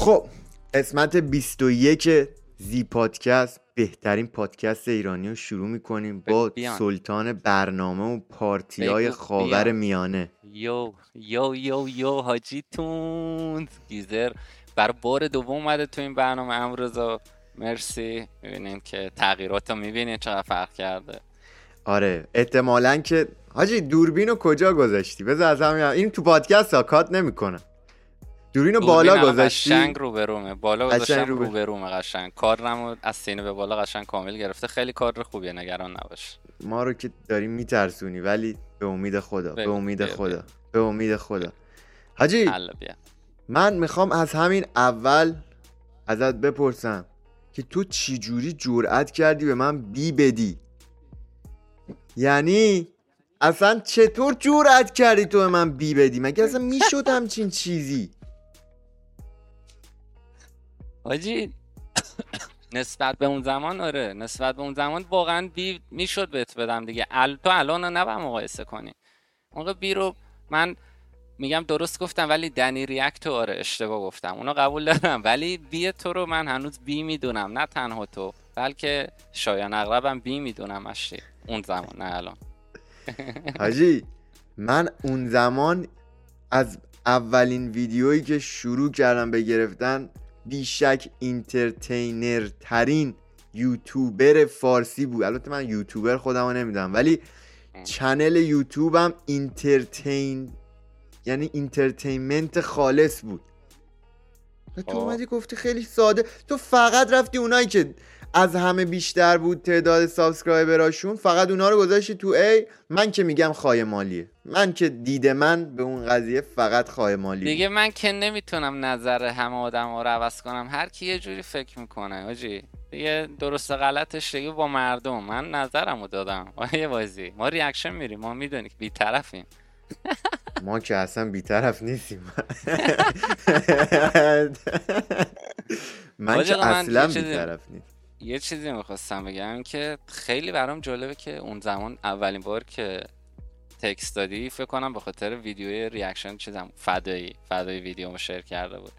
خب قسمت 21 زی پادکست بهترین پادکست ایرانی رو شروع می‌کنیم با بیان. سلطان برنامه و پارتی های خاور بیان. میانه. یو یو یو یو حاجی توند. گیزر بر بار دوم اومده تو این برنامه. امروزا مرسی. می‌بینین که تغییرات رو می‌بینین چقدر فرق کرده. آره احتمالا که حاجی دوربین رو کجا گذاشتی؟ بذار از همین این تو پادکست ها کات نمی‌کنم دوربین رو بالا گذاشتی؟ قشنگ رو برومه بالا گذاشتم رو برومه قشنگ. کارم از سینه به بالا قشنگ کامل گرفته. خیلی کار خوبیه نگران نباش. ما رو که داری میترسونی ولی به امید خدا به امید خدا به امید خدا. حاجی من می‌خوام از همین اول ازت بپرسم که تو چی جوری جرأت کردی به من بی بدی؟ یعنی اصلا چطور جرأت کردی تو به من بی بدی؟ مگه اصلا می‌شد همچین چیزی؟ حاجی نسبت به اون زمان آره. نسبت به اون زمان واقعا بی می‌شد بهت بدم دیگه. ال... تو الان رو مقایسه کنی. موقع بی رو من میگم درست گفتم ولی دنی ریاکت آره اشتباه گفتم. اونو قبول دارم. ولی بی تو رو من هنوز بی می‌دونم. نه تنها تو بلکه شایان اغربم بی می‌دونم اشتی. اون زمان نه الان. حاجی من اون زمان از اولین ویدیویی که شروع کردم به گرفتن بیشک entertainer ترین یوتیوبر فارسی بود. البته من یوتیوبر خودم رو نمی‌دونم ولی channel YouTube م entertain یعنی entertainment خالص بود. و تو خب. اومدی گفتی خیلی ساده. تو فقط رفتی اونایی که از همه بیشتر بود تعداد subscriber اشون فقط اونا رو گذاشتی تو ای من که میگم خایه مالیه من که دیده من به اون قضیه فقط خایه مالی. دیگه من که نمی‌تونم نظر همه آدم ها رو عوض کنم. هر کی یه جوری فکر می‌کنه آجی. دیگه درست غلطش دیگه با مردم. من نظرم رو دادم. آیه بازی ما ریاکشن میریم. ما می‌دونی که بیطرفیم. ما که اصلا بیطرف نیستیم. من که اصلا بیطرف نیست یه چیزی می‌خواستم بگم که خیلی برام جالبه که اون زمان اولین بار که text دادی فکر کنم به خاطر ویدیوی reaction چیزم فدایی فدایی ویدیو share کرده بود.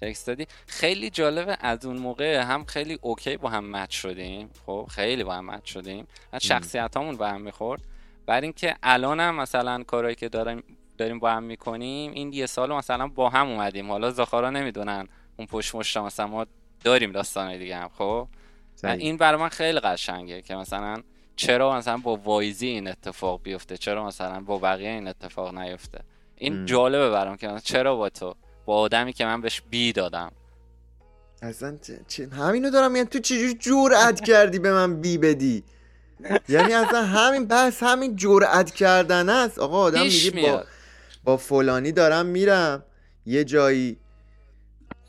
text دادی. خیلی جالبه از اون موقع هم خیلی okay با هم match شدیم. خب خیلی با هم match شدیم. و شخصیت همون با هم می‌خورد. بر اینکه الان هم مثلا کارهایی که داریم داریم با هم می‌کنیم این یه سال مثلا با هم اومدیم. حالا زاخارا نمی‌دونن اون پشت مشت مثلا ما داریم داستانهای دیگه هم خب. این برای من خیلی قشنگه که مثلا چرا مثلا با وایزی این اتفاق بیفته؟ چرا مثلا با بقیه این اتفاق نیفته؟ این م. جالبه برام که چرا با تو؟ با آدمی که من بهش بی دادم. اصلا چه- همینو دارم میگم. تو چجوری جرأت کردی به من بی بدی؟ یعنی اصلا همین بس همین جرأت کردن است. آقا آدم میگه با, با فلانی دارم میرم یه جایی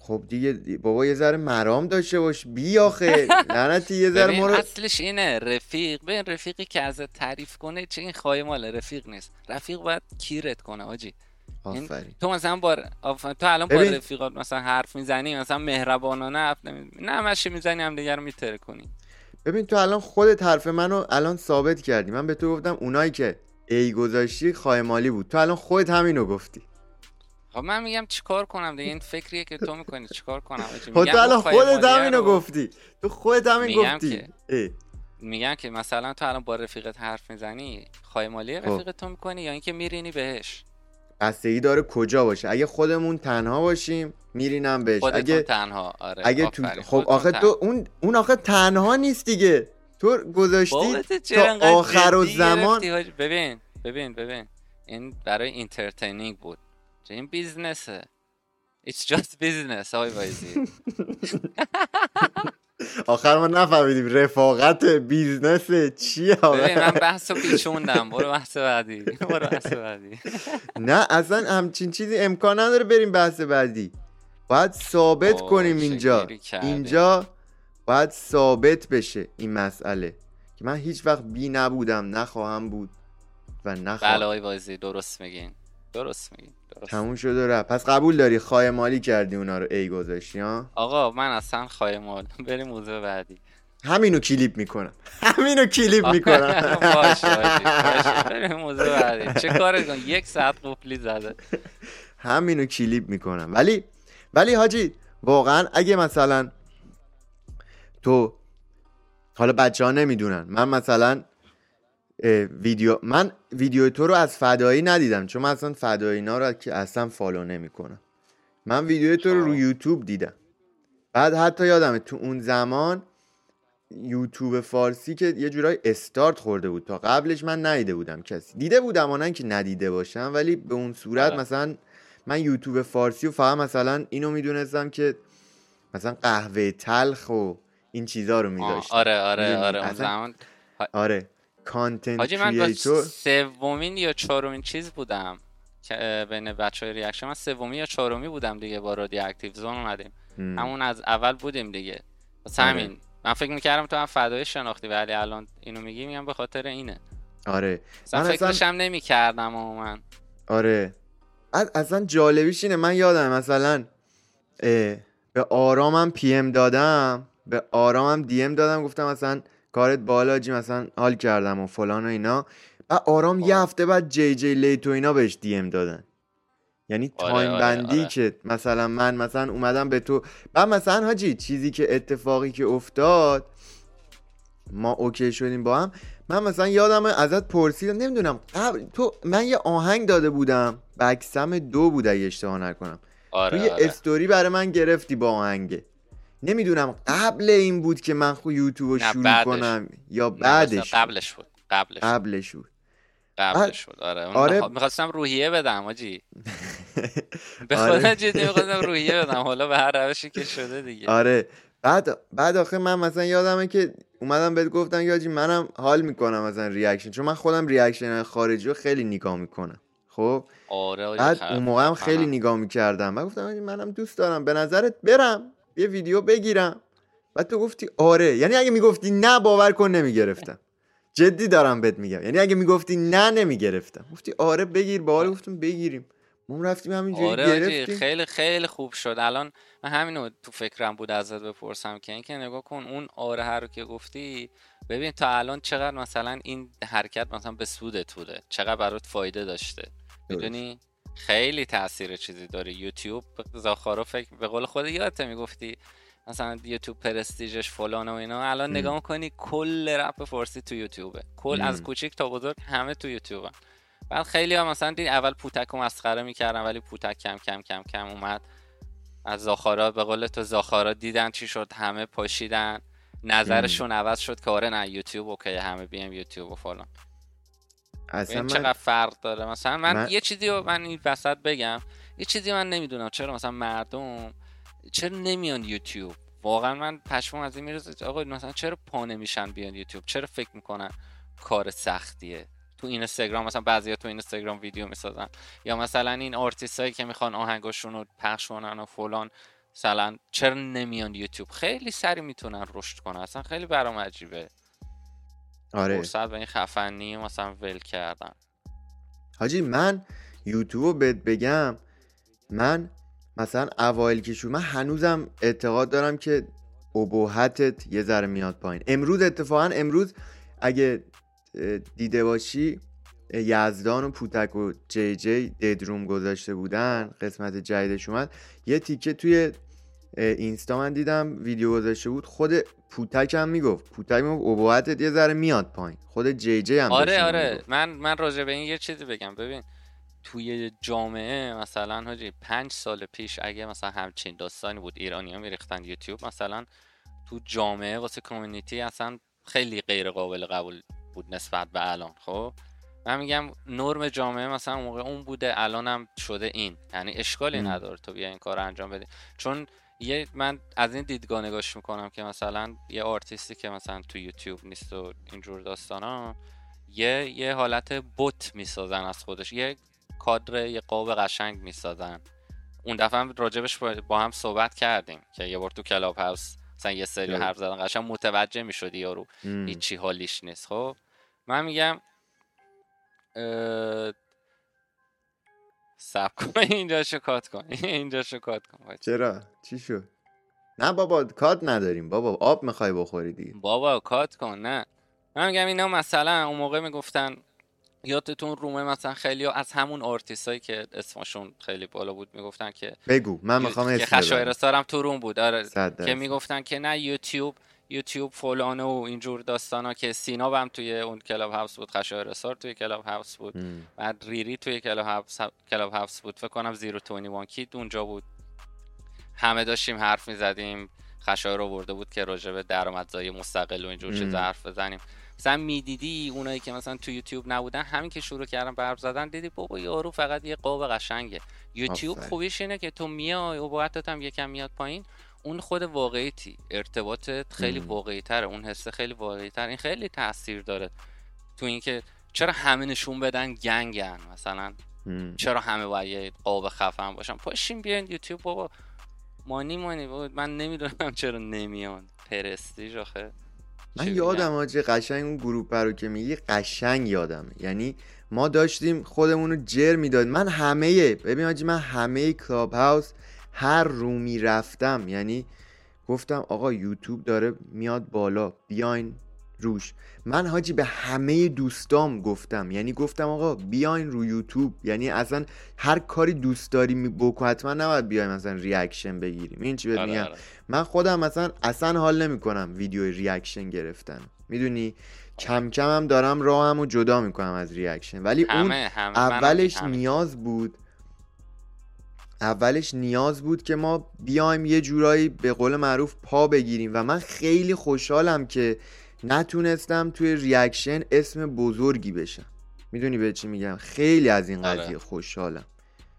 خب دیگه بابا یه ذره مرام داشته باش. بی آخه. لعنتی یه ذره ما رو اصلش اینه رفیق ببین رفیقی که ازت تعریف کنه چه این خواهی مال رفیق نیست. رفیق باید کیرت کنه آجی. آفرین. تو مثلا با آف- تو الان با. رفیقات مثلا حرف می‌زنی مثلا مهربانانه حرف نمی... نه همش می‌زنی هم دیگه رو میتره کنی. ببین تو الان خودت حرف منو الان ثابت کردی. من به تو گفتم اونایی که ای گذاشتی خواهی مالی بود. تو الان خودت همینو گفتی. خب من میگم چیکار کنم دیگه این فکریه که تو می‌کنی چیکار کنم؟ خب تو الان خودت همینو رو- گفتی تو خودت میگم گفتی که-. میگم که مثلا تو الان با رفیقت حرف می‌زنی خایه مالی خب. رفیقت تو می‌کنی یا اینکه میرینی بهش بستگی داره کجا باشه اگه خودمون تنها باشیم میرینم بهش اگه تنها آره اگه تو. خب آخه. تو اون اون آخه تنها نیست دیگه تو گذاشتی تا آخر و زمان؟ ببین ببین ببین این برای entertaining بود چه این business ه It's just business آقای وایزی آخر ما نفهمیدیم رفاقت business چیه ببین من بحث رو پیچوندم برو بحث بعدی برو بحث بعدی نه اصلا همچین چیزی امکان نداره بریم بحث بعدی باید ثابت کنیم اینجا. اینجا باید ثابت بشه این مسئله که من هیچ وقت بی نبودم نخواهم بود و بله نخواهم آقای وایزی درست میگین درست میگین درست. تموم شد و رفت. پس قبول داری خواهی مالی کردی اونا رو ای گذاشتی ها؟ آقا من اصلا خواهی مال بریم موضوع بعدی. همینو کلیپ می‌کنم. همینو کلیپ می‌کنم. باشه باشه. بریم موضوع بعدی. چه کار کن؟ یک ساعت قفلی زده. همینو کلیپ می‌کنم. ولی ولی حاجی واقعا اگه مثلا تو حالا بچه ها نمی‌دونن. من مثلا ویدیو من ویدیو تو رو از فدایی ندیدم چون من اصلا فدایینا رو که اصلا فالو نمی‌کنم. من ویدیو تو رو رو یوتیوب دیدم. بعد حتی یادمه تو اون زمان یوتیوب فارسی که یه جورای استارت خورده بود. تا قبلش من ندیده بودم کسی. دیده بودم آنن که ندیده باشم ولی به اون صورت آره. مثلا من یوتیوب فارسی و فقط مثلا اینو می‌دونستم که مثلا قهوه تلخ و این چیزا رو میداشتم. آره آره آره اون زمان. آره. content حاجی من سومین یا چهارمین چیز بودم که بین بچه های reaction من سومی یا چهارمی بودم دیگه با Radioactive Zone اومدیم همون از اول بودیم دیگه. بس آره. همین. من فکر می‌کردم تو هم فدای شناختی ولی الان اینو میگی میگم به خاطر اینه. آره. من فکرش هم نمی‌کردم من. آره. اصلا جالبیش اینه من یادم مثلا به آرامم پی ام دادم به آرامم دی ام دادم گفتم مثلا کارت بالاجی مثلا حال کردم و فلان و اینا. و آرام یه هفته بعد جی جی لیت و اینا بهش دی ام دادن. یعنی آره تایم آره، بندی آره. که مثلا من مثلا اومدم به تو. بعد مثلا حاجی چیزی که اتفاقی که افتاد ما اوکی شدیم با هم. من مثلا یادم ازت پرسیدم نمی‌دونم تو من یه آهنگ داده بودم. بکسم دو بود اگه اشتباه نکنم. آره تو یه آره. استوری برای من گرفتی با آهنگه نمی‌دونم قبل این بود که من خو یوتیوب رو شروع کنم یا بعدش قبلش بود قبلش قبلش بود. قبلش بود آره, آره. می‌خواستم روحیه بدم آجی. به خدا آره. جدی می‌خواستم روحیه بدم حالا به هر روشی که شده دیگه. آره. بعد بعد آخه من مثلا یادمه که اومدم بهت گفتم حاجی منم حال می‌کنم مثلا reaction چون من خودم reaction خارجی رو خیلی نگاه می‌کنم. خب؟ آره بعد اون موقع هم خیلی نگاه می‌کردم. من گفتم منم دوست دارم به نظرت برم. یه ویدیو بگیرم. بعد تو گفتی آره. یعنی اگه می‌گفتی نه باور کن نمی‌گرفتم. جدی دارم بهت میگم. یعنی اگه می‌گفتی نه نمی‌گرفتم. گفتی آره بگیر. باحال گفتم بگیریم. ما رفتیم همینجوری آره گرفتیم. خیلی خیلی خوب شد. الان من همینو تو فکرم بود ازت بپرسم که اینکه نگاه کن اون آره هر رو که گفتی ببین تا الان چقدر مثلا این حرکت مثلا به سودت بوده. چقدر برات فایده داشته. می‌دونی؟ خیلی تاثیر چیزی داره. یوتیوب زاخارو فکر به قول خود یادت می‌گفتی؟ مثلا یوتیوب پرستیجش فلان و اینا. الان ام. نگاه می‌کنی کل رپ فارسی تو یوتیوبه. کل از کوچیک تا بزرگ همه تو یوتیوبه بعد خیلی ها مثلا دید اول پوتک و مسخره می‌کردن ولی پوتک کم کم کم کم اومد. از زاخارا به قول تو زاخارا دیدن چی شد همه پاشیدن. نظرشون عوض شد که آره نه یوتیوب اوکی همه بیم یوتیوب و فلان. اصلا چقدر فرق داره. مثلا من, من... یه چیزی رو من این وسط بگم. یه چیزی من نمی‌دونم. چرا مثلا مردم چرا نمیان یوتیوب؟ واقعا من پشمم از این می‌رسه آقا مثلا چرا پا نمیشن بیان یوتیوب؟ چرا فکر می‌کنن کار سختیه؟ تو اینستاگرام مثلا بعضیا تو اینستاگرام ویدیو می‌سازن. یا مثلا این آرتیست که می‌خوان آهنگاشون رو پخش کنن و فلان مثلا چرا نمیان یوتیوب؟ خیلی سریع می‌تونن رشد کنن. اصلا خیلی برام عجیبه. آره. فرصت به این خفنی مثلا ول کردن. حاجی من یوتیوب بهت بگم من مثلا اوایل که شو من هنوزم اعتقاد دارم که ابهتت یه ذره میاد پایین. امروز اتفاقا امروز اگه دیده باشی یزدان و پوتک و جی جی ددروم گذاشته بودن قسمت جدیدش اومد یه تیکه توی اینستا من دیدم ویدیو گذاشته بود. خود پوتک هم می‌گفت پوتک می‌گفت ابهتت یه ذره میاد پایین. خود جی جی هم آره آره. من من راجع به این یه چیزی بگم. ببین توی جامعه مثلا حاجی پنج سال پیش اگه مثلا همچین داستانی بود ایرانی ها میریختن یوتیوب مثلا تو جامعه واسه کامیونیتی اصلا خیلی غیر قابل قبول بود نسبت به الان خب؟ من میگم نرم جامعه مثلا موقع اون بوده الانم شده این. یعنی اشکالی نداره تو بیا این کار انجام بده چون یه من از این دیدگاه نگاش می‌کنم که مثلا یه آرتیستی که مثلا تو یوتیوب نیست و اینجور داستانا یه یه حالت بوت می‌سازن از خودش. یه کادر یه قاب قشنگ می‌سازن. اون دفعه هم راجبش با هم صحبت کردیم که یه بار تو کلاب هاوس مثلا یه سری حرف زدن قشنگ متوجه می‌شدی یارو. هیچی حالیش نیست خب؟ من میگم سب کن. اینجا کات کن. اینجا کات کن. چرا؟ چی شد؟ نه بابا کات نداریم. بابا آب می‌خوای بخوری دیگه. بابا کات کن. نه. من میگم اینا مثلا اون موقع می‌گفتن یادتون رومه مثلا خیلی از همون آرتیست هایی که اسمشون خیلی بالا بود می‌گفتن که بگو. من می‌خوام اسم خشایرستارم تو روم بود. آره. که می‌گفتن که نه یوتیوب یوتیوب فلانه و اینجور داستانا که سینا هم توی اون کلاب هاوس بود خشایرستار توی کلاب هاوس بود بعد ریری توی کلاب هاوس کلاب هاوس بود. فکر کنم زیرو تونی وان کیت اونجا بود. همه داشتیم حرف می‌زدیم. خشایر رو برده بود که راجع به درآمدزایی مستقل و اینجور چیزا حرف بزنیم. مثلا می‌دیدی اونایی که مثلا تو یوتیوب نبودن همین که شروع کردن برف زدن دیدی بابا یارو فقط یه قاب قشنگه. یوتیوب خوبیش اینه که تو میای و هم یکم میاد پایین. اون خود واقعیتی. ارتباطت خیلی واقعی تره اون حسه خیلی واقعی تر این خیلی تاثیر داره تو اینکه چرا همه نشون بدن گنگن؟ مثلا چرا همه باید قاب خفن باشن؟ پاشین بیاین یوتیوب بابا. مانی مانی بابا. من نمی‌دونم چرا نمیان پرستیژ آخه. من یادم حاجی قشنگ اون گروه رو که میگی قشنگ یادمه. یعنی ما داشتیم خودمون رو جر می‌داد من همه ببین حاجی من همه کلاب هاوس هر room ی رفتم یعنی گفتم آقا یوتیوب داره میاد بالا بیاین روش. من حاجی به همه دوستام گفتم یعنی گفتم آقا بیاین رو یوتیوب. یعنی اصلا هر کاری دوست داری بکن حتما نباید بیاین مثلا reaction بگیریم. این چی بهت آره، میگم؟ آره. من خودم مثلا اصلا حال نمی‌کنم ویدیو reaction گرفتن. می‌دونی؟ کم کم هم دارم راهم رو جدا می‌کنم از reaction ولی اون اولش نیاز بود اولش نیاز بود که ما بیایم یه جورایی به قول معروف پا بگیریم و من خیلی خوشحالم که نتونستم توی reaction اسم بزرگی بشم. می‌دونی به چی میگم؟ خیلی از این آره. قضیه خوشحالم.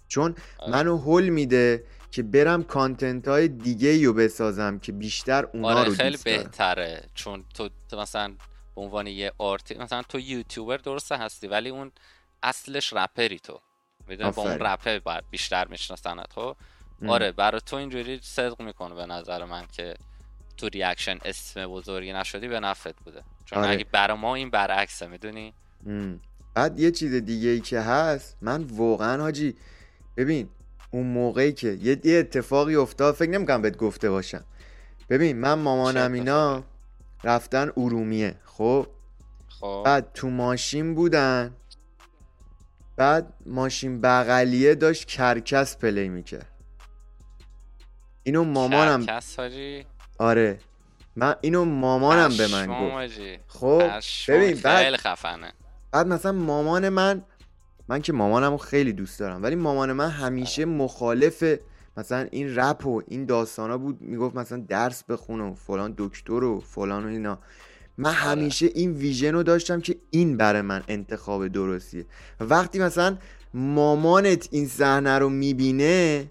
چون آره. منو هل میده که برم content های دیگه رو بسازم که بیشتر اونا آره رو خیلی بهتره. چون تو, مثلا به عنوان یه آرتی مثلا تو یوتیوبر درسته هستی ولی اون اصلش رپری تو. می‌دونی با اون رپر باید بیشتر میشناسنت خب؟ آره برای تو اینجوری صدق می‌کنه به نظر من که تو reaction اسم بزرگی نشدی به نفعت بوده. چون آره. اگه برا ما این برعکسه می‌دونی؟ بعد یه چیز دیگه ای که هست من واقعا حاجی ببین اون موقعی که یه, اتفاقی افتاد فکر نمی‌کنم بهت گفته باشم. ببین من مامانم اینا رفتن ارومیه خب؟ خب. بعد تو ماشین بودن بعد ماشین بغلیه داشت کرکس play می‌کرد. اینو مامانم کرکس آره. من اینو مامانم به من گفت. خب ببین بعد خفنه. بعد مثلا مامان من من که مامانمو خیلی دوست دارم ولی مامان من همیشه مخالف مثلا این رپ و این داستانا بود. می‌گفت مثلا درس بخون و فلان دکتر و فلان و اینا. من آره. همیشه این ویژن رو داشتم که این برای من انتخاب درستیه. وقتی مثلا مامانت این صحنه رو می‌بینه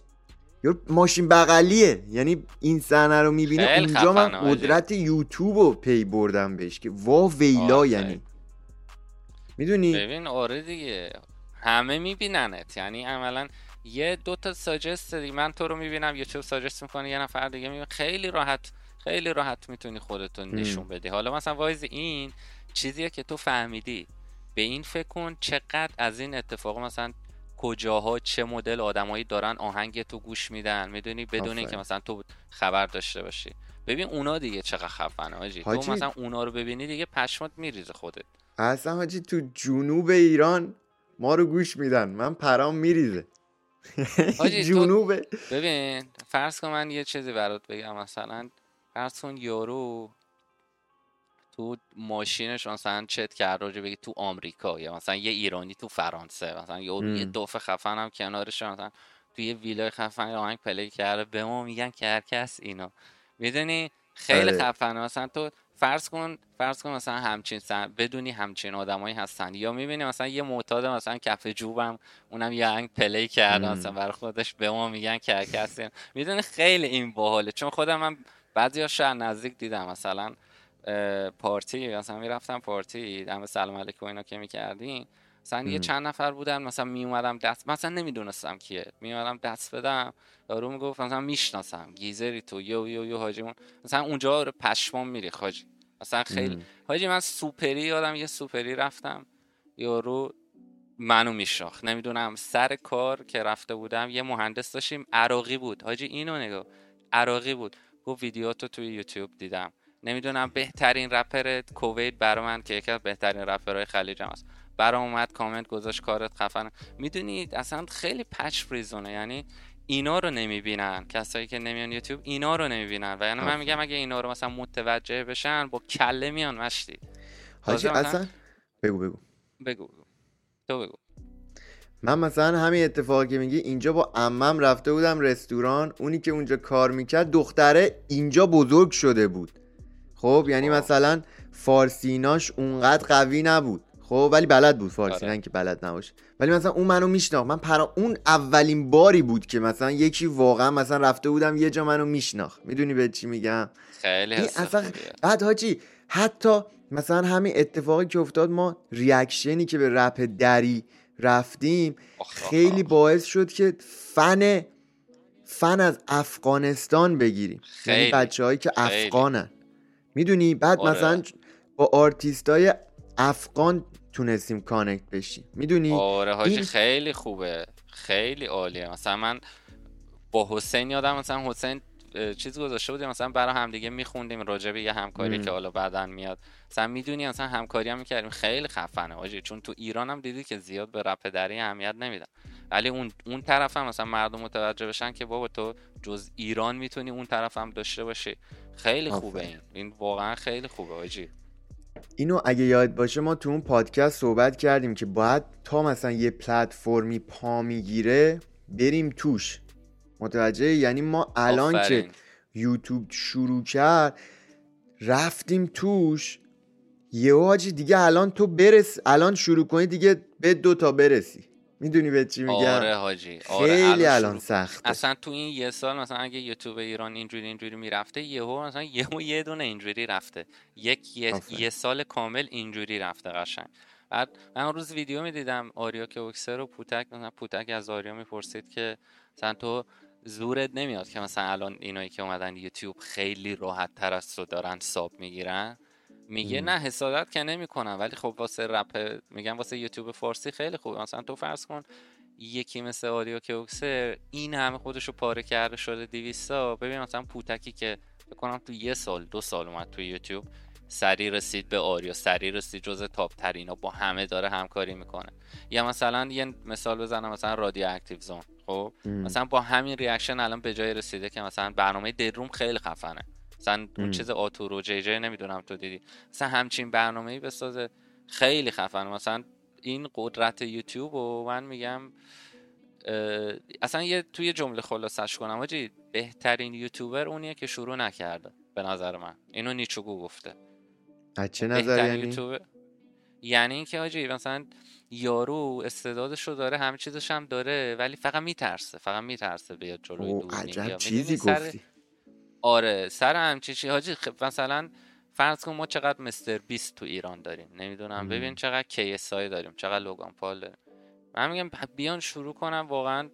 یا ماشین بغلیه. یعنی این صحنه رو می‌بینه اونجا من قدرت یوتیوب رو پی بردم بهش که وا ویلا یعنی. می‌دونی؟ ببین آره دیگه. همه میبیننت. یعنی عملا یه دو تا ساجست دیگه من تو رو می‌بینم یوتیوب ساجست می‌کنه یه نفر دیگه می‌بینه. خیلی راحت خیلی راحت می‌تونی خودتون نشون بدی. حالا مثلا وایز این چیزیه که تو فهمیدی. به این فکر کن چقدر از این اتفاق مثلا کجاها چه مدل آدمایی دارن آهنگ تو گوش میدن. می‌دونی؟ بدون اینکه مثلا تو خبر داشته باشی. ببین اونا دیگه چقدر خفنه حاجی تو مثلا اونا رو ببینی دیگه پشمات میریزه خودت. اصلا حاجی تو جنوب ایران ما رو گوش میدن. من پرام میریزه. جنوب ببین فرض کن من یه چیزی برات بگم. مثلا فرض کن یارو تو ماشینش مثلا چت کرد راجع بگی تو آمریکا یا مثلا یه ایرانی تو فرانسه مثلا یه یه دوف خفن هم کنارش مثلا تو یه ویلای خفن آهنگ پلی کرده به ما میگن که هر کس اینا می‌دونی؟ خیلی آره. خفنه. مثلا تو فرض کن فرض کن مثلا همچین سن... بدونی همچین آدمایی هستن. یا می‌بینی مثلا یه معتاد مثلا کف جوبم اونم یه آهنگ پلی کرده مثلا برای خودش به ما میگن که هر کسی می‌دونی خیلی این باحاله. چون خودم من بعضی شهر نزدیک دیدم مثلا پارتی مثلا می‌رفتم پارتی دم سلام علیکم اینا که می‌کردیم مثلا یه چند نفر بودن مثلا می اومدم دست مثلا نمی‌دونستم کیه. می اومدم دست بدم یارو می‌گفت مثلا می‌شناسم گیزری تو یو یو یو حاجیمون. مثلا اونجا پشمام میری حاجی. مثلا خیلی حاجی من سوپری یادم یه سوپری رفتم یارو منو میشاخت نمی‌دونم سر کار که رفته بودم یه مهندس داشتیم عراقی بود. حاجی اینو نگاه عراقی بود. گفت ویدیوتو توی یوتیوب دیدم. نمی‌دونم بهترین رپر کویت برا من که یکی از بهترین رپرهای خلیج هم هست. برام اومد کامنت گذاشت کارت خفن. می‌دونید اصلا خیلی پچ پریزونه یعنی اینا رو نمی‌بینن. کسایی که نمیان یوتیوب اینا رو نمی‌بینن. و یعنی من میگم اگه اینا رو مثلا متوجه بشن با کله میان مشتی. حاجی اصلا بگو. بگو بگو. تو بگو. من مثلا همین اتفاقی که میگی اینجا با امم رفته بودم رستوران اونی که اونجا کار می‌کرد دختره اینجا بزرگ شده بود. خب یعنی خب. مثلا فارسیناش اونقدر قوی نبود. خب ولی بلد بود فارسی آره. که بلد نباشه. ولی مثلا اون منو میشناخت. من پرا اون اولین باری بود که مثلا یکی واقعا مثلا رفته بودم یه جا منو میشناخت. می‌دونی به چی میگم؟ خیلی اصلا بعد حاجی حتی مثلا همین اتفاقی که افتاد ما ریاکشنی که به رپ دری رفتیم خیلی باعث شد که فن فن از افغانستان بگیریم. یعنی بچه هایی که افغانن. می‌دونی؟ بعد آره. مثلا با آرتیست های افغان تونستیم connect بشیم. می‌دونی؟ آره حاجی این... خیلی خوبه. خیلی عالیه. مثلا من با حسین یادم مثلا حسین چیز گذاشته بودیم مثلا برای همدیگه میخوندیم راجع به یه همکاری که حالا بعدا میاد. مثلا می‌دونی مثلا همکاری هم می‌کردیم. خیلی خفنه حاجی چون تو ایران هم دیدی که زیاد به رپ دری اهمیت نمیدن. ولی اون اون طرف هم مثلا مردم متوجه بشن که بابا تو جز ایران می‌تونی اون طرف هم داشته باشی. خیلی خوبه این. این واقعا خیلی خوبه واجی اینو اگه یاد باشه ما تو اون پادکست صحبت کردیم که باید تا مثلا یه پلتفرمی پا می‌گیره بریم توش. متوجه؟ یعنی ما الان که یوتیوب شروع کرد رفتیم توش یه حاجی دیگه الان تو برس الان شروع کنی دیگه به دو تا برسی. می‌دونی به چی میگم؟ آره حاجی. آره خیلی الان سخت اصلا تو این یه سال مثلا اگه یوتیوب ایران اینجوری اینجوری می‌رفته یهو مثلا یهو یه دونه اینجوری رفته. یک یه, یه سال کامل اینجوری رفته قشنگ. بعد من روز ویدیو می‌دیدم آریا که اوکسر و پوتک مثلا پوتک از آریا می‌پرسید که مثلا تو زورت نمیاد که مثلا الان اینایی که اومدن یوتیوب خیلی راحت تر از تو دارن ساب می‌گیرن؟ میگه نه حسادت که نمی‌کنم ولی خب واسه رپ میگم واسه یوتیوب فارسی خیلی خوب مثلا تو فرض کن یکی مثل آریو کوکسر این همه خودشو پاره کرده شده دویستا ببین مثلا پوتکی که بکنم تو یه سال دو سال اومد تو یوتیوب سری رسید به آریو سری رسید جز top ترینا با همه داره همکاری می‌کنه. یا مثلا یه مثال بزنم مثلا Radioactive Zone. خب مثلا با همین reaction الان به جای رسیده که مثلا برنامه دروم خیلی خفنه. مثلا اون چیز آتورو جی جی نمی‌دونم تو دیدی. مثلا همچین برنامه ای بسازه خیلی خفنه. مثلا این قدرت یوتیوب و من میگم اصلا یه توی جمله خلاصش کنم. آجی بهترین یوتیوبر اونیه که شروع نکرده به نظر من. اینو نیچوگو گفته. از چه نظر یعنی؟ یوتیوبر یعنی اینکه آجی مثلا یارو استعدادش رو داره همه چیزش هم داره ولی فقط میترسه فقط میترسه بیاد جلوی دور عجب چیزی گفتی. آره سر همچی چی حاجی خب مثلا فرض کن ما چقدر مستر بیست تو ایران داریم نمی‌دونم. ببین چقدر کیسای داریم چقدر لوگان پال داریم. من میگم بیان شروع کنم واقعا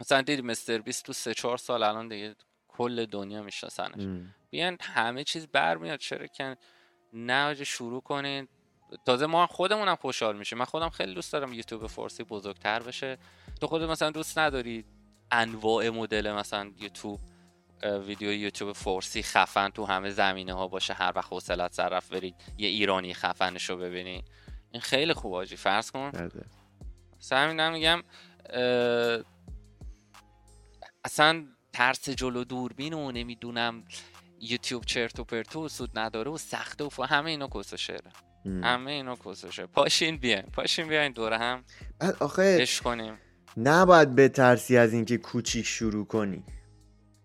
مثلا دید مستر بیست تو سه چهار سال الان دیگه کل دنیا میشناسنش. بیان همه چیز برمیاد چرا که نه شروع کنین. تازه ما خودمونم خوشحال میشه من خودم خیلی دوست دارم یوتیوب فارسی بزرگتر بشه. تو خود مثلا دوست نداری انواع مدل مثلا یوتیوب ویدیو یوتیوب فارسی خفن تو همه زمینه ها باشه هر وقت حوصلت صرف برید یه ایرانی خفنش رو ببینی. این خیلی خوب آجی. فرض کن. همین میگم اصلا ترس جلو دوربین و نمی‌دونم یوتیوب چرت و پرتو سود نداره و سخته و همه اینا کسشه همه اینا کسشه پاشین بیاین. پاشین بیاین دوره هم. آخه کنیم. نباید بترسی از اینکه کوچیک شروع کنی.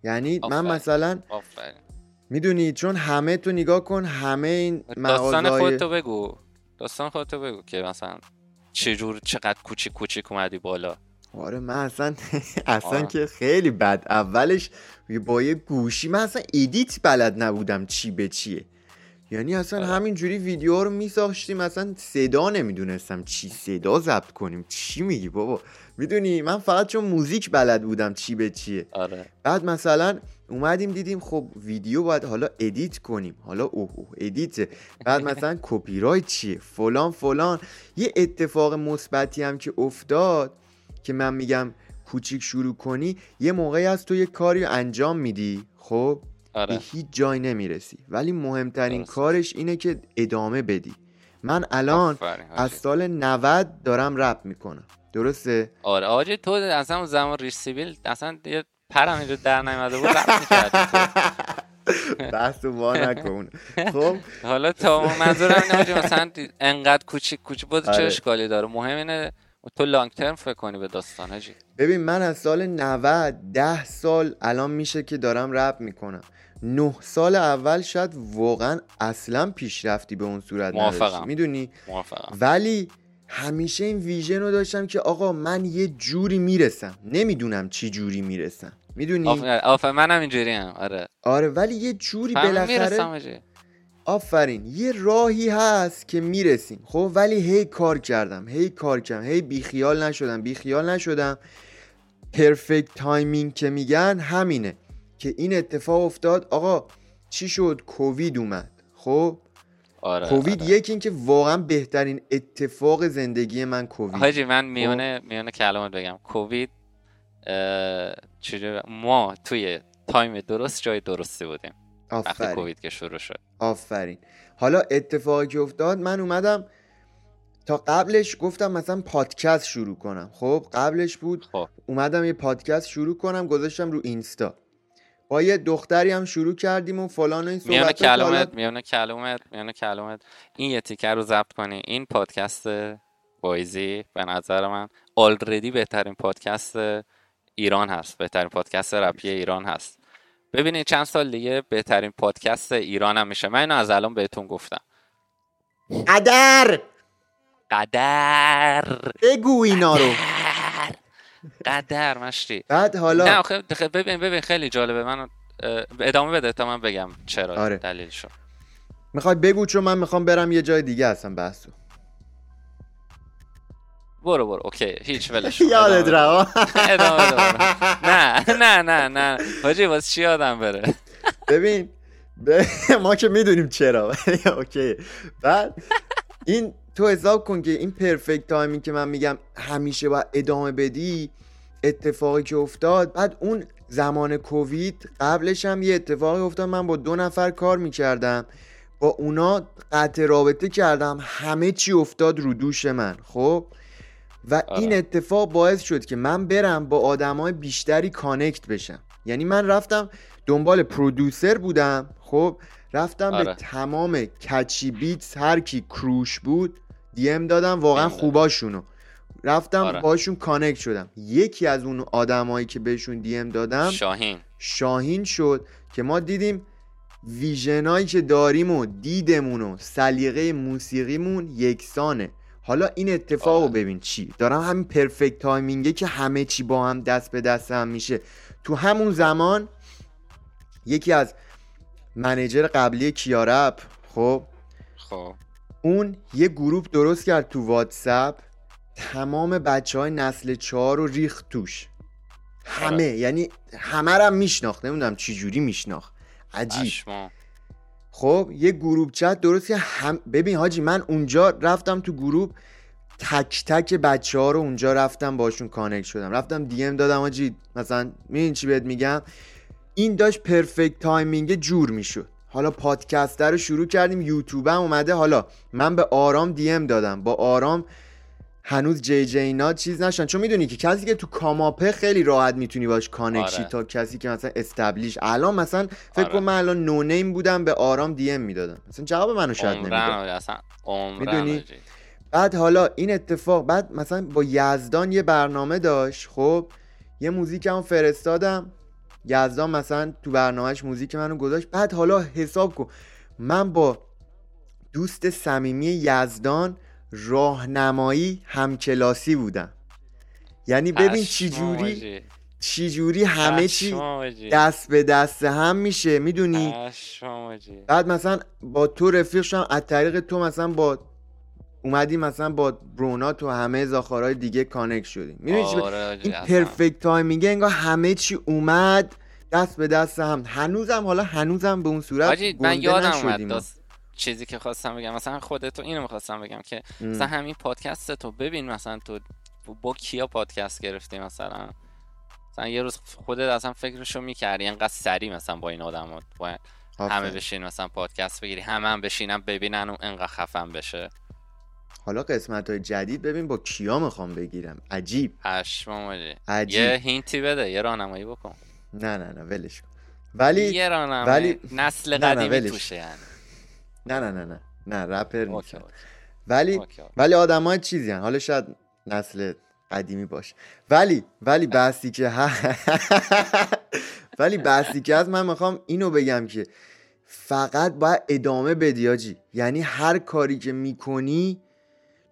یعنی من مثلا می‌دونی چون همه تو نگاه کن همه این داستان خودتو بگو. داستان خودتو بگو که مثلا چجور چقدر کوچیک کوچیک اومدی بالا. آره من اصلا اصلا که خیلی بد. اولش با یه گوشی من اصلا ایدیت بلد نبودم چی به چیه. یعنی اصلا آره. همینجوری ویدیو رو میساختیم اصلا صدا نمی‌دونستم چی صدا ضبط کنیم. چی میگی بابا؟ می‌دونی من فقط چون موزیک بلد بودم چی به چیه. آره. بعد مثلا اومدیم دیدیم خب ویدیو باید حالا edit کنیم. حالا اوه اوه edit بعد مثلا کپی رایت چیه؟ فلان فلان. یه اتفاق مثبتی هم که افتاد که من میگم کوچیک شروع کنی یه موقعی از تو یه کاری انجام میدی خب؟ آره. به هیچ جای نمی‌رسی. ولی مهمترین کارش اینه که ادامه بدی. من الان. از سال 90 دارم رپ می‌کنم. درسته؟ آره آجی تو همون زمان ریش سیبیل اصلا یه پرم اینجا در نیومده بود رفت می‌کردی بحث وا نکن. خب؟ حالا تا منظورم اینه مثلا انقدر کوچیک کوچیک بود چه آره. اشکالی داره؟ مهم اینه تو لانگ ترم فکر کنی به داستان هجی ببین من از سال 90 ده سال الان میشه که دارم رپ می‌کنم. نه سال اول شاید واقعا اصلا پیشرفتی به اون صورت. نداشتی. می‌دونی؟ موافقم. ولی همیشه این ویژن رو داشتم که آقا من یه جوری می‌رسم. نمی‌دونم چی جوری می‌رسم. می‌دونی؟ آفرین آفرین، منم اینجوری هم آره. آره ولی یه جوری بالاخره آفرین یه راهی هست که می‌رسیم. خب ولی هی کار کردم هی کار کردم هی بیخیال نشدم بیخیال نشدم. perfect timing که میگن همینه که این اتفاق افتاد. آقا چی شد؟ کووید اومد. خب؟ آره کووید آره. یکی این که واقعا بهترین اتفاق زندگی من کووید. حاجی من خب. میونه میونه کلمات بگم. کووید ما توی تایم درست جای درستی بودیم. وقتی آفرین. کووید که شروع شد. آفرین. حالا اتفاقی که افتاد من اومدم تا قبلش گفتم مثلا پادکست شروع کنم. خب قبلش بود خب. اومدم یه پادکست شروع کنم گذاشتم رو اینستا. با یه دختری هم شروع کردیم و فلان و این میونه صحبت حالا کلمات میونه کلمات میونه کلمات این یه تیکر رو ضبط کنی. این پادکست وایزی به نظر من already بهترین پادکست ایران هست. بهترین پادکست رپی ایران هست. ببینید چند سال دیگه بهترین پادکست ایران هم میشه. من اینو از الان بهتون گفتم. قدر! قدر! بگو اینا رو. قدر! قدر مشتی. بعد حالا نه آخه ببین ببین خیلی جالبه. من ادامه بده تا من بگم چرا آره. دلیلشو. می‌خوای بگو چون من می‌خوام برم یه جای دیگه هستم بحثو. برو برو اوکی هیچ ولش. یادت. ادامه برو. نه نه نه نه حاجی واسه چی یادم بره ببین ما که می‌دونیم چرا OK بعد این تو حساب کن که این perfect timing که من میگم همیشه باید ادامه بدی اتفاقی که افتاد بعد اون زمان کووید قبلش هم یه اتفاقی افتاد من با دو نفر کار می‌کردم با اونا قطع رابطه کردم همه چی افتاد رو دوش من خب و آره. این اتفاق باعث شد که من برم با آدمای بیشتری connect بشم یعنی من رفتم دنبال producer بودم خب رفتم آره. به تمام catchy beats هر کی کروش بود DM دادم واقعا. خوباشونو رفتم آره. باشون connect شدم یکی از اون آدمایی که بهشون DM دادم شاهین شاهین شد که ما دیدیم vision ایی که داریم و دیدمون و سلیقه موسیقیمون یکسانه حالا این اتفاق رو آره. ببین چی؟ دارم همین perfect timing ه که همه چی با هم دست به دست هم میشه. تو همون زمان یکی از manager قبلی کیارپ خب؟ خب. اون یه گروه درست کرد تو واتساپ تمام بچه های نسل چهار رو ریخت توش. همه آره. یعنی همه رو هم میشناخت نمی‌دونم چی جوری میشناخت. عجیب. پشمام. خب یه group chat درست که هم ببین حاجی من اونجا رفتم تو group تک تک بچه ها رو اونجا رفتم باشون connect شدم. رفتم DM دادم حاجی مثلا می‌دونی چی بهت میگم؟ این داشت perfect timing جور می‌شد. حالا پادکست رو شروع کردیم یوتیوب هم اومده حالا من به آرام DM دادم. با آرام هنوز جی جی اینا چیز نشن چون می‌دونی که کسی که تو come up ه خیلی راحت می‌تونی باش connect شی آره. تا کسی که مثلا establish الان مثلا فکر آره. کن من الان no name بودم به آرام DM می‌دادم. مثلا جواب منو شاید نمی‌داد می‌دونی؟ بعد حالا این اتفاق بعد مثلا با یزدان یه برنامه داشت خب؟ یه موزیک هم فرستادم. یزدان مثلا تو برنامهش موزیک منو گذاشت. بعد حالا حساب کن. من با دوست صمیمی یزدان راهنمایی همکلاسی بودم یعنی ببین چی جوری آجی. چی جوری همه چی. دست به دست هم میشه می‌دونی. بعد مثلا با تو رفیق شدم از طریق تو مثلا با اومدی مثلا با برونا تو همه زاخارهای دیگه connect شدیم می‌دونی آره این. perfect timing ه انگار همه چی اومد دست به دست هم هنوزم حالا هنوزم به اون صورت من یادم اومد چیزی که خواستم بگم. مثلا خودتو اینو می‌خواستم بگم که ام. مثلا همین پادکست تو ببین مثلا تو با کیا پادکست گرفتی مثلا. مثلا یه روز خودت اصلا فکرشو می‌کردی انقدر سری مثلا با این آدم باید همه. بشین مثلا پادکست بگیری همه هم بشینن ببینن و انقدر خفن بشه. حالا قسمت های جدید ببین با کیا می‌خوام بگیرم. عجیب. پشمام. عجیب. یه hint ی بده یه راهنمایی بکن. نه نه نه ولش کن. ولی یه راهنمایی. ولی- نسل قدیمی. توشه یعنی. نه نه نه نه نه رپر OK ولی OK. ولی آدم های چیزی هن. حالا شاید نسل قدیمی باشه. ولی ولی بحثی که ه... ولی بحثی که از من می‌خوام اینو بگم که فقط باید ادامه بدی آجی. یعنی هر کاری که می‌کنی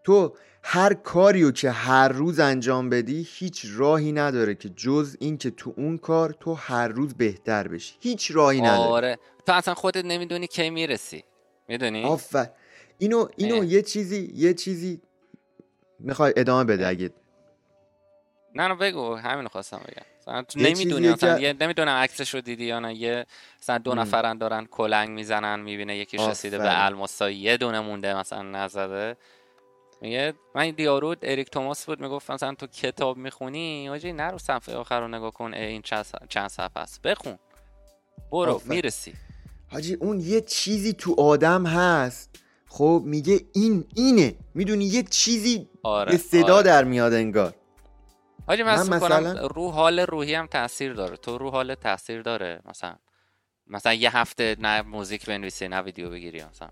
تو هر کاریو که هر روز انجام بدی هیچ راهی نداره که جز این که تو اون کار تو هر روز بهتر بشی. هیچ راهی نداره. آره. تو اصلا خودت نمی‌دونی کی می‌رسی. می‌دونی؟ آفر. اینو اینو اه. یه چیزی یه چیزی می‌خوای ادامه بده اگه؟ نه نه بگو. همین خواستم بگم. نمی‌دونی که- یه نمی‌دونم عکسش رو دیدی یا نه. یه مثلا دو. نفرن دارن کلنگ می‌زنن می‌بینه یکیش رسیده به. الماسا یه دونه مونده مثلا نزده. میگه من این دیارو اریک توماس بود می‌گفت مثلا تو کتاب می‌خونی؟ آجی نرو صفحه آخر رو نگاه کن. این چند صف- چند صفحه است. بخون. برو آفرین. می‌رسی. حاجی اون یه چیزی تو آدم هست. خب میگه این اینه. می‌دونی یه چیزی آره صدا آره. در میاد انگار. حاجی من من مثلا- رو حال روحی هم تاثیر داره. تو رو حال تاثیر داره مثلا. مثلا یه هفته نه موزیک بنویسی نه ویدیو بگیری مثلا.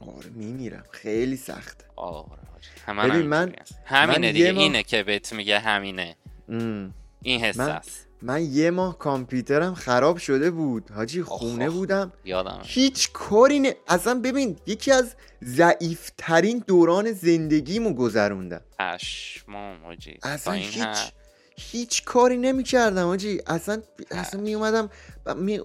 آره میمیرم. خیلی سخته. آره حاجی. من-. همینه من دیگه. ماه- اینه که بهت میگه همینه. ام. این حس من- است. من یه ماه کامپیوترم خراب شده بود. حاجی خونه آخ. بودم. یادم هیچ کاری نه اصلا ببین یکی از ضعیفترین دوران زندگیمو گذروندم. پشمام حاجی. اصلا هیچ. هیچ کاری نمی‌کردم آجی اصلا اصلا می اومدم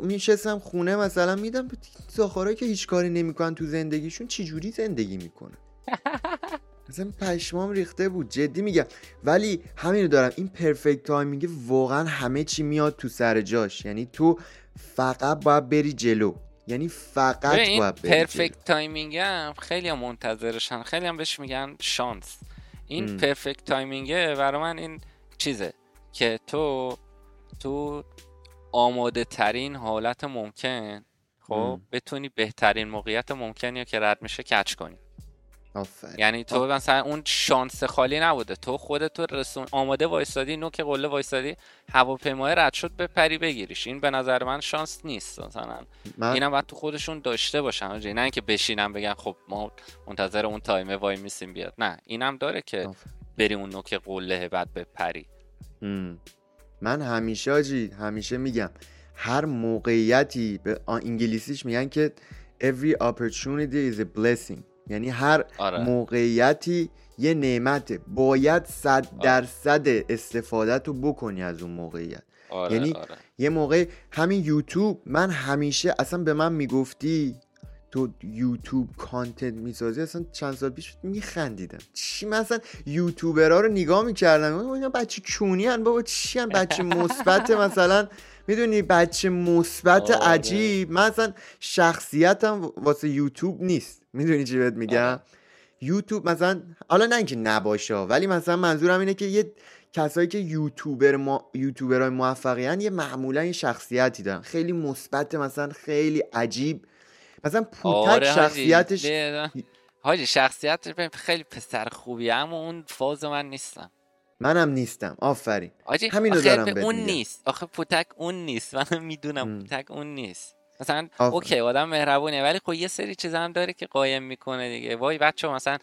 میشستم خونه مثلا میدم زاخارایی که هیچ کاری نمی‌کنن تو زندگیشون چی جوری زندگی می‌کنن. اصلا پشمام ریخته بود جدی میگم. ولی همینو دارم. این perfect timing واقعا همه چی میاد تو سر جاش. یعنی تو فقط باید بری جلو. یعنی فقط این باید بری. perfect timing هم خیلی هم منتظرشن. خیلی هم بهش میگن شانس. این. perfect timing ه برای من این چیزه که تو تو آماده ترین حالت ممکن خب. بتونی بهترین موقعیت ممکنی رو که رد میشه کچ کنی. آفرین. یعنی تو مثلا اون شانس خالی نبوده. تو خودت تو رسون آماده وایستادی نوک قله وایستادی هواپیمای رد شد بپری بگیریش. این به نظر من شانس نیست مثلا. من اینم باید تو خودشون داشته باشن. نه اینکه بشینن بگن خب ما منتظر اون تایمه وای میسیم بیاد. نه اینم داره که آفرین. بری اون نوک قله بعد بپری. م. من همیشه آجی همیشه میگم هر موقعیتی به انگلیسیش میگن که every opportunity is a blessing. یعنی هر آره. موقعیتی یه نعمته. باید صد درصد استفاده تو بکنی از اون موقعیت. آره یعنی آره. یه موقع همین یوتیوب من همیشه اصلا به من می‌گفتی تو یوتیوب کانتنت می‌سازی اصلا چند سال پیش میخندیدم. چی مثلا یوتیوبرها رو نگاه می‌کردم. اینا بچه کونی هن بابا چی هن؟ بچه مثبت مثلا. می‌دونی بچه مثبت آره. عجیب. من اصلا شخصیتم واسه یوتیوب نیست. می‌دونی چی بهت میگم؟ آره. یوتیوب مثلا حالا نه اینکه نباشه ولی مثلا منظورم اینه که یه کسایی که یوتیوبر ما... یوتیوبرهای موفقیان یه معمولا یه شخصیتی دارن. خیلی مثبت مثلا خیلی عجیب. مثلا پوتک آره. شخصیتش حاجی شخصیتش خیلی پسر خوبیه اما اون فاز من نیستم. منم نیستم. آفرین. همینو دارم به اون. نیست. آخه پوتک اون نیست. من می‌دونم. پوتک اون نیست. مثلا آفرین. اوکی آدم مهربونه ولی خب یه سری چیزا هم داره که قایم می‌کنه دیگه. وای بچه مثلا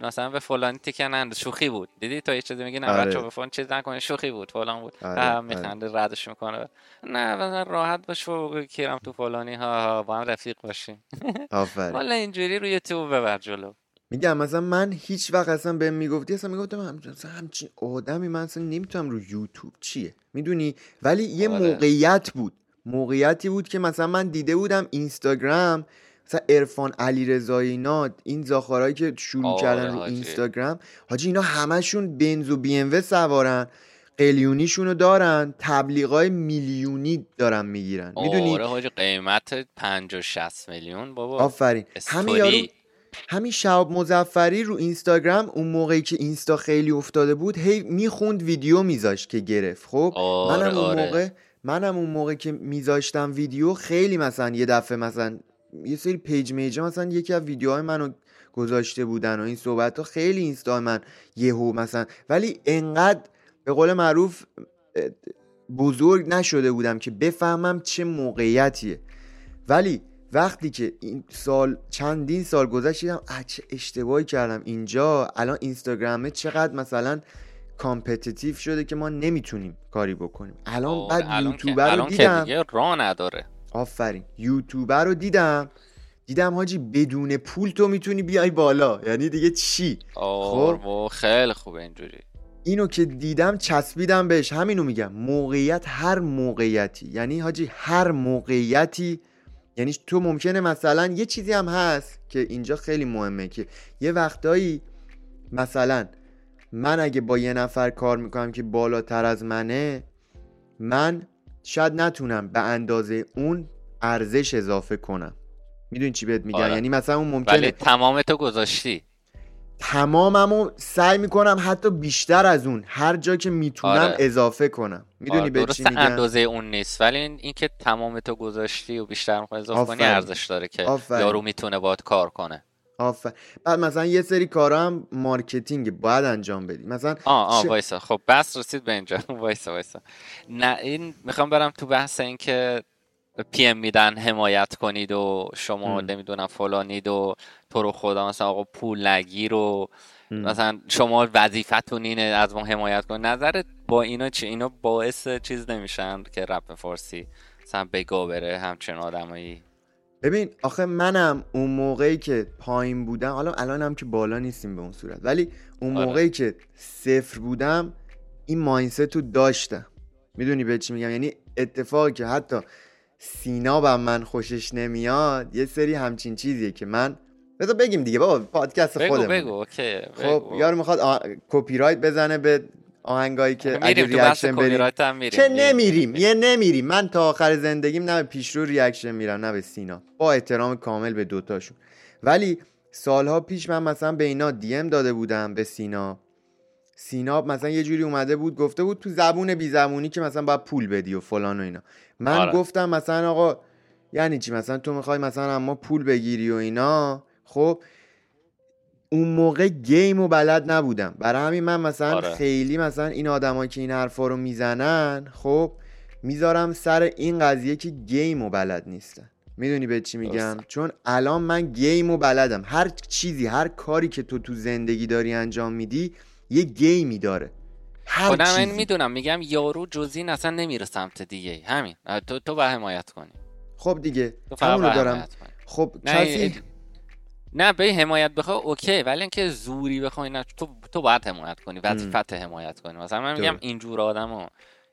مثلا به فلانی تکنند شوخی بود. دیدی؟ تا یه چیزی میگه نه آره. بچه به فلان چیز نکنه. شوخی بود. فلان بود. آره، آره، آره. میخنده ردش می‌کنه. نه مثلا راحت باش و کیرم تو فلانی. ها ها با هم رفیق باشیم. آفرین. حالا اینجوری روی تو ببر جلو. میگم مثلا من هیچ وقت اصلا بهم می‌گفتی اصلا می‌گفتم هم مثلا همچین آدمی من اصلا نمی‌تونم رو یوتیوب. چیه؟ می‌دونی؟ ولی یه آره. موقعیت بود. موقعیتی بود که مثلا من دیده بودم اینستاگرام مثلا عرفان علیرضایی اینا این زاخارایی که شروع آره کردن رو. اینستاگرام حاجی اینا همشون بنز و بی ام و سوارن قلیونیشونو دارن تبلیغای میلیونی دارن می‌گیرن. می‌دونی؟ آره حاجی قیمت 50 60 میلیون بابا. آفرین. همین یارو همین شهاب مزفری رو اینستاگرام اون موقعی که اینستا خیلی افتاده بود هی می‌خوند ویدیو میذاشت که گرفت. خب؟ آره منم اون آره. موقع منم اون موقع که میذاشتم ویدیو خیلی مثلا یه دفعه مثلا یه سری پیج میجا مثلا یکی از ویدیوهای منو گذاشته بودن و این صحبت ها خیلی اینستا من یهو مثلا ولی انقدر به قول معروف بزرگ نشده بودم که بفهمم چه موقعیتیه. ولی وقتی که این سال چندین سال گذشت دیدم چه اشتباهی کردم اینجا. الان اینستاگرامه چقدر مثلا competitive شده که ما نمی‌تونیم کاری بکنیم. الان بعد یوتیوبر رو دیدم. که راه نداره. آفرین. یوتیوبر رو دیدم. دیدم حاجی بدون پول تو می‌تونی بیای بالا. یعنی دیگه چی؟ خب؟ خیلی خوبه اینجوری. اینو که دیدم چسبیدم بهش. همینو میگم. موقعیت هر موقعیتی. یعنی حاجی هر موقعیتی یعنی تو ممکنه مثلا یه چیزی هم هست که اینجا خیلی مهمه که یه وقتایی مثلا من اگه با یه نفر کار می‌کنم که بالاتر از منه من شاید نتونم به اندازه اون ارزش اضافه کنم. می‌دونی چی بهت میگم؟ آره. یعنی مثلا اون ممکنه ولی تمام تو گذاشتی. تماممو سعی می‌کنم حتی بیشتر از اون هر جا که می‌تونم آره. اضافه کنم. می‌دونی آره. به چی میگم؟ اندازه اون نیست. ولی این که تمام تو گذاشتی و بیشتر می‌خوای اضافه کنی ارزش داره که یارو می‌تونه باید کار کنه. آفرین بعد مثلا یه سری کارا هم marketing باید انجام بدی. مثلا آه آه وایسا. خب بس رسید به اینجا. وایسا وایسا. نه این می‌خوام برم تو بحث این که PM میدن حمایت کنید و شما نمی‌دونم فلانید و تو رو خدا مثلا آقا پول نگیر و مثلا شما وظیفتون اینه از ما حمایت کن نظرت با اینا چی؟ اینا باعث چیز نمیشن که رپ فارسی مثلا بگو بره همچین آدمایی. ببین آخه منم اون موقعی که پایین بودم حالا الانم که بالا نیستیم به اون صورت ولی اون آره. موقعی که صفر بودم این ماینست رو داشتم. می‌دونی به چی میگم؟ یعنی اتفاقی که حتی سینا من خوشش نمیاد یه سری همچین چیزیه که من بذار بگیم دیگه بابا پادکست خودمون بگو بگو okay خب یارو می‌خواد آ... کپی رایت بزنه به آهنگایی که اگه reaction بریم. چه نمیریم یه نمیریم. من تا آخر زندگیم نه به پیشرو reaction میرم نه به سینا. با احترام کامل به دوتاشون. ولی سالها پیش من مثلا به اینا DM داده بودم به سینا. سینا مثلا یه جوری اومده بود گفته بود تو زبون بی زبونی که مثلا باید پول بدی و فلان و اینا. من آره. گفتم مثلا آقا یعنی چی؟ مثلا تو می‌خوای مثلا اما پول بگیری و اینا. خب اون موقع game و بلد نبودم. برای همین من مثلا آره. خیلی مثلا این آدمایی که این حرفا رو می‌زنن خب می‌ذارم سر این قضیه که game و بلد نیستن. می‌دونی به چی میگم؟ چون الان من game و بلدم. هر چیزی هر کاری که تو تو زندگی داری انجام میدی یه game ی داره. خودم این می‌دونم میگم یارو جز این اصلا نمیره سمت دیگه همین. تو تو به حمایت کنی. خب دیگه همونو دارم. خب کسی نه به حمایت بخوای okay. ولی اینکه زوری بخوای نه تو تو باید حمایت کنی. وظیفت حمایت کنی. مثلا من میگم اینجور آدمو.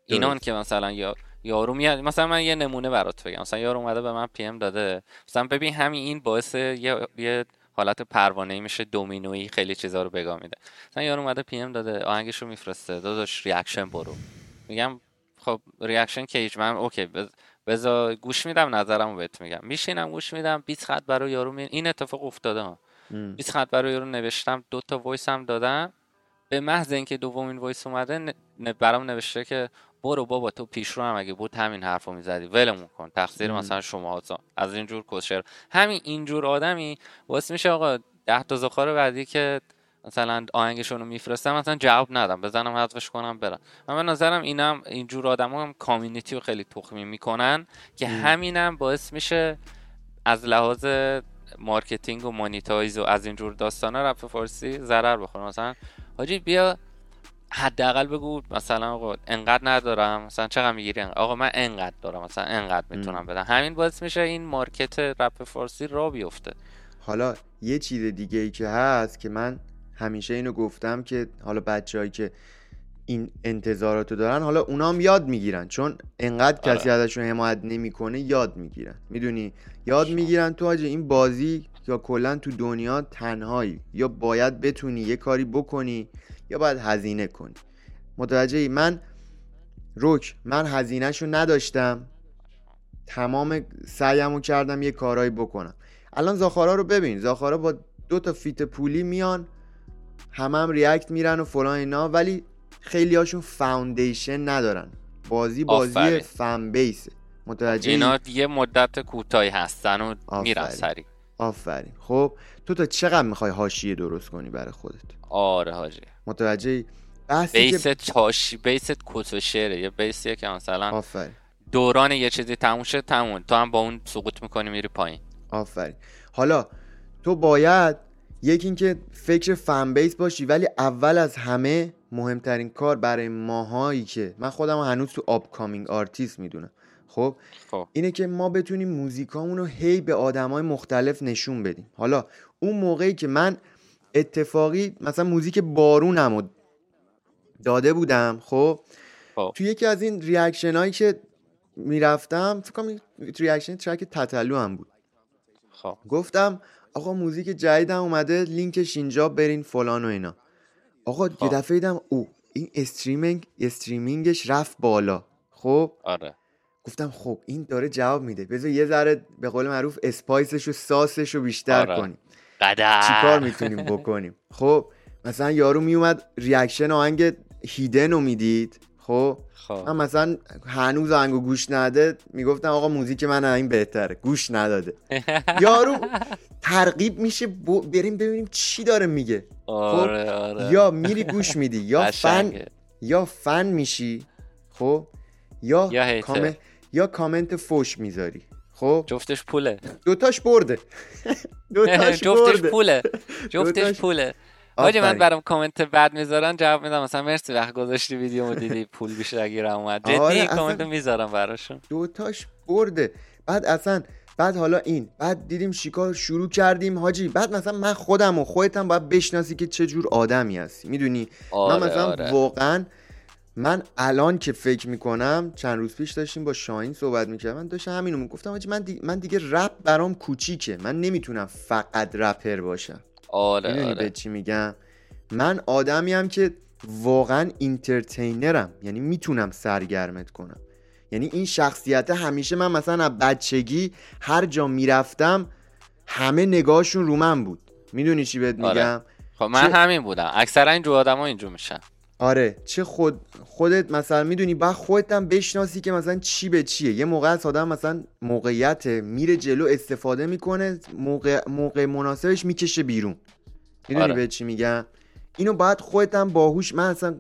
اینان که مثلا یا یارو میاد. مثلا من یه نمونه برات بگم. مثلا یارو اومده به من PM داده. مثلا ببین همین این باعث یه, یه حالت پروانه میشه دومینویی خیلی چیزا رو بگا میده. مثلا یارو اومده PM داده آهنگشو میفرسته داداش reaction برو. میگم خب reaction کیج؟ من okay بذار گوش میدم نظرمو بهت میگم. میشینم گوش میدم 20 خط برای یارو می... این اتفاق افتاده ها. 20 خط برای یارو نوشتم دو تا voice هم دادم. به محض اینکه دومین voice اومده برام نوشته که برو بابا تو پیشرو هم اگه بود همین حرفو می‌زدی. ولمون کن. تقصیر مثلا شما از اینجور کسشر همین اینجور آدمی واسه میشه آقا ده تا زاخار بعدی که مثلا آهنگشون رو میفرستم مثلا جواب ندم. بزنم حذفش کنم برم. من به نظرم اینم اینجور آدم هم community رو خیلی تخمی می‌کنن که همینم باعث میشه از لحاظ marketing و monetize و از اینجور داستان رپ فارسی ضرر بخوره. مثلا حاجی بیا حداقل بگو مثلا آقا انقدر ندارم مثلا چقدر می‌گیری؟ آقا من انقدر دارم مثلا انقدر می‌تونم بدم. همین باعث میشه این market رپ فارسی را بیفته. حالا یه چیز دیگه ای که هست که من همیشه اینو گفتم که حالا بچههایی که این انتظاراتو دارن حالا اونام یاد می‌گیرن. چون انقدر آره. کسی ازشون حمایت نمی‌کنه یاد می‌گیرن. می‌دونی؟ یاد می‌گیرن تو آجه این بازی یا کلا تو دنیا تنهایی. یا باید بتونی یه کاری بکنی یا باید هزینه کنی؟ متوجهی؟ من روک من هزینهشو نداشتم. تمام سعیمو کردم یه کارایی بکنم. الان زاخارا رو ببین. زاخارا با دو تا feat پولی میان همه هم react میرن و فلان اینا ولی خیلی هاشون foundation ندارن. بازی بازی آفره. fan base ه متوجه اینا یه مدت کوتاهی هستن و میرن سری آفرین. خب تو تا چقدر می‌خوای حاشیه درست کنی برای خودت؟ آره حاجی. متوجه بحثی که بیست حاشیه base ت کس و شعره یه base یه که مثلا آفرین. دوران یه چیزی تموم شد تموم. تو هم با اون سقوط می‌کنی میری پایین. آفرین. حالا تو باید یکی اینکه فکر fan base باشی ولی اول از همه مهمترین کار برای ماهایی که من خودم هنوز تو upcoming artist می‌دونم. خب؟ خب. اینه که ما بتونیم موزیکامون رو هی به آدمای مختلف نشون بدیم. حالا اون موقعی که من اتفاقی مثلا موزیک بارونم رو داده بودم خب؟ خب. تو یکی از این reaction هایی که می‌رفتم فکر کنم reaction track تتلو هم بود. خب. گفتم آقا موزیک جدیدم اومده لینکش اینجا برین فلان و اینا. آقا یه خب. دفعه دیدم او این streaming streaming ش رفت بالا خب؟ آره. گفتم خب این داره جواب میده. بذار یه ذره به قول معروف spice ش و sauce ش رو بیشتر آره. کنیم. قدر. چیکار می‌تونیم بکنیم؟ خب مثلا یارو میومد reaction آهنگ هیدن رو می‌دید خب؟ خب. من مثلا هنوز آهنگو گوش نده می‌گفتم آقا موزیک من این بهتره. گوش نداده. یارو ترغیب میشه بریم ببینیم چی داره میگه. آره آره. یا میری گوش میدی یا فن. یا فن میشی خب؟ یا یا. کامنت یا کامنت فوش می‌ذاری. خب؟ جفتش پوله. دوتاش برده. دوتاش جفتش پوله. جفتش پوله. حاجی من. برام کامنت بد می‌ذارن جواب میدم. مثلا مرسی وقت گذاشتی ویدیو دیدی پول بیشتر گیرم اومد. جدی آره، کامنت می‌ذارم براشون. دوتاش برده. بعد اصلا بعد حالا این بعد دیدیم شکار شروع کردیم. حاجی بعد مثلا من خودم و خودت هم باید بشناسی که چه جور آدمی هستی. می‌دونی؟ آره من مثلا آره. واقعا من الان که فکر می‌کنم چند روز پیش داشتیم با شاهین صحبت می‌کردم من داشتم همینو می‌گفتم حاجی من, دی... من دیگه رپ برام کوچیکه. من نمی‌تونم فقط رپر باشم. آره آره. به چی میگم؟ من آدمی هم که واقعا اینترتینرم یعنی می‌تونم سرگرمت کنم. یعنی این شخصیت همیشه من مثلا از بچگی هر جا می‌رفتم همه نگاهشون رو من بود. می‌دونی چی بهت آره. میگم؟ خب من چه- همین بودم. اکثرا اینجور آدما اینجور میشن. آره چه خود خودت مثلا می‌دونی با خودت هم بشناسی که مثلا چی به چیه. یه موقع از آدم مثلا موقعیت میره جلو استفاده می‌کنه موقع, موقع مناسبش می‌کشه بیرون. می‌دونی آره. به چی میگم؟ اینو باید خودت هم باهوش من اصلا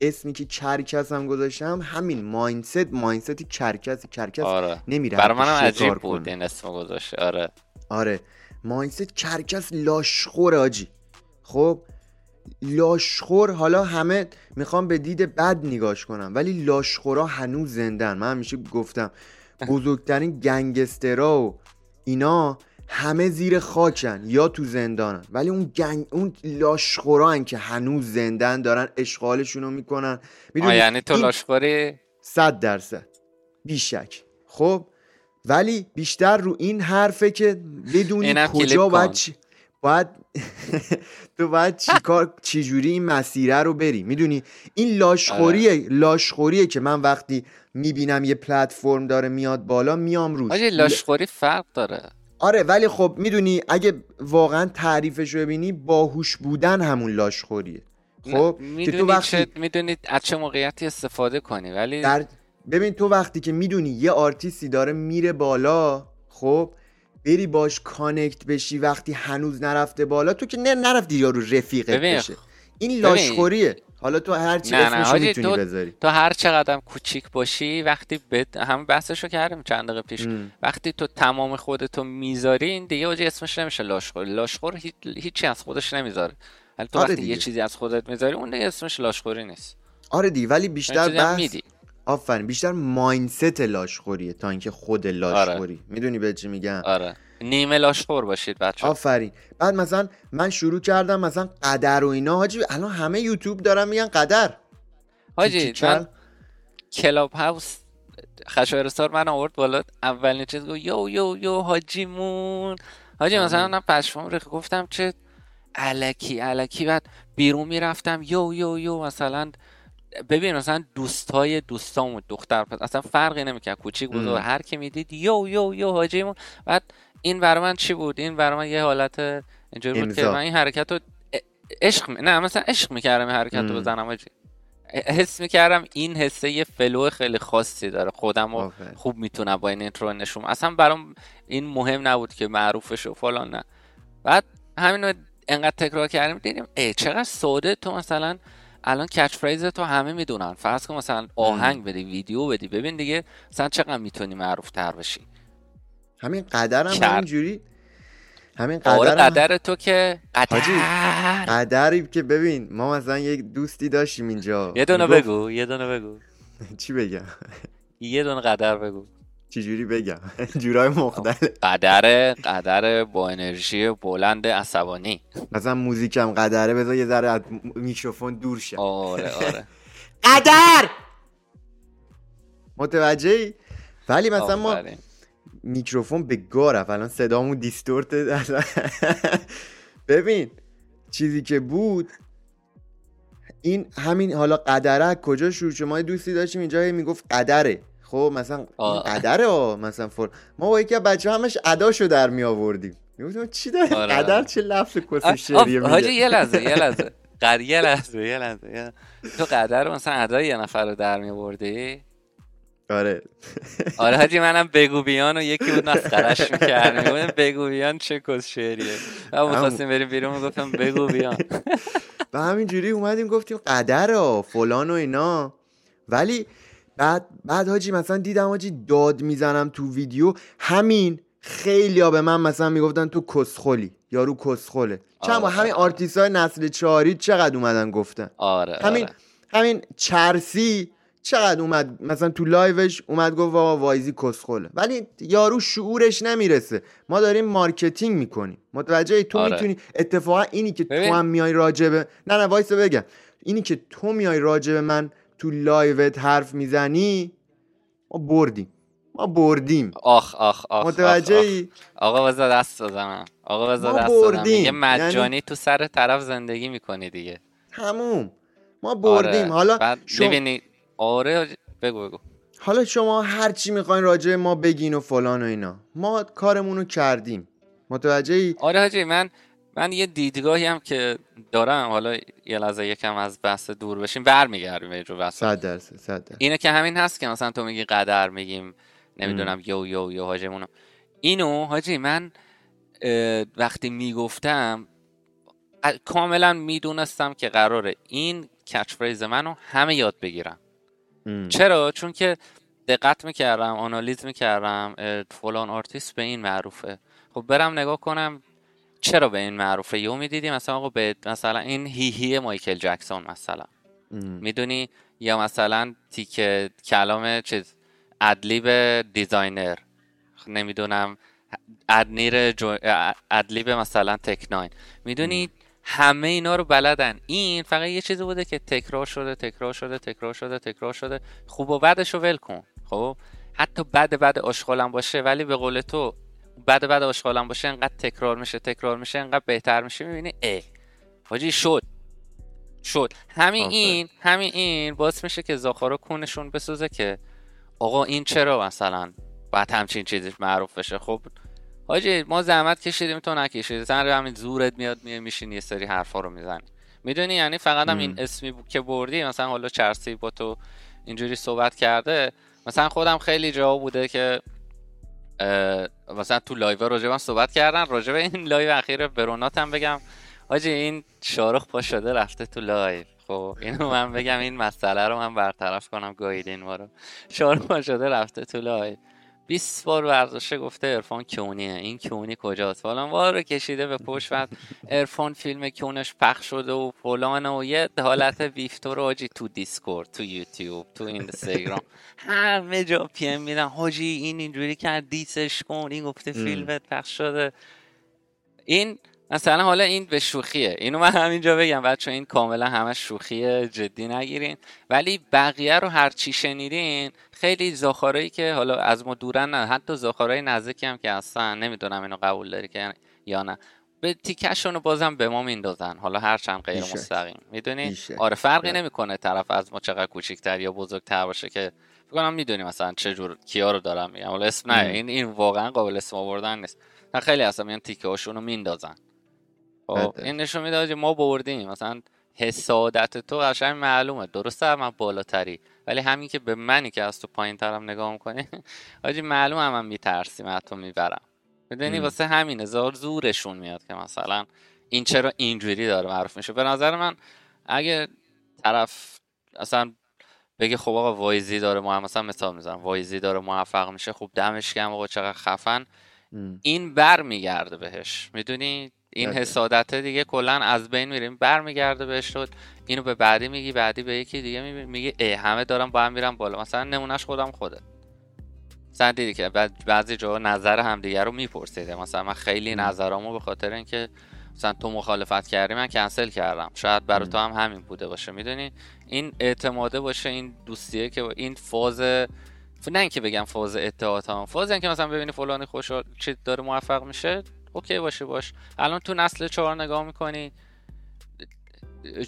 اسمی که کرکس هم گذاشتم همین mindset mindset کرکس کرکس آره. نمیره برای منم عجیب. بود این اسم گذاشته. آره. آره. mindset کرکس لاشخوره حاجی. خب؟ لاشخور حالا همه می‌خوان به دید بد نگاش کنم ولی لاشخورا هنوز زندن. من همیشه گفتم بزرگترین گنگسترا و اینا همه زیر خاکن یا تو زندانن. ولی اون گنگ اون لاشخورا که هنوز زندن دارن اشغالشون رو می‌کنن. می‌دونی؟ یعنی تو لاشخوری؟ صد درصد. بیشک. خب؟ ولی بیشتر رو این حرفه که بدونی کجا باید. باید تو باید چیکار چجوری این مسیره رو بری؟ می‌دونی؟ این لاشخوریه لاشخوریه که من وقتی می‌بینم یه پلتفرم داره میاد بالا میام روش. حاجی لاشخوری فرق داره. آره ولی خب می‌دونی اگه واقعا تعریفش رو ببینی باهوش بودن همون لاشخوریه. خب؟ که تو وقتی می‌دونی از چه موقعیتی استفاده کنی ولی در ببین تو وقتی که می‌دونی یه آرتیستی داره میره بالا خب؟ بری باش connect بشی وقتی هنوز نرفته بالا تو که نه نرفتی یارو رفیقت بشه. این لاشخوریه. حالا تو هر چی اسمشو می‌تونی تو- بذاری. تو هر چقدر کوچیک باشی وقتی به هم بحثشو کردیم چند دقیقه پیش. ام. وقتی تو تمام خودتو می‌ذاری این دیگه وجه اسمش نمیشه لاشخور لاشخور هیچ هیچی از خودش نمی‌ذاره. ولی تو آره وقتی دیگه. یه چیزی از خودت می‌ذاری اون دیگه اسمش لاشخوری نیست. آره دی ولی یه بیشتر بحث میدی. آفرین بیشتر مایندست لاشخوریه تا اینکه خود لاشخوری. می‌دونی به چی میگم؟ آره. نیمه لاشخور باشید بچه آفرین. بعد مثلا من شروع کردم مثلا قدر و اینا. حاجی الان همه یوتیوب دارن میگن قدر. حاجی من کل. کلاب هاوس خشایرستار من آورد بالا. اولین چیز گفت یو یو یو حاجیمون حاجی مثلا من پشمام ریخت. گفتم چه علکی علکی. بعد بیرون می‌رفتم یو یو یو. مثلا ببین مثلا دوستای دوستامون دختر پس اصلا فرقی نمی‌کرد کوچیک بود ام. هر کی می‌دید یو یو یو حاجیمون بعد این برای من چی بود؟ این برای من یه حالت اینجوری بود که. من این حرکت رو عشق می- نه مثلا عشق می‌کردم این حرکت رو. بزنم حاجی. حس می‌کردم این حسه یه flow خیلی خاصی داره. خودم رو خوب می‌تونم با این intro نشون اصلا برام این مهم نبود که معروفش و فلان نه. بعد همین انقدر تکرار کردیم دیدیم ای چقدر ساده تو مثلا الان catch phrase تو همه می‌دونن. فرض کن مثلا آهنگ بدی ویدیو بدی. ببین دیگه مثلا چقدر می‌تونی معروف تر بشی. همین قدرم هم همینجوری. همین آره، قدر قدر تو که قدر. قدری که ببین ما مثلا یک دوستی داشتیم اینجا. یه دونه بگو یه دونه بگو. چی بگم؟ یه دونه قدر بگو. چجوری بگم؟ جورای مختلف. قدر قدر با انرژی بلند عصبانی. مثلا موزیکم قدره بذار یه ذره از میکروفون دور شه. آره آره. قدر! متوجهی؟ ولی مثلا ما میکروفون به گار الان صدامون دیستورت ببین چیزی که بود این همین حالا قدره کجا شروع شد؟ ما دوستی داشتیم اینجا می‌گفت قدره. خب مثلا قدره ها مثلا فر ما با یکی بچه همش اداشو در می آوردیم چی داره؟ آره. قدر چه لفظ کسی شریه حاجی یه لحظه یه لحظه. قد یه لحظه یه لحظه تو قدر مثلا ادای یه نفر رو در می آوردی آره. آره حاجی منم بگو بیان و یکی بود مسخرش می‌کرد. می‌گفتم بگو بیان چه کس شعریه. ما می‌خواستیم بریم بیرون می‌گفتم بگو بیان. و همینجوری اومدیم گفتیم قدر ها فلان و اینا. ولی بعد بعد حاجی مثلا دیدم حاجی داد می‌زنم تو ویدیو. همین خیلی ها به من مثلا می‌گفتن تو کسخلی یارو کسخله. چند آره. همین آرتیست های نسل چهاری چقدر اومدن گفتن؟ آره همین آره. همین چرسی چقدر اومد مثلا تو live ش اومد گفت بابا وایزی کسخله. ولی یارو شعورش نمی‌رسه. ما داریم marketing می‌کنیم. متوجه تو آره. می‌تونی اتفاقا اینی که تو هم میای راجبه نه نه وایسه بگم. اینی که تو میای راجبه من تو live ت حرف می‌زنی ما بردیم. ما بردیم. آخ آخ آخ متوجه ای آقا بذار دست بزنم. آقا بذار دست بردیم. یه مجانی یعنی... تو سر طرف زندگی می‌کنی دیگه. تموم. ما بردیم. آره. حالا بعد شما... ببینی آره بگو بگو. حالا شما هر چی می‌خواین راجع ما بگین و فلان و اینا. ما کارمون رو کردیم. متوجه ای آره حاجی من من یه دیدگاهی هم که دارم حالا یه لحظه یکم از بحث دور بشیم برمیگردیم به جو بحث صد درصد صد اینه که همین هست که مثلا تو میگی قدر میگیم نمی‌دونم یو یو یو حاجمونو اینو حاجی من وقتی می‌گفتم کاملا می‌دونستم که قراره این catch phrase منو همه یاد بگیرم چرا؟ چون که دقت می‌کردم آنالیز می‌کردم فلان آرتیست به این معروفه. خب برم نگاه کنم چرا به این معروفه؟ یهو می‌دیدی مثلا آقا به مثلا این hee hee مایکل جکسون مثلا. می‌دونی؟ یا مثلا تیکه کلام چیز ad-lib دیزاینر. نمی‌دونم ادنیر جو... ادلیب مثلا تک ناین می‌دونی همه اینا رو بلدن. این فقط یه چیزی بوده که تکرار شده تکرار شده تکرار شده تکرار شده. خوب و بدش رو ول کن. خب؟ حتی بد بد آشغالم باشه ولی به قول تو بد بد آشغالم باشه انقدر تکرار میشه تکرار میشه انقدر بهتر میشه. می‌بینی؟ ای حاجی شد. شد. همین این همین این باعث میشه که زاخارا کونشون بسوزه که آقا این چرا مثلا باید همچین چیزی معروف بشه؟ خب حاجی ما زحمت کشیدیم تو نکشیدی. واسه همین زورت میاد میای میشینی یه سری حرفا رو می‌زنی. می‌دونی؟ یعنی فقط هم این اسمی که بردی مثلا حالا چرسی با تو اینجوری صحبت کرده مثلا خودم خیلی جا بوده که مثلا تو live راجبم صحبت کردن راجب این live اخیر برونات هم بگم. حاجی این شارخ پا شده رفته تو live. خب اینو من بگم این مسئله رو من برطرف کنم گاییدین ما رو. شارخ پا شده رفته تو لایو. 20 بار ورزشه گفته ارفان کونیه این کونی کجاست؟ فلان وارو کشیده به پشت بعد ارفان فیلم کونش پخش شده و فلان و یه حالت ویفتور آجی تو دیسکورد تو یوتیوب تو اینستاگرام. همه جا پیم میدن. حاجی این اینجوری کرد دیسش کن این گفته فیلمت پخش شده. این مثلا حالا این به شوخیه. اینو من همینجا بگم بچه این کاملا همه شوخی جدی نگیرین. ولی بقیه رو هر چی شنیدین خیلی زاخارایی که حالا از ما دورن نه حتی زاخارای نزدیکی هم که هستن نمی‌دونم اینو قبول داری که یا نه. به تیکشونو بازم به ما میندازن. حالا هر چند غیر مستقیم. می‌دونی؟ آره فرقی نمی‌کنه طرف از ما چقدر کوچیکتر یا بزرگتر باشه که فکر کنم می‌دونی مثلا چه جور کیا رو دارم میگم. حالا اسم نه این این واقعا قابل اسم آوردن نیست. خیلی اصلا میان تیکه هاشونو میندازن. خب این نشون میده ما بردیم. مثلا حسادت تو قشنگ معلومه. درسته من بالاتری. ولی همین که به منی که از تو پایین ترم نگاه می‌کنی. حاجی معلومه من میترسیم از تو می‌برم. می‌دونی واسه همین هزار زورشون میاد که مثلا این چرا اینجوری داره معروف میشه. به نظر من اگه طرف اصلا بگه خب آقا وایزی داره ما مثلا مثال می‌زنم وایزی داره موفق میشه خب دمش گرم آقا چقدر خفن. این بر میگرده بهش. می‌دونی؟ این حسادت دیگه کلا از بین میریم برمیگرده بهش شد اینو به بعدی میگی بعدی به یکی دیگه میگی ای همه دارم با هم میرم بالا. مثلا نمونهش خودم خوده. مثلا دیدی که بعضی جا نظر همدیگه رو میپرسیده. مثلا من خیلی نظرامو به خاطر اینکه مثلا تو مخالفت کردی من کنسل کردم. شاید برای تو هم همین بوده باشه. می‌دونی؟ این اعتماده باشه این دوستیه که این فاز نه اینکه بگم فاز اتحاد هم فاز اینکه مثلا ببینی فلانی خوشحال چی داره موفق میشه. اوکی باشه باش. الان تو نسل چهار نگاه می‌کنی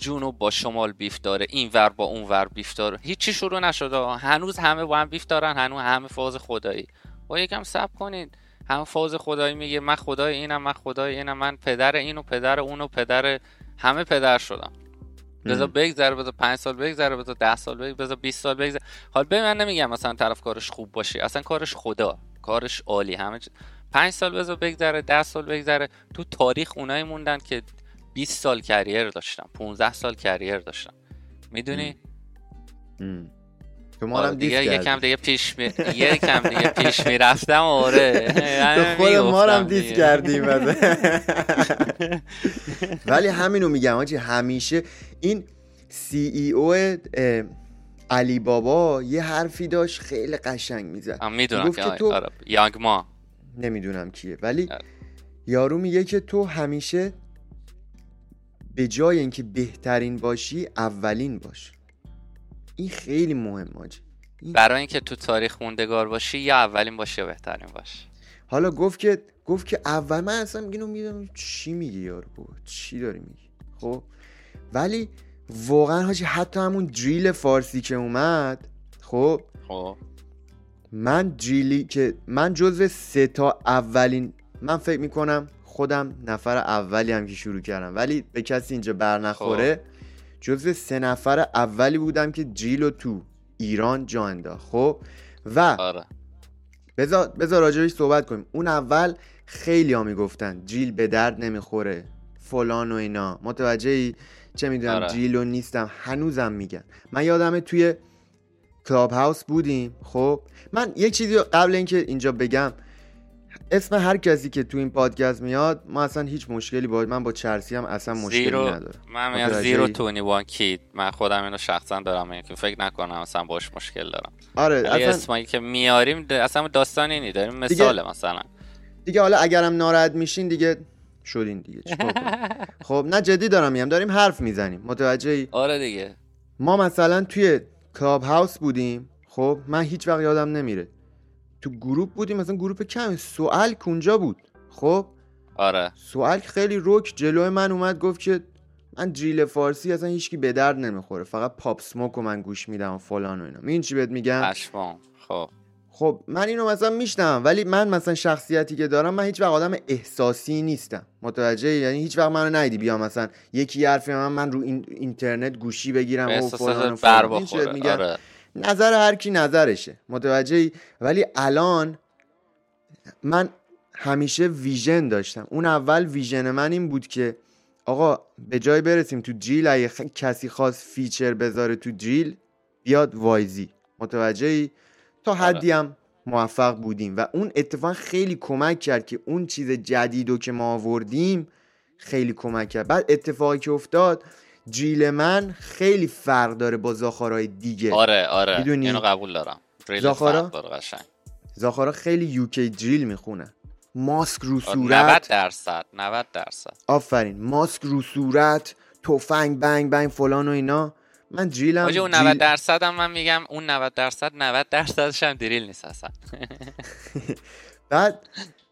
جنوب با شمال بیف داره این ور با اون ور بیف داره. هیچی شروع نشده هنوز همه با هم بیف دارن هنوز همه فاز خدایی. با یکم سب کنید همه فاز خدایی میگه من خدای اینم من خدای اینم من پدر اینو پدر اونو پدر همه پدر شدم. بذار بگذره بذار 5 سال بگذره بذار 10 سال بگذره بذار 20 سال بگذره. حال به من نمیگم مثلا طرف کارش خوب باشه اصلا کارش خدا کارش عالی همه 5 سال بذار بگذره 10 سال بگذره. تو تاریخ اونایی موندن که 20 سال کریر داشتن 15 سال کریر داشتن. می‌دونی؟ تو ما آره دیگه یکم دیگه پیش می... یکم دیگه پیش می‌رفتم آره. تو خود ما هم دیس کردیم ولی همینو میگم آجی همیشه این سی ای او علی بابا یه حرفی داشت خیلی قشنگ می‌زد. می‌دونم که تو آره. یانگ ما. نمی‌دونم کیه. ولی. یارو میگه که تو همیشه به جای اینکه بهترین باشی اولین باش. این خیلی مهم آجی. برای اینکه تو تاریخ موندگار باشی یا اولین باشی یا بهترین باش؟ حالا گفت که گفت که اول من اصلا میگم می‌دونم چی میگی یارو بابا؟ چی داری میگی؟ خب؟ ولی واقعا حاجی حتی همون دریل فارسی که اومد خب؟ خب. من دریلی که من جزو سه تا اولین من فکر می‌کنم خودم نفر اولی هم که شروع کردم. ولی به کسی اینجا بر نخوره خب. جزو سه نفر اولی بودم که جیل تو ایران جا انداخت. خب؟ و آره. بذار بذار راجبش صحبت کنیم. اون اول خیلی ها می‌گفتن جیل به درد نمی‌خوره فلان و اینا. متوجهی؟ چه می‌دونم آره. جیل و نیستم. هنوزم میگن. من یادمه توی کلاب هاوس بودیم. خب من یک چیزی قبل اینکه اینجا بگم اسم هر کسی که تو این پادکست میاد ما اصلا هیچ مشکلی باید من با چرسی هم اصلا مشکلی زیرو... ندارم. من میگم زیرو تونی وان کید من خودم اینو شخصا دارم که فکر نکنم اصلا باش مشکل دارم. آره اصلا اسمایی که میاریم اصلا داستانی نی. داریم مثال مثلا. دیگه حالا اگرم ناراحت میشین دیگه شدین دیگه. خب نه جدی دارم میگم. داریم حرف می‌زنیم. متوجهی؟ آره دیگه. ما مثلا توی کلاب هاوس بودیم. خب من هیچ وقت یادم نمیره. تو group بودیم مثلا group کم سوال کنجا بود؟ خب؟ آره. سوال خیلی رک جلوی من اومد گفت که من جیل فارسی اصلا هیچکی به درد نمی‌خوره. فقط Pop Smoke و من گوش میدم و فلان و اینا. این چی بهت میگم؟ خب. خب من اینو مثلا میشنوم ولی من مثلا شخصیتی که دارم من هیچ وقت آدم احساسی نیستم. متوجه یعنی هیچ وقت منو ندیدی بیام مثلا یکی حرفی من من رو این اینترنت گوشی بگیرم و فلان فلان. میگم آره. نظر هر کی نظرشه. متوجه ولی الان من همیشه vision داشتم. اون اول vision من این بود که آقا به جای برسیم تو جیل اگه کسی خواست feature بذاره تو جیل بیاد وایزی متوجه تا آره. حدی هم موفق بودیم. و اون اتفاق خیلی کمک کرد که اون چیز جدیدو که ما آوردیم خیلی کمک کرد. بعد اتفاقی که افتاد جیل من خیلی فرق داره با زاخارای دیگه. آره آره. می‌دونی؟ اینو قبول دارم. زاخارا؟ زاخارا خیلی یوکی جیل می‌خونه. ماسک رو آره، صورت 90 درصد 90 درصد. آفرین. ماسک رو صورت تفنگ بنگ بنگ فلان و اینا. من آجه اون 90 درصد هم من میگم اون 90 درصد 90 درصدش هم دریل نیست اصلا. بعد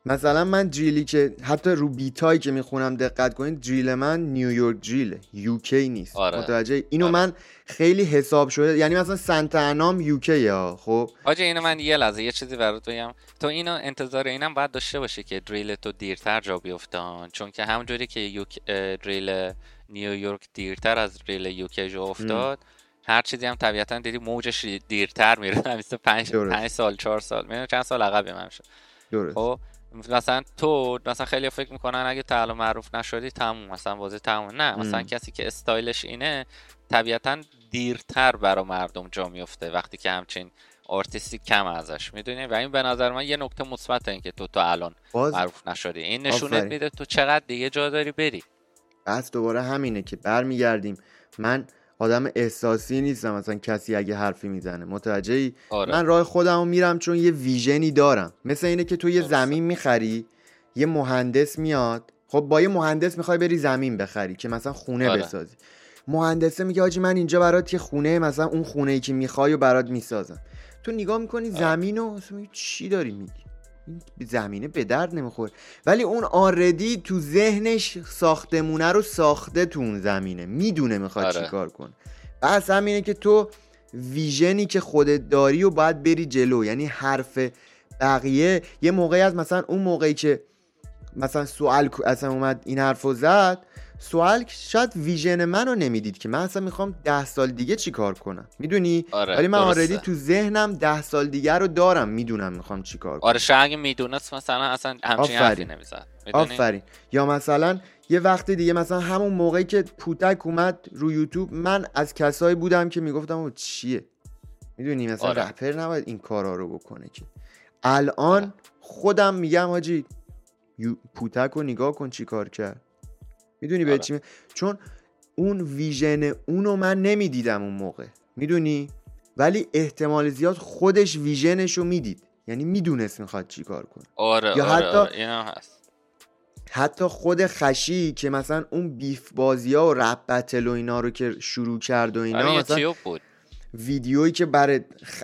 مثلا من جیلی که حتی رو بیتایی که می‌خونم دقت کنید جیل من نیویورک جیله یوکی نیست. آره. متوجه؟ اینو آره. من خیلی حساب شده یعنی مثلا سنت انام یوکی ها خب؟ آجه اینو من یه لحظه یه چیزی برات بگم. تو اینو انتظار اینم باید داشته باشه که دریل تو دیرتر جا بیفتان چون که همونجوری که یوک دریل نیویورک دیرتر از ریل یوکیج افتاد. هر چیزی هم طبیعتا دیدی موجش دیرتر میره. مثل پنج, پنج سال چهار سال. می‌دونی چند سال عقب هم شد درست. خب مثلا تو مثلا خیلی فکر می‌کنن اگه تا معروف نشدی تموم مثلا بازی تموم. نه مثلا کسی که استایلش اینه طبیعتا دیرتر برا مردم جا میفته وقتی که همچین آرتیستی کم ازش. می‌دونی؟ و این به نظر من یه نکته مثبت این که تو تا الان باز معروف نشدی. این نشونت میده تو چقدر دیگه جا داری بری. بس دوباره همینه که برمیگردیم من آدم احساسی نیستم مثلا کسی اگه حرفی می‌زنه متوجهی آره. من راه خودمو میرم چون یه ویژنی دارم مثل اینه که تو یه. زمین می‌خری یه مهندس میاد خب با یه مهندس می‌خوای بری زمین بخری که مثلا خونه آره. بسازی مهندسه میگه آجی من اینجا برات یه خونه مثلا اون خونه ای که می‌خوای و برات می‌سازم تو نگاه می‌کنی آره. زمین و چی داری میگی این زمینه به درد نمی‌خوره. ولی اون آردی تو ذهنش ساختمونه رو ساخته تو اون زمینه. می‌دونه می‌خواد آره. چیکار کنه. بس همینه که تو ویژنی که خودت داری و باید بری جلو. یعنی حرف بقیه. یه موقعی از مثلا اون موقعی که مثلا سوال اصلا اومد این حرف رو زد سوال شاید ویژن منو نمی‌دید که من اصلا می‌خوام ده سال دیگه چی کار کنم؟ می‌دونی؟ آره ولی من. آردی تو ذهنم ده سال دیگه رو دارم می‌دونم می‌خوام چی کار کنم. آره شاید اگه می‌دونست مثلا اصلا همچین حرفی آفرین. نمی‌زد. می‌دونی؟ آفرین. یا مثلا یه وقت دیگه مثلا همون موقعی که پوتک اومد رو یوتیوب من از کسایی بودم که می‌گفتم او چیه؟ می‌دونی؟ مثلا آره. رپر نباید این کارا رو بکنه که. الان آره. خودم میگم حاجی پوتک رو نگاه کن چی کار کرد. می‌دونی به آره. چی چون اون ویژن اونو من نمی‌دیدم اون موقع. می‌دونی؟ ولی احتمال زیاد خودش ویژنش رو می‌دید. یعنی می‌دونست می‌خواد چی کار کنه. آره یا آره, حتی- آره. اینا هست. حتی خود خشی که مثلا اون بیف بازی ها و رپ بتل و اینا رو که شروع کرد و اینا آره مثلا بود؟ ویدیویی که برای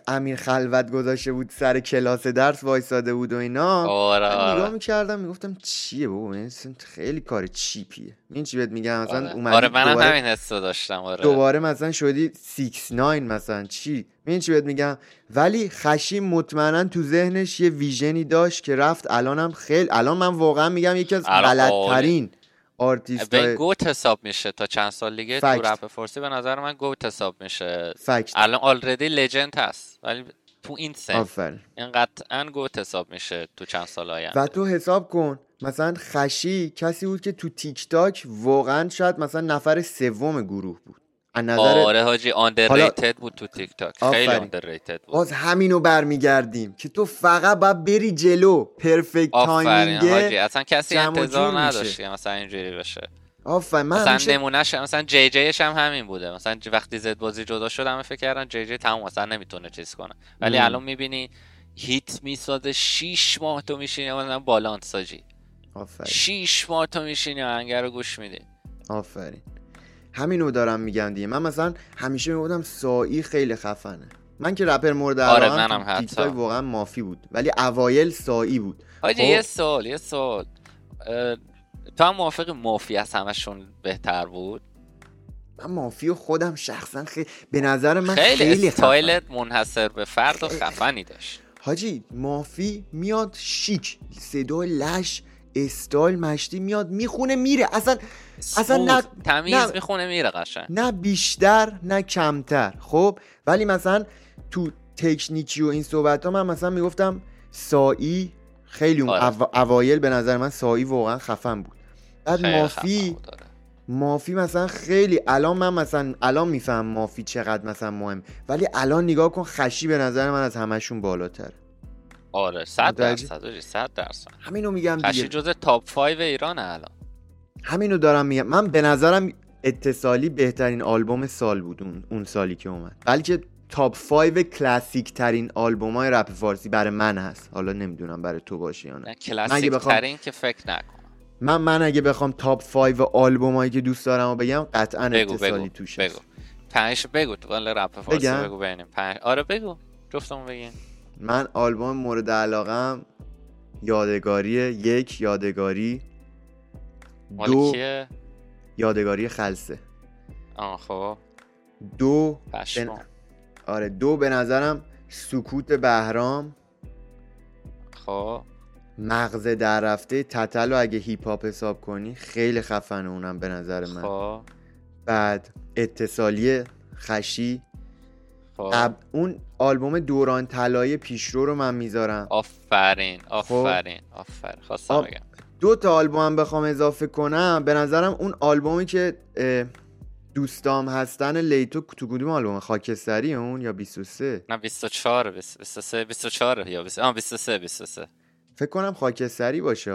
امیر خلوت گذاشته بود سر کلاس درس وایساده بود و اینا. آره من نگاه آره می‌کردم می‌گفتم چیه بابا؟ خیلی کار cheap یه. این چی بهت میگم؟ مثلا آره, اومدی آره منم دوباره, همین حس رو داشتم آره. دوباره مثلا شدی 6 9 مثلا. چی؟ این چی بهت میگم؟ ولی خشی مطمئنا تو ذهنش یه vision ی داشت که رفت. الانم خیلی الان من واقعا میگم یکی از غلطترین آرتیست به GOAT حساب میشه تا چند سال دیگه تو fact. رپ فارسی به نظر من GOAT حساب میشه. fact. الان already legend هست ولی تو این سن. آفرین. این قطعا GOAT حساب میشه تو چند سال آینده. و تو حساب کن مثلا خشی کسی بود که تو تیک تاک واقعا شاید مثلا نفر سوم گروه بود. از نظر آره حاجی underrated بود تو تیک تاک خیلی. underrated بود. باز همینو برمیگردیم که تو فقط باید بری جلو. perfect timing ه اصلا کسی انتظار. نداشتی مثلا اینجوری بشه. آفرین من مثلا همیشه نمونهش مثلا جی جیش هم همین بوده. مثلا وقتی زد بازی جدا شد همه فکر کردن جی جی تموم مثلا نمی‌تونه چیز کنه. ولی مم. الان می‌بینی هیت می‌سازه 6 ماه تو میشینی مثلا بالانس ساجی آفرین. 6 ماه تو میشینی آهنگر رو گوش میدی. آفرین. همینو دارم میگم دیگه من مثلا همیشه می‌گفتم سایی خیلی خفنه. من که رپر مورد آره، منم حتی. واقعا مافی بود. ولی اوایل سایی بود. حاجی خب. یه سوال یه سوال. اه، تو هم موافق مافی از همشون بهتر بود؟ من مافی و خودم شخصا خیلی به نظر من خیلی, خیلی, استایل خفن. منحصر به فرد و خفنی داشت. حاجی مافی میاد شیک صدا لش استایل مشتی میاد می‌خونه میره. اصلا اصلا نه تمیز نه- می‌خونه میره قشنگ. نه بیشتر نه کمتر. خب؟ ولی مثلا تو تکنیکی و این صحبت ها من مثلا می‌گفتم سایی خیلی اون آره. او- اوایل به نظر من سایی واقعا خفن بود. بعد مافی آره. مافی مثلا خیلی الان من مثلا الان میفهم مافی چقدر مثلا مهم ولی الان نگاه کن خشی به نظر من از همشون بالاتر آره صد متوجه؟ درصد آجی، صد درصد. همینو میگم دیگه. جز تاپ 5 ایران الان. همینو دارم میگم. من به نظرم اتصالی بهترین آلبوم سال بود اون, اون سالی که اومد. بلکه top 5 کلاسیک ترین آلبوم های رپ فارسی برای من هست. حالا نمی‌دونم برای تو باشه یا نه. نه کلاسیک بخوام- ترین که فکر نکنم من من اگه بخوام top 5 آلبوم هایی که دوست دارم و بگم قطعا بگو اتصالی بگو توش بگو. پنج بگو تو رپ فارسی بگم؟ بگو ببینیم پنج آره بگو. جفتمون بگیم. من آلبوم مورد علاقم یادگاری یک یادگاری دو کیه؟ یادگاری خلصه. آه خب. دو بن- آره دو به نظرم سکوت بهرام. خب. مغز در رفته تتل اگه هیپ هاپ حساب کنی خیلی خفنه اونم به نظر من. خب. بعد اتصالی خشی خب. اون آلبوم دوران طلایی پیشرو رو من می‌ذارم. آفرین آفرین آفرین. خواستم آب- بگم. دو تا آلبوم هم بخوام اضافه کنم. به نظرم اون آلبومی که دوستام هستن لیتو تو کدوم آلبوم خاکستری اون یا 23 نه 24 بیست- 23 24 یا 20 آه 23 23 فکر کنم خاکستری باشه.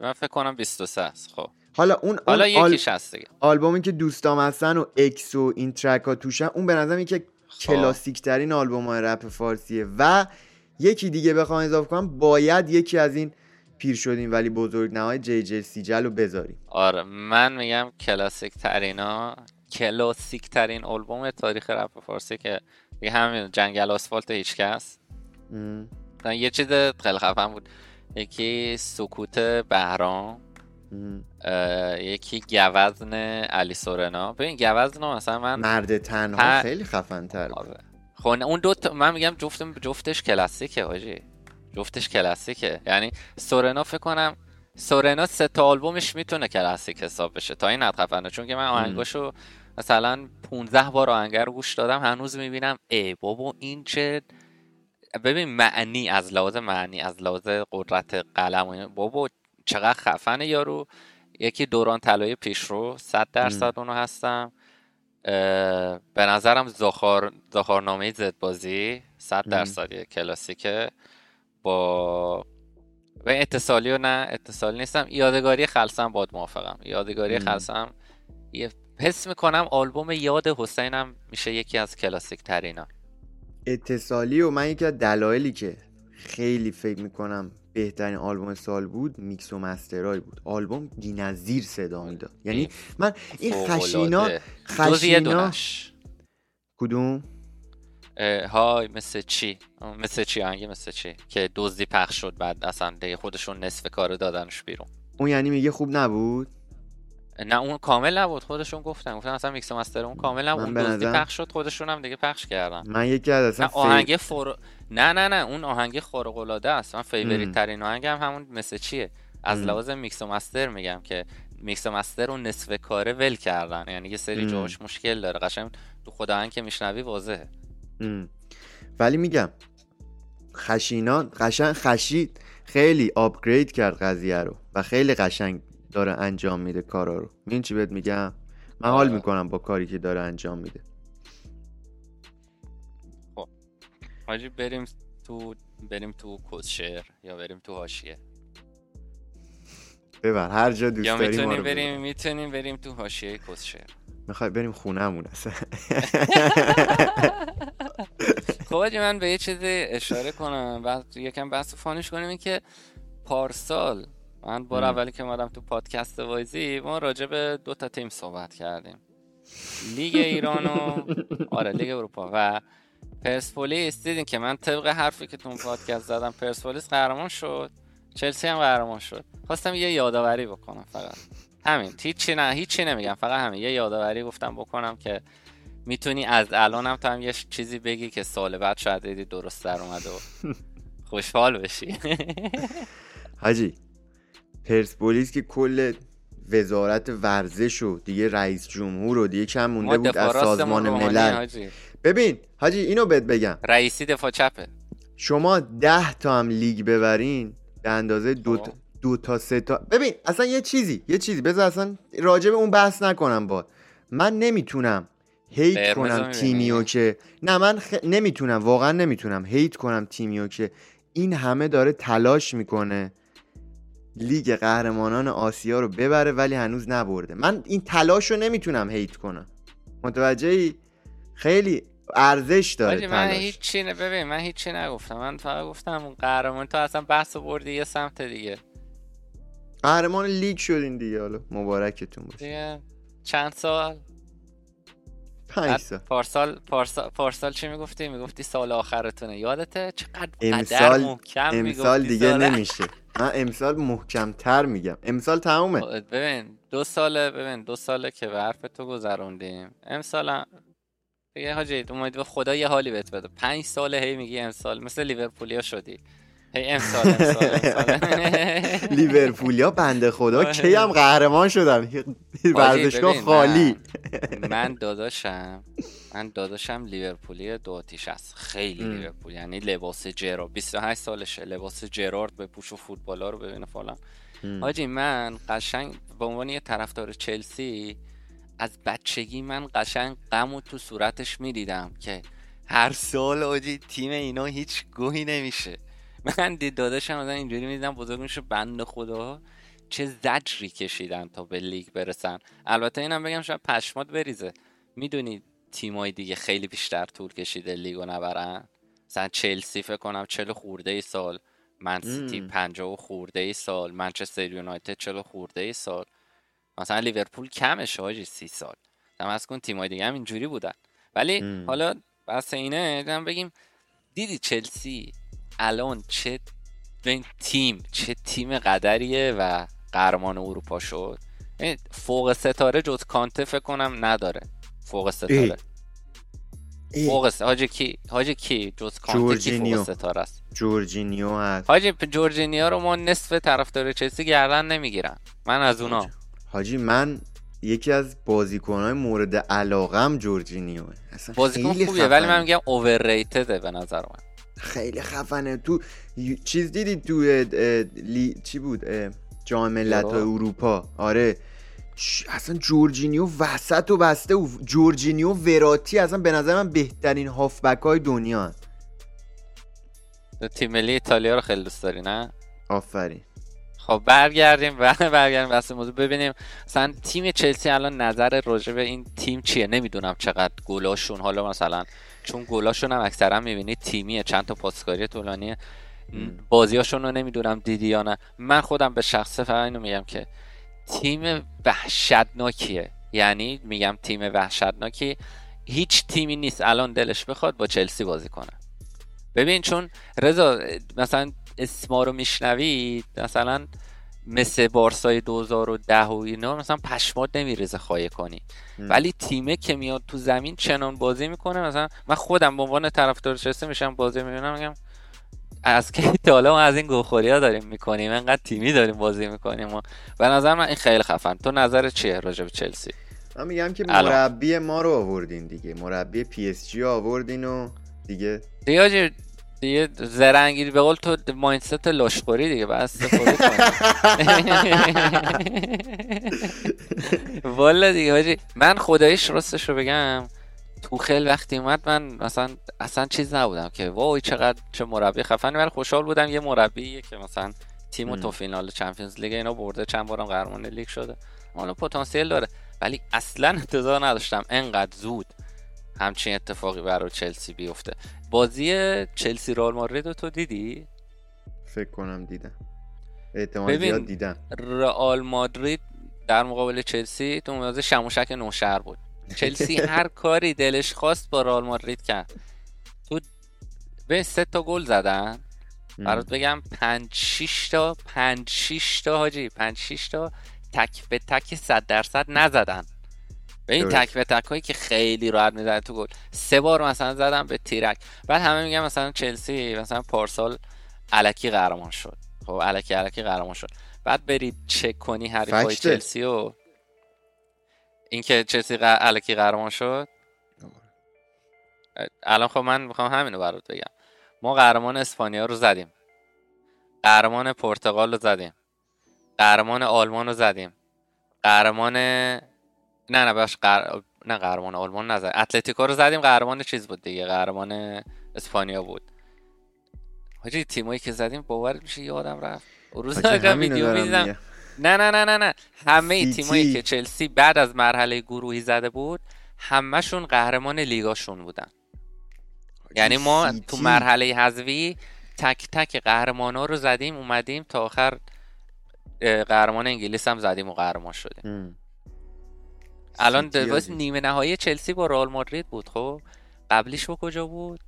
من فکر کنم 23 است خب. حالا اون, اون حالا آل- یکیش هست دیگه. آلبومی که دوستام هستن و اکس و این ترک ها توشن اون به نظرم که خب. کلاسیک ترین آلبوم های رپ فارسیه و یکی دیگه بخوام اضافه کنم باید یکی از این پیر شدیم ولی بزرگ نهای جی جی سیجل رو بذاریم. آره من میگم کلاسیک ترینا کلاسیک ترین آلبوم تاریخ رپ فارسی که دیگه همین جنگل آسفالت هیچکس یه چیز خیلی خفن بود. یکی سکوت بهرام. یکی گوزن علی سورنا. ببین گوزن مثلا من مرد تنها خیلی خفن تر آره. خب نه، اون دو تا من میگم جفت جفتش کلاسیکه حاجی. جفتش کلاسیکه. یعنی سورنا فکر کنم سورنا سه تا آلبومش می‌تونه کلاسیک حساب بشه. تا این حد خفنه. چون که من آهنگاشو مثلا 15 بار آهنگ رو گوش دادم هنوز می‌بینم ای بابا این چه ببین معنی از لحاظ معنی از لحاظ قدرت قلم بابا چقدر خفنه یارو. یکی دوران طلایی پیشرو صد درصد اونو هستم. به نظرم زاخار زاخارنامه زدبازی. صد ام. درصد یه کلاسیکه. با و اتصالی و نه اتصالی نیستم. یادگاری خلصم باد موافقم. یادگاری ام. خلصم یه حس می‌کنم آلبوم یاد حسینم میشه یکی از کلاسیک ترینا اتصالی و من یکی از دلایلی که خیلی فکر می‌کنم بهترین آلبوم سال بود میکس و master ای بود. آلبوم بی‌نظیر صدا می‌داد. یعنی من این خشینا خشینا کدوم؟ های مثل چی؟ مثل چی؟ آهنگ مثل چی؟ که دزدی پخش شد بعد اصلا دیگه خودشون نصف کار دادنش بیرون. اون یعنی میگه خوب نبود؟ نه اون کامل نبود. خودشون گفتن. گفتن اصلا mix master اون کامل نبود. اون دزدی نظرم- پخش شد خودشون هم دیگه پخش کردن. من یکی از اصلا نه آهنگ فور نه نه نه اون آهنگ خارق العاده است. من favorite ترین آهنگ هم همون مثل چیه؟ از. لحاظ mix master میگم که mix master رو نصف کاره ول کردن. یعنی یه سری. جاهاش مشکل داره. قشنگ تو خود آهنگ که میشنوی واضحه. ام. ولی میگم خشینا قشنگ خشی خیلی upgrade کرد قضیه رو و خیلی قشنگ داره انجام میده کارا رو. این چی بهت میگم؟ من حال آره. می‌کنم با کاری که داره انجام میده. حاجی بریم تو بریم تو کسشر یا بریم تو حاشیه؟ ببر هر جا دوست یا داری می‌تونیم بریم ببر. می‌تونیم بریم تو حاشیه کسشر می‌خوای بریم خونهمون اصلا. خب من به یه چیزی اشاره کنم. بعد یکم بحث فانیش کنیم این که پارسال من بار. اولی که اومدم تو پادکست وایزی ما راجع به دو تا تیم صحبت کردیم. لیگ ایران و آره لیگ اروپا. و پرسپولیس دیدین که من طبق حرفی که تو پادکست زدم پرسپولیس قهرمان شد چلسی هم قهرمان شد. خواستم یه یادآوری بکنم فقط. همین. هیچی نه هیچی نمیگم فقط همین. یه یادآوری گفتم بکنم که می‌تونی از الان هم تو هم یه چیزی بگی که سال بعد شاید دیدی درست در اومده و خوشحال بشی. حاجی پرسپولیس که کل وزارت ورزش و دیگه رئیس جمهور و دیگه کم مونده بود از سازمان ملل. حاجی. ببین حاجی اینو بهت بگم. رئیسی دفاع چپه. شما ده تا هم لیگ ببرین به اندازه دو خب. تا, دو تا سه تا ببین اصلا یه چیزی یه چیزی. بذار اصلا راجع به اون بحث نکنم با من نمی‌تونم هیت کنم؟ تیمیو که نه من خ... نمی‌تونم واقعا نمی‌تونم هیت کنم تیمیو که این همه داره تلاش می‌کنه لیگ قهرمانان آسیا رو ببره ولی هنوز نبرده. من این تلاش رو نمی‌تونم هیت کنم. متوجهی؟ خیلی ارزش داره حاجی من تلاش. هیچی نه ببین من هیچی نگفتم. من فقط گفتم قهرمان تو اصلا بحث رو بردی یه سمت دیگه. قهرمان لیگ شدین دیگه حالا مبارکتون باشه. چند سال؟ پنج بعد سال پارسال پارسال پارسال چی می‌گفتی؟ می‌گفتی سال آخرتونه. یادته چقدر قدر امسال محکم امسال دیگه نمیشه. من امسال محکمتر میگم. امسال تمومه. ببین دو ساله ببین دو ساله که به حرف تو گذروندیم. امسال هم دیگه حاجی امید به خدا یه حالی بهت بده. پنج ساله هی میگی امسال. مثل لیورپولیا شدی. امسال امسال امسال لیورپولیا بنده خدا. کی هم قهرمان شدن ورزشگاه خالی من, داداشم من داداشم لیورپولی دو آتیش است خیلی. لیورپول یعنی لباس جرارد 28 سالشه لباس جرارد به پوش و فوتبالا رو ببینه فلان. حاجی من قشنگ به عنوان یه طرفدار چلسی از بچگی من قشنگ غم و تو صورتش می‌دیدم که هر سال آجی تیم اینا هیچ گوهی نمیشه من دید داداشم مثلا اینجوری می‌دیدم بزرگ میشه بند خدا چه زجری کشیدن تا به لیگ برسن. البته اینم بگم شاید پشمات بریزه. می‌دونی تیمای دیگه خیلی بیشتر طول کشیده لیگو نبرن؟ مثلا چلسی فکر کنم چلو خورده ای سال من سیتی. پنجاه و خورده ای سال منچستر یونایتد چلو خورده ای سال. مثلا لیورپول کمشه حاجی سی سال. تمس کن تیمای دیگه هم اینجوری بودن. ولی مم. حالا بس اینه بگیم دیدی چلسی الان چه ببین تیم چه تیم قدریه و قهرمان اروپا شد. فوق ستاره جز کانته فکر کنم نداره. فوق ستاره. ای، فوق ست... حاجی کی؟ حاجی کی؟ جز کانته کی جورجینیو. فوق ستاره است؟ جورجینیو هست. حاجی جورجینیو رو ما نصف طرفدار چلسی گردن نمی‌گیرن. من از اونا. حاجی من یکی از بازیکنهای مورد علاقم جورجینیو اصلا بازیکن خوبیه ولی. من میگم overrated ه به نظر من. خیلی خفنه. تو چیز دیدی تو لی... چی بود؟ جام ملت؟ اروپا. آره. اصلا جورجینیو وسط و بسته و جورجینیو وراتی اصلا به نظر من بهترین هافبک های دنیا. تیم ملی ایتالیا رو خیلی دوست داری نه؟ آفرین. خب برگردیم. و برگردیم بحث موضوع. ببینیم مثلا تیم چلسی الان نظر راجع به این تیم چیه؟ نمی‌دونم چقدر گلاشون حالا مثلا چون گلاشون هم اکثرا می‌بینید تیمیه چند تا پاسکاری طولانیه بازیاشون رو نمی‌دونم دیدی یا نه. من خودم به شخصه فقط اینو میگم که تیم وحشتناکیه. یعنی میگم تیم وحشتناکی. هیچ تیمی نیست. الان دلش بخواد با چلسی بازی کنه. ببین چون رضا مثلا اسما رو میشنوی مثلا مثل بارسای 2010 و اینا مثلا پشمات نمیریزه خواهی کنی ام. ولی تیمه که میاد تو زمین چنان بازی می‌کنه مثلا من خودم به عنوان طرفدار چلسی میشم بازی می‌بینم میگم از که حالا ما از این گوخوری ها داریم می‌کنیم انقدر تیمی داریم بازی می‌کنیم و به نظر من این خیلی خفن تو نظر چیه راجع به چلسی من میگم که. مربی ما رو آوردین دیگه مربی پی اس جی آوردین و دیگه دیگه دیگه زرنگی به قول تو مایندست لاشخوری دیگه بعد استفاده کنی. والا دیگه حاجی من خدایش راستش رو بگم توخل وقتی اومد من مثلا اصلا چیز نبودم که وای چقدر چه مربی خفنی ولی خوشحال بودم یه مربی که مثلا تیم. تو فینال چمپیونز لیگ اینا برده چند بارم قهرمان لیگ شده. حالا پتانسیل داره ولی اصلا انتظار نداشتم انقدر زود همچین اتفاقی برای چلسی بیفته. بازی چلسی رئال مادرید رو تو دیدی؟ فکر کنم دیدم. احتمال ببین. زیاد دیدم. رئال مادرید در مقابل چلسی تو موازه شموشک نوشهر بود. چلسی هر کاری دلش خواست با رئال مادرید کرد. تو به سه تا گل زدن. برات بگم پنج شیش تا پنج شیش تا حاجی پنج شیش تا تک به تک صد درصد نزدن. به این. تک به تک هایی که خیلی راحت می‌زنه تو گل. سه بار مثلا زدم به تیرک. بعد همه میگن مثلا چلسی مثلا پارسال علکی قهرمان شد. خب علکی علکی قهرمان شد. بعد برید چک کنی حریفای. چلسی و اینکه چلسی ق... علکی قهرمان شد. الان خب من می‌خوام همینو برات بگم. ما قهرمان اسپانیا رو زدیم. قهرمان پرتغال رو زدیم. قهرمان آلمان رو زدیم. قهرمان نه نه باش قهر... نه قهرمان آلمان نزدیم اتلتیکو رو زدیم قهرمان چیز بود دیگه قهرمان اسپانیا بود حاجی تیمایی که زدیم باور میشه یادم رفت روز ویدیو می‌دیدم. نه نه نه نه نه همه. تیمایی که چلسی بعد از مرحله گروهی زده بود همشون قهرمان لیگاشون بودن یعنی ما. تو مرحله حذفی تک تک قهرمانا رو زدیم اومدیم تا آخر قهرمان انگلیس هم زدیم و قهرمان شدیم. الان حاجی. نیمه نهایی چلسی با رئال مادرید بود خب قبلیش با کجا بود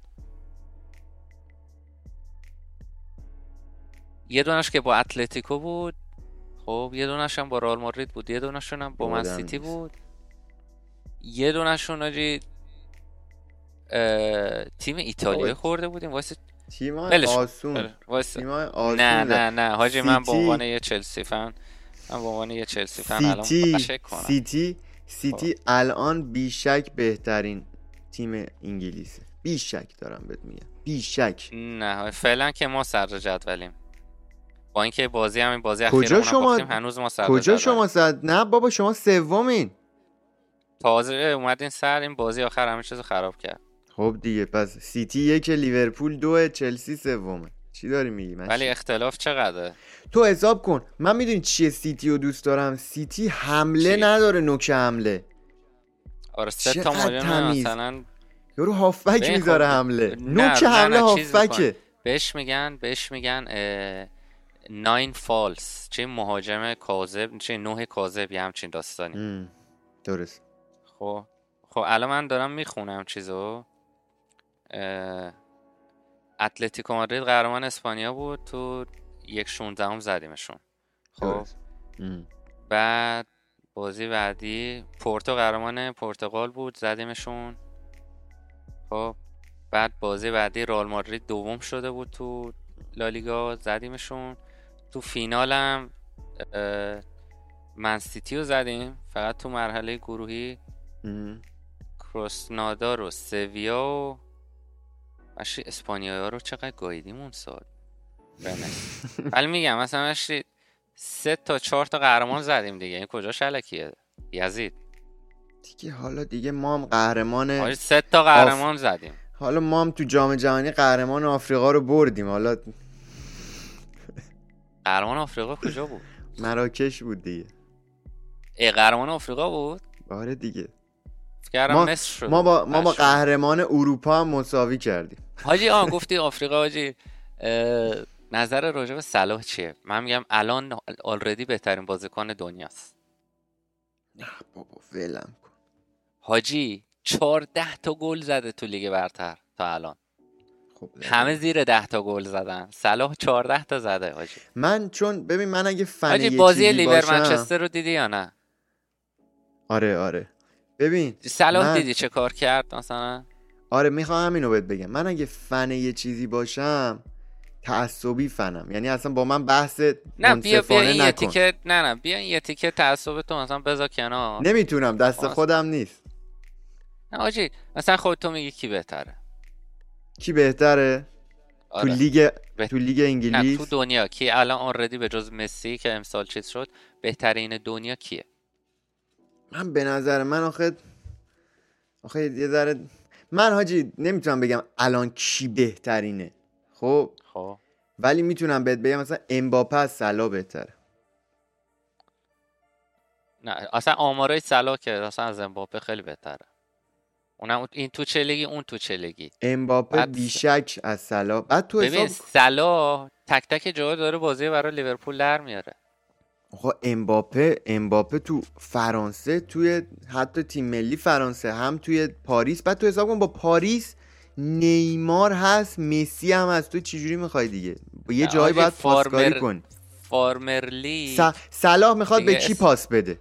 یه دونش که با اتلتیکو بود خب یه دونش هم با رئال مادرید بود یه دونشون هم با من سیتی. بود یه دونشون حاجی تیم ایتالیا. خورده بودیم واسه کن. آسون واسه آسون نه. نه نه حاجی من به عنوان یه چلسی فن من به عنوان یه چلسی فن الان سیتی سیتی سیتی الان بیشک بهترین تیم انگلیسه. بیشک دارم بهت میگم. بیشک. نه فعلا که ما صدر جدولیم. با اینکه بازی همین بازی کجا شما- هنوز ما صدر کجا. شما صد نه بابا شما سومین. تازه اومدین سر این بازی آخر همه چیزو خراب کرد. خب دیگه پس سیتی یک لیورپول دو چلسی سومه. چی داری میگی من ولی اختلاف چقدره؟ تو حساب کن. من می‌دونی چیه سیتی رو دوست دارم؟ سیتی حمله چی؟ نداره نوک حمله. آره سه تا. مثلا یارو هافبک می‌ذاره خب، حمله نوک حمله هافبکه بهش میگن بهش میگن اه، ناین فالس. چه مهاجم کاذب چه نوع کاذب یه همچین داستانی. ام، درست. خب خب الان من دارم می‌خونم چیزو. اه، اتلتیکو مادرید قهرمان اسپانیا بود. تو یک 16 هم زدیمشون. خب. بعد بازی بعدی پورتو قهرمان پرتغال بود زدیمشون. خب. بعد بازی بعدی رئال مادرید دوم شده بود تو لالیگا زدیمشون. تو فینالم اه، من سیتی رو زدیم فقط تو مرحله گروهی. ام. کروسنادار و سویا و اشی اسپانیایی ها رو چقدر گاییدیم اون سال. ولی میگم مثلا اشی سه تا چهار تا قهرمان زدیم دیگه. این کجا شلکیه؟ یزید. دیگه حالا دیگه ما هم قهرمان آره سه تا قهرمان زدیم. حالا ما هم تو جام جهانی قهرمان آفریقا رو بردیم. حالا قهرمان آفریقا کجا بود؟ مراکش بود دیگه. ای قهرمان آفریقا بود؟ آره دیگه. ما- مصر شد. ما با ما با. قهرمان اروپا هم مساوی کردیم. حاجی آن گفتی آفریقا حاجی نظر راجع به صلاح چیه؟ من میگم الان آلردی بهترین بازیکن دنیاست. نه بابا ولم کن. حاجی 14 تا گل زده تو لیگ برتر تا الان. خب همه زیر 10 تا گل زدن. صلاح 14 تا زده حاجی. من چون ببین من اگه فن حاجی بازی لیور منچستر رو دیدی یا نه؟ آره آره. ببین صلاح من- دیدی چه کار کرد مثلا؟ آره می‌خوام همینو بهت بگم. من اگه فن یه چیزی باشم تعصبی فنم. یعنی اصلا با من بحث نه بیا بیا این یه نکن. تیکه نه نه بیا این یه تیکه تعصب تو مثلا بذار کنار. نمی‌تونم دست خودم نیست. نه حاجی مثلا خود تو میگی کی بهتره؟ کی بهتره؟ تو آره. لیگ به- تو لیگ نه انگلیس؟ تو دنیا. کی الان آنردی به جز مسی که امسال چیز شد بهترین دنیا کیه؟ من به نظر من آخه آخه یه ذره من حاجی نمی‌تونم بگم الان کی بهترینه. خب؟ خب. ولی می‌تونم بهت بگم مثلا امباپه از سلا بهتره. نه اصلا آمارای صلاح که اصلا از امباپه خیلی بهتره. اونم این تو چه لیگی اون تو چه لیگی امباپه بعد- بیشک از سلا بعد تو ببین حساب صلاح تک تک جاها داره بازی برای لیورپول در میاره. آقا امباپه امباپه تو فرانسه توی حتی تیم ملی فرانسه هم توی پاریس. بعد تو حساب کن با پاریس نیمار هست مسی هم هست. تو چجوری می‌خوای دیگه؟ یه جایی باید پاسکاری farmer- کن farmer league س- صلاح می‌خواد به کی اس- پاس بده؟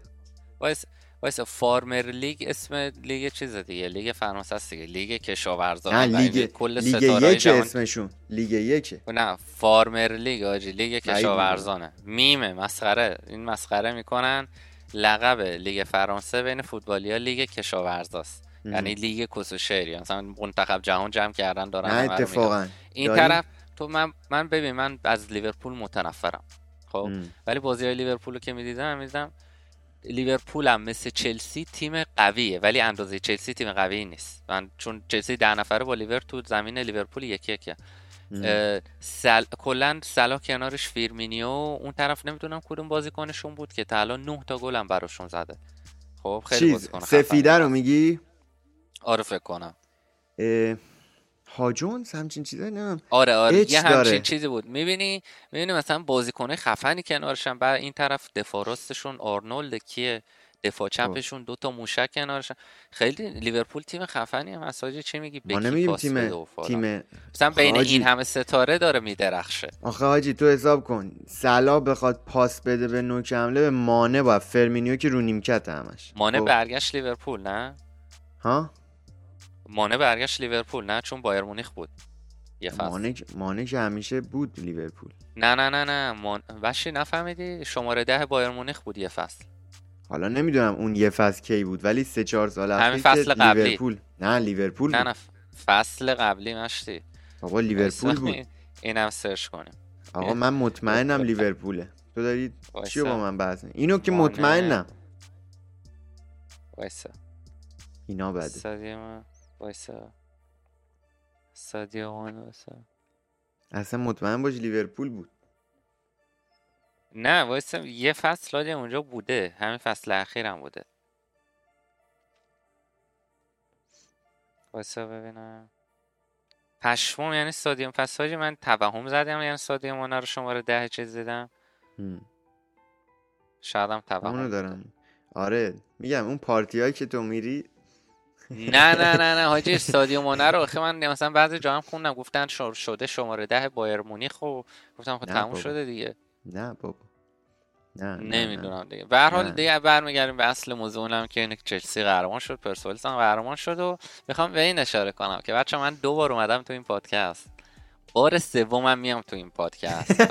وایس وایس farmer league اسم لیگ چیز دیگه لیگ فرانسه است دیگه لیگ کشاورزان نه لیگ کل لیگ یک جهان اسمشون لیگ یکه نه farmer league حاجی لیگ. کشاورزانه میمه مسخره این مسخره می‌کنن لقب لیگ فرانسه بین فوتبالیا لیگ کشاورزاست. یعنی لیگ کس و شعری مثلا منتخب جهان جمع کردن دارن نه. اتفاقا این داریم؟ طرف تو من من ببین من از لیورپول متنفرم خب ام. ولی بازی های لیورپول رو که می‌دیدم می‌دیدم لیورپول هم مثل چلسی تیم قویه ولی اندازه چلسی تیم قوی نیست. من چون چلسی ده نفره با لیور تو زمین لیورپول یکی یکی سل... کلا سلا کنارش فیرمینیو اون طرف نمی‌دونم کدوم بازیکنشون بود که تا الان 9 تا گل هم براشون زده. خب خیلی بازیکن سفیده رو. میگی؟ آره فکر کنم. اه، هاجونز همچین چیزایی نمیم آره آره. یه همچین داره. چیزی بود. می‌بینی؟ می‌بینی مثلا بازیکنه خفنی کنارشن. بعد این طرف دفاع راستشون آرنولد کیه؟ دفاع چپشون دو تا موشک کنارشن. خیلی لیورپول تیم خفنی هم هست حاجی چی میگی؟ ما نمیگیم تیم و. تیم مثلا بین حاجی. این همه ستاره داره میدرخشه. آخه حاجی تو حساب کن. صلاح بخواد پاس بده به نوک حمله به مانه باید. فیرمینو که رو نیمکت همش. مانه خب. برگشت لیورپول نه؟ ها؟ مانه برگشت لیورپول نه؟ چون بایرن مونیخ بود. یه فصل. مانه مانه که همیشه بود لیورپول. نه نه نه نه. مان... وشی نفهمیدی؟ شماره ده بایرن مونیخ بود یه فصل. حالا نمی‌دونم اون یه فصل کی بود ولی سه چهار سال همین فصل قبلی. لیورپول. نه لیورپول نه. نه. فصل قبلی مشتی. آقا لیورپول بود. اینم سرچ کنیم. آقا من مطمئنم لیورپوله. تو داری. چیو با من بحث اینو که مانه. مطمئنم. وایسا. اینا بده. وایسا. سادیو مانه وایسا. اصلا مطمئن باش لیورپول بود. نه وایسا یه فصل لادی اونجا بوده. همین فصل اخیرم بوده. وایسا ببینم. پشمام یعنی سادیوم. پس حاجی من توهم زدم یعنی مانه رو شماره ده چیز دیدم. هم. شایدم توهم دارم. آره میگم اون پارتی هایی که تو میری نه نه نه نه حاجی استادیوم مانه رو آخه من مثلا بعضی جا هم خوندم گفتن شده شماره ده بایر مونیخ و گفتم خب تموم بابا. شده دیگه نه بابا نه. نمی‌دونم دیگه به هر حال. دیگه برمیگردیم به اصل موضوعم که اینه که چلسی قهرمان شد پرسپولیس هم قهرمان شد و می‌خوام به این اشاره کنم که بچه من دو بار اومدم تو این پادکست بار سومم میام تو این پادکست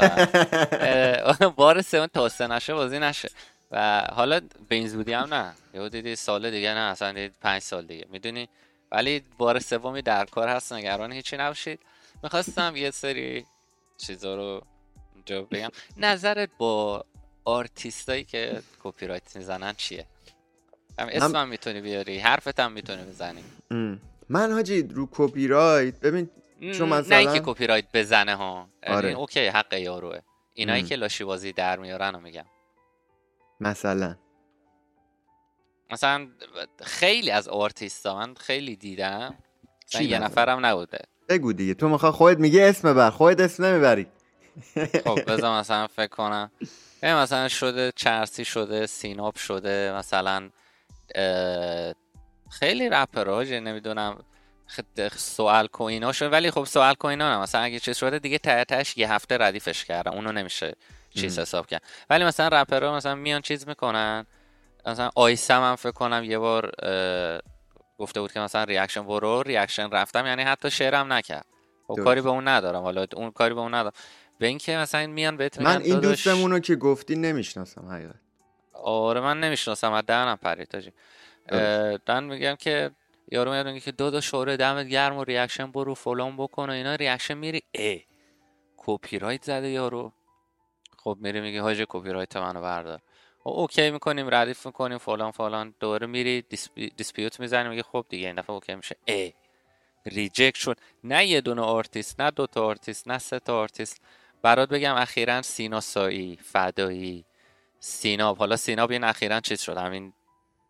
بار سوم تا سه نشه بازی نشه و حالا به این زودی هم نه. یهو دیدی سال دیگه نه اصلا پنج سال دیگه. می‌دونی؟ ولی بار سومی در کار هست نگران هیچی نباشید. می‌خواستم یه سری چیزا رو اینجا بگم. نظرت با آرتیستایی که کپی رایت می‌زنن چیه؟ هم اسمم می‌تونی بیاری حرفت هم می‌تونی بزنی. ام. من حاجی رو کپی رایت ببین چون نه مثلا- اینکه کپی رایت بزنه ها. آره. okay حق یاروه. اینایی. که لاشی بازی در میارن رو میگم. مثلا. مثلا خیلی از آرتیستا من خیلی دیدم چی یه؟ نفرم نبوده. بگو دیگه. تو می‌خوای خودت میگه اسم بر خودت اسم نمی‌بری. خب بذار مثلا فکر کنم. مثلا شده چرسی شده سیناب شده مثلا خیلی رپرها نمی‌دونم خ- سوال کوینا شده. ولی خب سوال کوینا مثلا اگه چیز شده دیگه ته تهش یه هفته ردیفش کردن اونو نمیشه چیز. حساب کرد. ولی مثلا رپرها مثلا میان چیز می‌کنن. مثلا آیسم هم فکر کنم یه بار گفته بود که مثلا reaction برو reaction رفتم یعنی حتی شعرم نکرد. خب درست. کاری به اون ندارم. حالا اون کاری به اون ندارم. به اینکه مثلا میان بهت من این دوستمون رو که گفتی نمی‌شناسم حقیقت. آره من نمی‌شناسم. از دهنم پرید تاجی. دن میگم که یارو میاد میگه که دو دو شوره دمت گرم و ریاکشن برو فلان بکن و اینا. ریاکشن میری ای کپی رایت زده یارو. خب میری میگه حاج کپی رایت منو بردار. و اوکی می‌کنیم ردیف می‌کنیم فلان فلان. دوباره میری دیسپی... دیسپیوت می‌زنی میگه خب دیگه این دفعه اوکی میشه. ای reject شد. نه یه دونه آرتیست نه دو تا آرتیست نه سه تا آرتیست. برات بگم اخیرا سینا سایی فدایی. سیناب حالا سیناب این اخیرا چیز شد. همین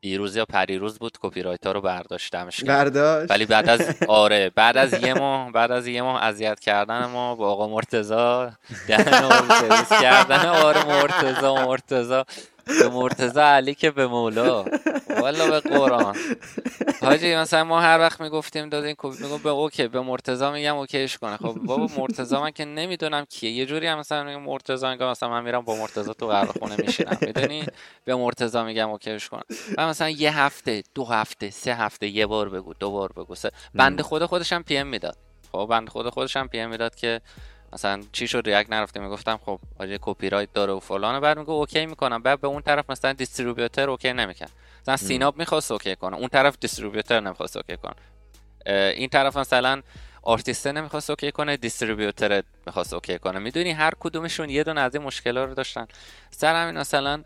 دیروز یا پریروز بود کپی رایت ها رو برداشتمش برداشت؟ ولی بعد از آره بعد از یه ماه بعد از یه ماه اذیت کردن ما با آقا مرتضی دهن کردن آره مرتضی مرتضی. به مرتضی علی که به مولا. والا به قرآن. حاجی مثلا ما هر وقت می‌گفتیم داد این کپی میگم به okay به مرتضی میگم okay ش کنه. خب بابا مرتضی من که نمی‌دونم کیه. یه جوری هم مثلا میگم مرتضی میگم مثلا من میرم با مرتضی تو قهوه خونه میشینم. می‌دونی؟ به مرتضی میگم okay ش کنه. و مثلا یه هفته دو هفته سه هفته یه بار بگو دو بار بگو. سه بنده خدا خودش هم PM می‌داد. خب بنده خدا خودش هم PM می‌داد که مثلا چی شد؟ react نرفته می‌گفتم خب حاجی کپی رایت داره و فلانه. بعد میگه okay می‌کنم. بعد به اون طرف مثلا distributor okay نمی‌کرد. مثلا سیناب می‌خواست okay کنه اون طرف distributor نمی‌خواست okay کنه. این طرف مثلا آرتیسته نمی‌خواست okay کنه distributor می‌خواست okay کنه. می‌دونی هر کدومشون یه دونه از این مشکلا رو داشتن. سر همین مثلا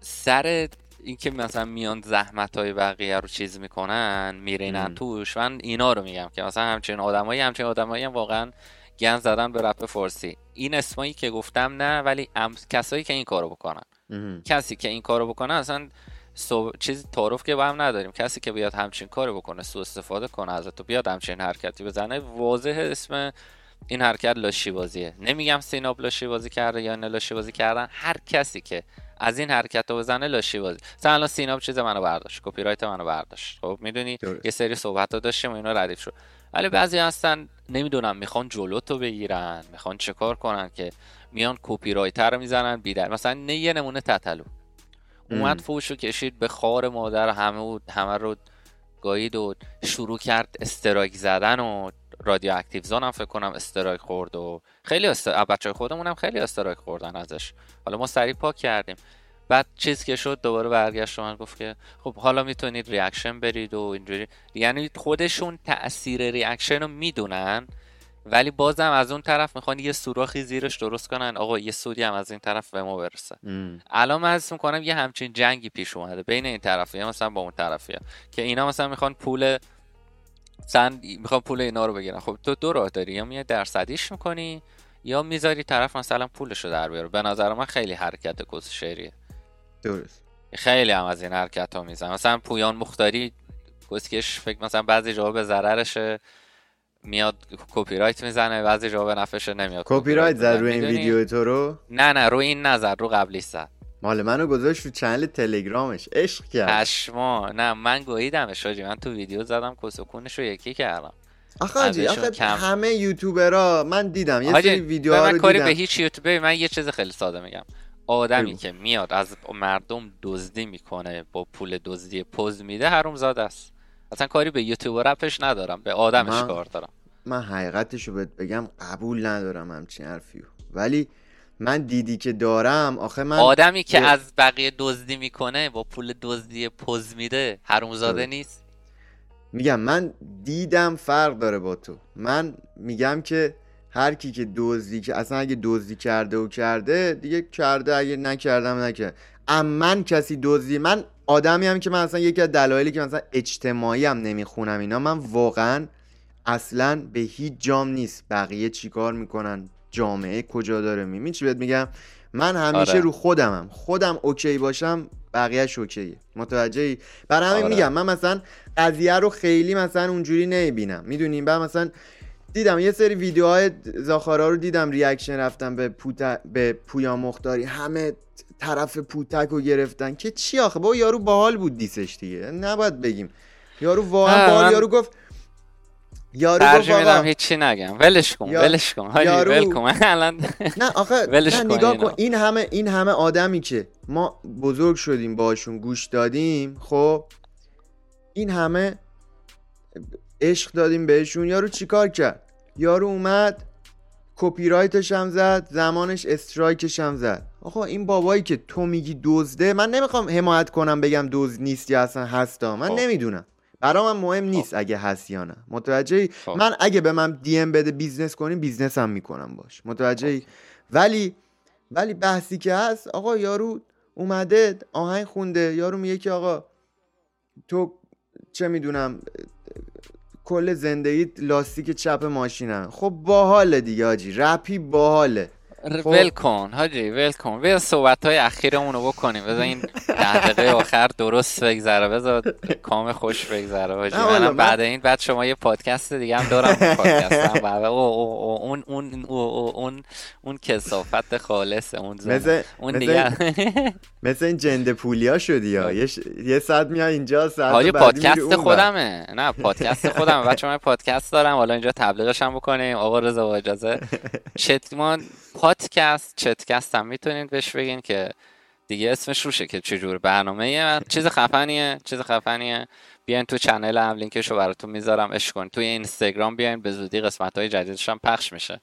سر اینکه مثلا میان زحمت های بقیه رو چیز می‌کنن میرینن. توش من اینا رو میگم که مثلا همچین آدمایی همچین آدمایی هم واقعا گند زدن به رپ فارسی. این اسمایی که گفتم نه ولی ام... کسایی که این کارو بکنن. مهم. کسی که این کارو بکنه اصلا سو... چیز تعارف که با هم نداریم. کسی که بیاد همچین کارو بکنه سوء استفاده کنه ازت و بیاد همچین حرکتی بزنه واضح اسم این حرکت لاشی بازیه نمیگم سیناب لاشی بازی کرده یا نه لاشی بازی کردن. هر کسی که از این حرکت رو بزنه لاشی بازی مثلا الان سیناب چیز منو برداشت کپی رایت منو برداشت. خب می‌دونی. یه سری صحبت ها داشتیم و اینا ردیف شد. ولی بعضی هستن نمی‌دونم می‌خوان جلو تو بگیرن می‌خوان چه کار کنن که میان کپی رایت رو می‌زنن بیدر مثلا نه یه نمونه تتلو. اومد ام. فوشو کشید به خار مادر همه و همه رو گایید و شروع کرد strike زدن و رادیو اکتیو زون هم فکر کنم strike خورد و خیلی str... بچه خودمون هم خیلی strike خوردن ازش. حالا ما سریع پاک کردیم. بعد چیز که شد دوباره برگشت من گفت که خب حالا می‌تونید reaction برید و اینجوری. یعنی خودشون تاثیر reaction رو می‌دونن. ولی بازم از اون طرف می‌خوان یه سوراخی زیرش درست کنن. آقا یه سودی هم از این طرف به ما برسه. الان من حس می‌کنم یه همچین جنگی پیش اومده بین این طرفی یا مثلا با اون طرفیه که اینا مثلا می‌خوان پول مثلا می‌خوان پول اینا رو بگیرن. خب تو دو راه داری. یا میاد درصدیش می‌کنی یا می‌ذاری طرف مثلا پولش رو در بیاره. به نظر من خیلی حرکت شعریه درست. خیلی هم از این حرکت ها میزن مثلا پویان مختاری کسکش فکر مثلا بعضی جواب به ضررشه. میاد کپی رایت می‌زنه بعضی جا به نفعشه نمیاد کپی رایت زد روی این ویدیو تو رو؟ نه نه روی این نظر رو قبلی زد. مال منو گذاشت رو channel تلگرامش. عشق کرد. پشمام. نه من گاییدمش حاجی من تو ویدیو زدم کس کونش رو یکی کردم. آخه حاجی آخه کم... همه یوتیوبرا من دیدم. یه سری ویدیوها رو کاری به هیچ یوتیوبر من یه چیز خیلی ساده میگم. آدمی که میاد از مردم دزدی می‌کنه با پول دزدی پوز میده حروم زاده است. اصلا کاری به یوتیوبر اپش ندارم به آدمش کار دارم. من حقیقتش رو بهت بگم قبول ندارم همچین حرفیو ولی من دیدی که دارم آخه من آدمی که از بقیه دزدی می‌کنه با پول دزدی پوز میده حرومزاده نیست. میگم من دیدم فرق داره با تو. من میگم که هر کی که دزدی که اصلا اگه دزدی کرده و کرده دیگه کرده اگه نکردم نکرد. اما من کسی دزدی من آدمی هم که من اصلا یکی از دلایلی که مثلا اجتماعی هم نمی‌خونم اینا من واقعا اصلا به هیچ جام نیست بقیه چیکار می‌کنن جامعه کجا داره می‌فهمی چی بهت میگم؟ من همیشه آره. رو خودمم. خودم okay باشم بقیه‌ش okay ه. متوجهی؟ برای همین آره. میگم من مثلا قضیه رو خیلی مثلا اونجوری نمی‌بینم. می‌دونیم بعد مثلا دیدم یه سری ویدیوهای زاخارا رو دیدم reaction رفتم به پوت به پویا مختاری. همه طرف پوتک رو گرفتن. که چی آخه؟ با یارو باحال بود دیسش دیگه. نباید بگیم. یارو واقعا باحال. یارو گفت یارو ترجمه میدم هیچی نگم. ولش کن ولش کن. یارو... ول کن. الان نه آخه ولش نه نگاه کن. این همه این همه آدمی که ما بزرگ شدیم باشون گوش دادیم خب؟ این همه عشق دادیم بهشون. یارو چیکار کرد؟ یارو اومد کپی رایتش هم زد زمانش strike ش هم زد. آقا این بابایی که تو میگی دزده من نمی‌خوام حمایت کنم بگم دزد نیست یا اصلا هستا من خب. نمی‌دونم. برا من مهم نیست خب. اگه هست یا نه. متوجه خب. من اگه به من DM بده business کنیم business هم می‌کنم باش. متوجه ولی ولی بحثی که هست آقا یارو اومده آهنگ خونده. یارو میگه که آقا تو چه می‌دونم کل زندگی لاستیک چپ ماشینم خب باحاله دیگه آجی رپی باحاله. ول کن حاجی ول کن. بیا صحبت های اخیرمون رو بکنیم. بذار این ده دقیقه آخر درست بگذره. بذار کام خوش بگذره حاجی. منم بعد این بعد شما یه پادکست دیگه هم دارم پادکست. هم اون اون اون اون کسافت خالصه اون اون دیگه مثل این جنده پولیا شدی یا یه ساعت میاد اینجا ساعت حاجی پادکست خودمه. نه پادکست خودمه. بچه‌ها من پادکست دارم. حالا اینجا تبلیغش هم بکنیم. آقا رضا اجازه. چتمن پادکست چتکست هم می‌تونید بهش بگین که دیگه اسمش روشه که چجور برنامه چیز خفنیه چیز خفنیه. بیاین تو channel هم لینکش رو براتون می‌ذارم اش کن. توی اینستاگرام بیاین به زودی قسمت های جدیدش هم پخش میشه.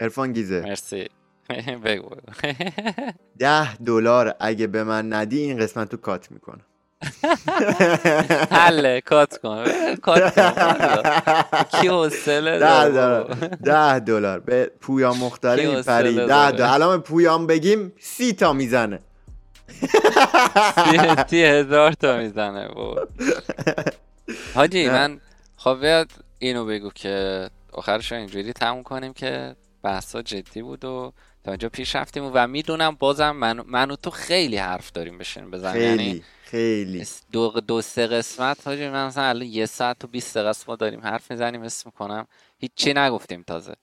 ارفان گیزه. مرسی. بگو. ده دلار اگه به من ندی این قسمت رو کات می‌کنم. حله کات کن. کات کن. کی حوصله ده دلار. به پویان مختاری پری ده دلار. الان پویان بگیم سی تا می‌زنه. سی هزار تا می‌زنه حاجی من خب بیاد اینو بگو که آخرش اینجوری تموم کنیم که بحثا جدی بود و تا اینجا پیش رفتیم و می‌دونم بازم من, من و تو خیلی حرف داریم بشین بزن. یعنی خیلی دو, دو سه قسمت. حاجی من مثلا الان یه ساعت و 20 دقیقه ما داریم حرف می‌زنیم اسم کنم هیچی نگفتیم تازه.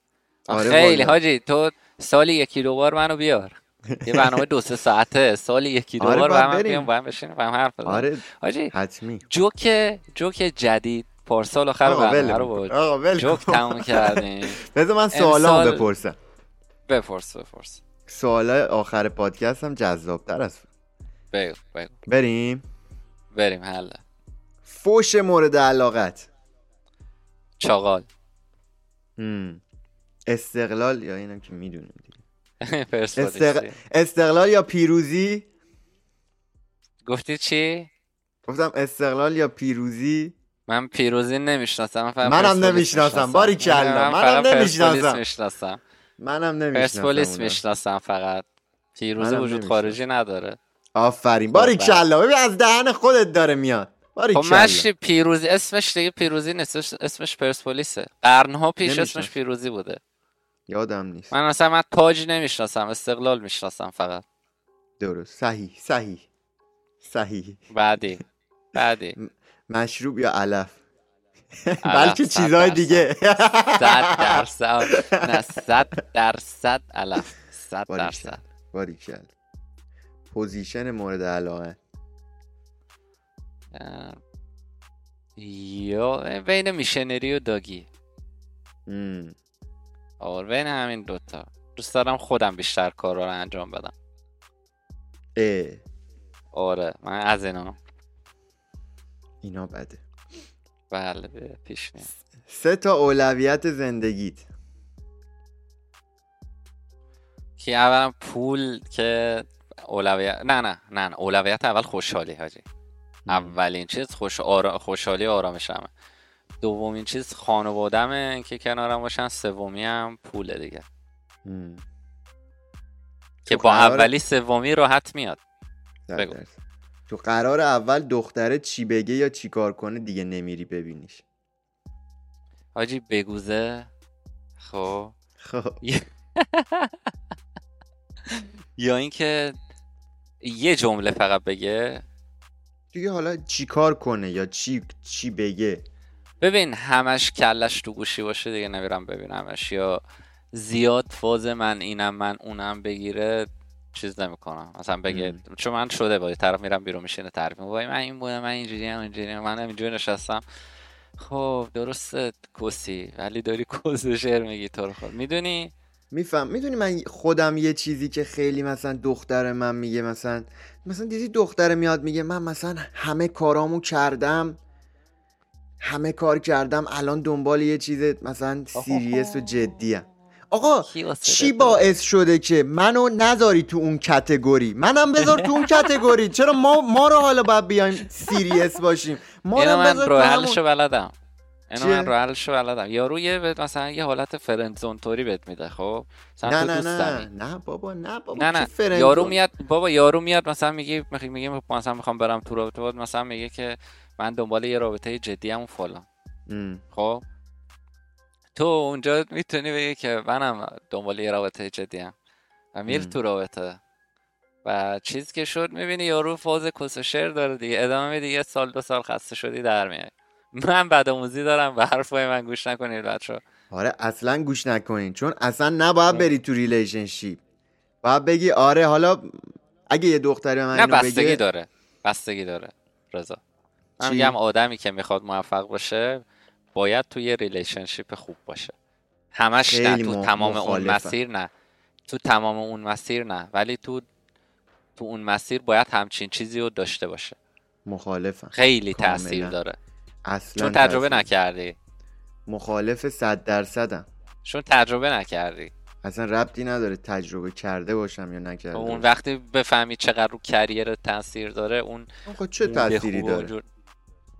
آره خیلی. حاجی تو سالی یکی دو بار منو بیار. یه برنامه دو سه ساعته. سالی یکی دو آره بار با هم بیام با هم بشینیم با هم حرف بزنیم. آره حاجی حتمی. جوک جوک جدید. پارسال آخر برنامه رو بود جوک تموم کردیم. بذار من سوالام بپرسم. بپرس بپرس سوال آخر پادکست هم جذابتر است بگو بگو بریم بریم حالا فوش مورد علاقت چاقال. استقلال یا اینم که می‌دونیم دیگه. استقلال یا پیروزی گفتی چی گفتم استقلال یا پیروزی من پیروزی نمی‌شناسم منم نمی‌شناسم. می‌شناسم. باریکلا. من منم نمی‌شناسم. منم نمی‌شناسم پرسپولیس. می‌شناسم فقط. پیروزی وجود. خارجی نداره. آفرین. باری خب، کلا. ببین از دهن خودت داره میاد. باری خب پیروزی اسمش دیگه پیروزی نیست. اسمش- پرسپولیسه. قرنها پیش نمی‌شناسم. اسمش پیروزی بوده. یادم نیست. من مثلا من تاج نمی‌شناسم. استقلال می‌شناسم فقط. درست. صحیح صحیح. صحیح. بعدی. بعدی. مشروب یا علف، بلکه چیزهای. دیگه. صد درصد. نه صد درصد علف. صد. درصد. باریکلا. پوزیشن مورد علاقه. یا بین میشنری و داگی. آره بین همین دوتا. دوست دارم خودم بیشتر کارا رو انجام بدم. اه. آره من از اینا. اینا بده. بله پیش میاد. سه تا اولویت زندگیت. که اولا پول که اولویت نه نه نه نه. اولویت اول خوشحالی حاجی. اولین چیز خوش آرا... خوشحالی آرامشمه. دومین چیز خانوادمه که کنارم باشن سومی هم پوله دیگه. که با اولی سومی راحت میاد. بگو. تو قرار اول دختره چی بگه یا چی کار کنه دیگه نمیری ببینیش. حاجی بگوزه. خب. خب. یا اینکه یه جمله فقط بگه. دیگه حالا چی کار کنه یا چی چی بگه؟ ببین همش کلش تو گوشی باشه دیگه نمیرم ببینمش. یا زیاد فاز من اینم من اونم بگیره. چیز نمی‌کنم. مثلا بگه مم. چون من شده با طرف میرم بیرون میشینه تعریف می‌کنه. وای من این بودم من اینجوری هم اینجوری من اینجوری نشستم. خب درسته کسی ولی داری کس و شعر میگی تو رو خود. می‌دونی؟ میفهم. می‌دونی من خودم یه چیزی که خیلی مثلا دختر من میگه مثلا مثلا دیدی دختر میاد میگه من مثلا همه کارامو کردم. همه کار کردم الان دنبال یه چیز مثلا serious و جدیم آقا چی؟ باعث شده که منو نذاری تو اون category منم بذار تو اون category چرا ما ما رو حالا باید بیایم serious باشیم ما اینو رو من همون- حلشو بلدم اینو؟ من راه حلشو بلدم یارو یه مثلا یه حالت friendzone طوری بهت میده خب نه نه دوستمی. نه نه بابا نه بابا نه نه یارو؟ میاد بابا یارو میاد مثلا میگه میگه میگه مثلا می‌خوام برم تو رابطه بود مثلا میگه که من دنبال یه رابطه جدی هم و فلان ام. خب تو اونجا می‌تونی بگی که منم دنبال یه رابطه جدی هم و میر. تو رابطه. و چیز که شد می‌بینی یارو فاز کس و شعر داره دیگه. ادامه میدی یه سال دو سال خسته شدی در میای من بدآموزی دارم به حرفای من گوش نکنید بچه آره اصلا گوش نکنین. چون اصلا نباید. بری تو relationship باید بگی آره حالا اگه یه دختری من نه بستگی بگه داره. بستگی داره رضا. من؟ میگم آدمی که می‌خواد موفق باشه باید توی یه relationship خوب باشه. همش نه تو تمام اون مخالفم. مسیر نه. تو تمام اون مسیر نه. ولی تو تو اون مسیر باید همچین چیزی رو داشته باشه. مخالفم. خیلی. تاثیر داره. اصلا چون تجربه. نکردی. مخالف صد درصدم. چون تجربه نکردی. اصلا ربطی نداره تجربه کرده باشم یا نکرده اون. وقتی بفهمی چقدر رو کریر تاثیر داره اون آقا چه و داره؟ جور-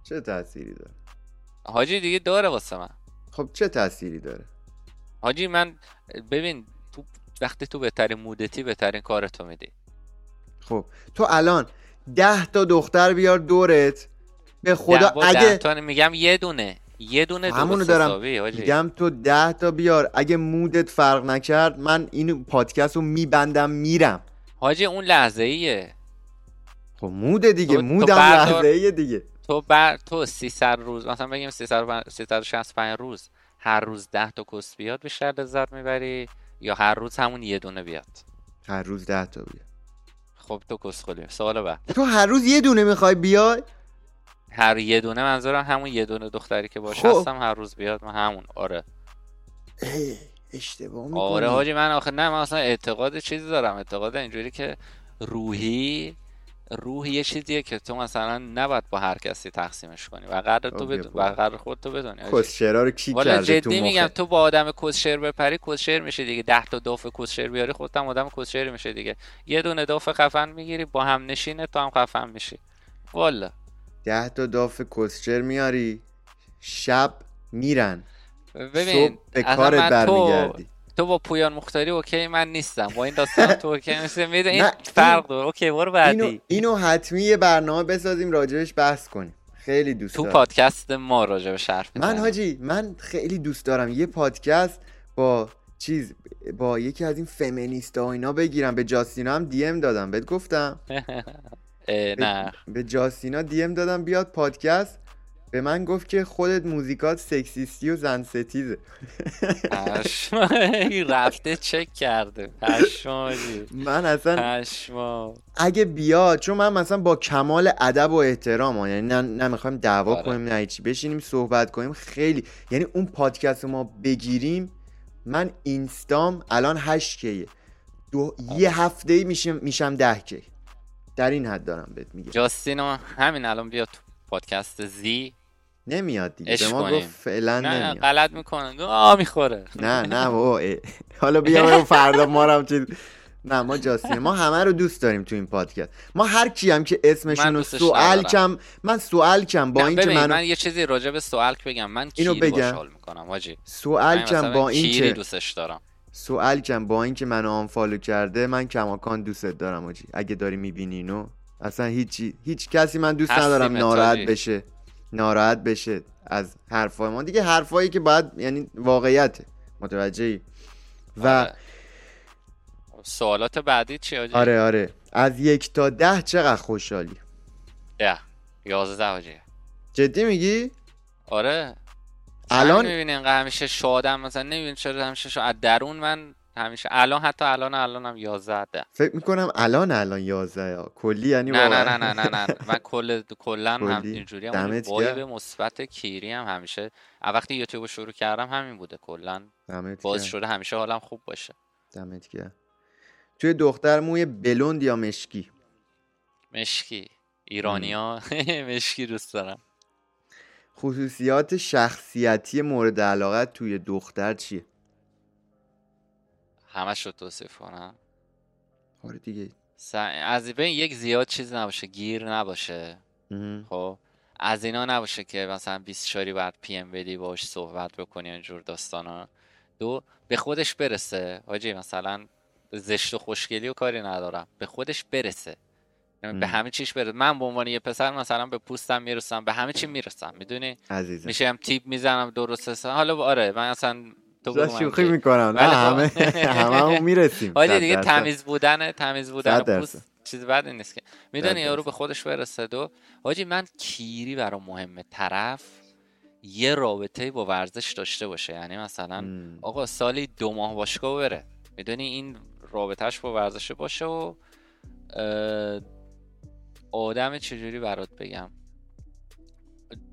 چه تأثیری داره؟ حاجی دیگه داره واسه من. خب چه تأثیری داره؟ حاجی من ببین تو وقتی تو بهترین مودتی بهترین کارتو میدی. خب تو الان ده تا دختر بیار دورت به خدا اگه تا میگم یه دونه. یه دونه همونو دارم میگم تو ده تا بیار. اگه مودت فرق نکرد من این پادکست رو میبندم میرم. حاجی اون لحظه ایه خب موده دیگه تو- تو مودم بردار- لحظه ایه دیگه. تو بر تو 300 روز مثلا بگیم 300 365 روز هر روز 10 تا کس بیاد بیشتر لذت می‌بری یا هر روز همون یه دونه بیاد؟ هر روز ده تا بیار خب تو کس خلی سوال بعد. تو هر روز یه دونه می‌خوای بیای؟ هر یه دونه منظورم همون یه دونه دختری که باشه خب. هستم هر روز بیاد من همون. آره. اه، اشتباه می‌کنی. آره حاجی من آخه نه من اصلا اعتقاد چیزی دارم. اعتقاد اینجوری که روحی روح یه چیزیه که تو مثلا نباید با هر کسی تقسیمش کنی. و قدر تو بدون. و قدر خود تو بدونی کسچرا رو کی کرده تو جدی میگم تو با آدم کسشر بپری کسشر میشه دیگه. ده تا داف کسشر بیاری خودت هم آدم کسشر میشه دیگه. یه دونه داف خفن می‌گیری با هم نشینه تو هم خفن میشی. والا. ده تا داف کسشر میاری شب میرن. ببین صبح به کارت تو برمیگردی. تو با پویان مختاری okay من نیستم. با این داستان تو okay نیستی میده این فرق داره. okay برو بعدی. اینو, اینو حتمی یه برنامه بسازیم راجبش بحث کنیم. خیلی دوست تو دارم. پادکست ما راجع به حرف من حاجی من خیلی دوست دارم یه پادکست با چیز با یکی از این فمینیست ها اینا بگیرم. به جاستینا هم دی ام دادم. بهت گفتم. نه. به جاستینا دی ام دادم بیاد پادکست. به من گفت که خودت موزیکات سکسیستی و زن ستیزه رفته چک کرده. من اصلا اگه بیاد چون من مثلا با کمال ادب و احترام ها. یعنی نه, نه می‌خوایم دعوا آره. کنیم نه هیچی بشینیم صحبت کنیم خیلی. یعنی اون پادکست رو ما بگیریم من اینستام الان 8 کیه. دو... یه هفته ای میشم میشم 10 کی. در این حد دارم بهت میگم. جاستینو همین الان بیا تو پادکست زی. نمیاد دیگه. به ما. گفت فعلا نه نمیاد. غلط می‌کنه. آ می‌خوره. نه نه بابا. حالا بیا برو فردا ما رو هم چیز نه ما جاستین ما همه رو دوست داریم تو این پادکست. ما هر کی هم که اسمشون رو سوال. کم من سوال کم با اینکه ببین من من یه چیزی راجع به سوال بگم. من اینو بگم. می‌کنم حاجی. سوال من کم با کیری اینکه دوستش دارم. سوال کم با اینکه منو آنفالو کرده من کماکان دوست دارم آجی اگه داری می‌بینی اینو اصلا هیچی هیچ کسی من دوست ندارم. ناراحت بشه. ناراحت بشه از حرفای ما. دیگه حرفایی که باید یعنی واقعیته متوجهی؟ و آره. سوالات بعدی چی حاجی آره آره. از یک تا ده چقدر خوشحالی؟ ده. یازده حاجی جدی میگی؟ آره. الان می‌بینی اینقدر همیشه شادم؟ مثلا نمی‌بینی چرا همیشه شاد از درون من همیشه. الان حتی الان الانم 11 ده فکر می‌کنم الان الان 11 ها کلی یعنی نه نه نه نه نه نه. من کل کلا هم. اینجوری هم گرم. مثبت کیری هم همیشه. وقتی یوتیوب رو شروع کردم همین بوده. کلا باز. شده. همیشه حالم خوب باشه. دمت گرم. توی دختر موی بلوند یا مشکی؟ مشکی. ایرانیا. مشکی دوست دارم. خصوصیات شخصیتی مورد علاقت توی دختر چیه؟ همش رو توصیف کنم. آره دیگه. س- از بین یک زیاد چیز نباشه گیر نباشه. خب از اینا نباشه که مثلا 20 شاری بعد پی ام بدی باش صحبت بکنی اینجور داستانا. دو به خودش برسه. حاجی مثلا زشت و خوشگلی و کاری ندارم. به خودش برسه. یعنی به. همه چیش برسه. من به عنوان یه پسر مثلا به پوستم می‌رسم به همه چی می‌رسم. می‌دونی؟ عزیزم. میشم تیپ می‌زنم درست حالا آره من اصلا تو شوخی. می‌کنم نه همه خب. همه همون می‌رسیم صد دیگه. تمیز بودن تمیز بودن. پوست چیز بدی نیست که می‌دونی یارو. به خودش برسه دو حاجی من کیری برام مهمه طرف یه رابطه با ورزش داشته باشه یعنی مثلا. آقا سالی دو ماه باشگاه بره می‌دونی این رابطهش با ورزش باشه و آدم چجوری برات بگم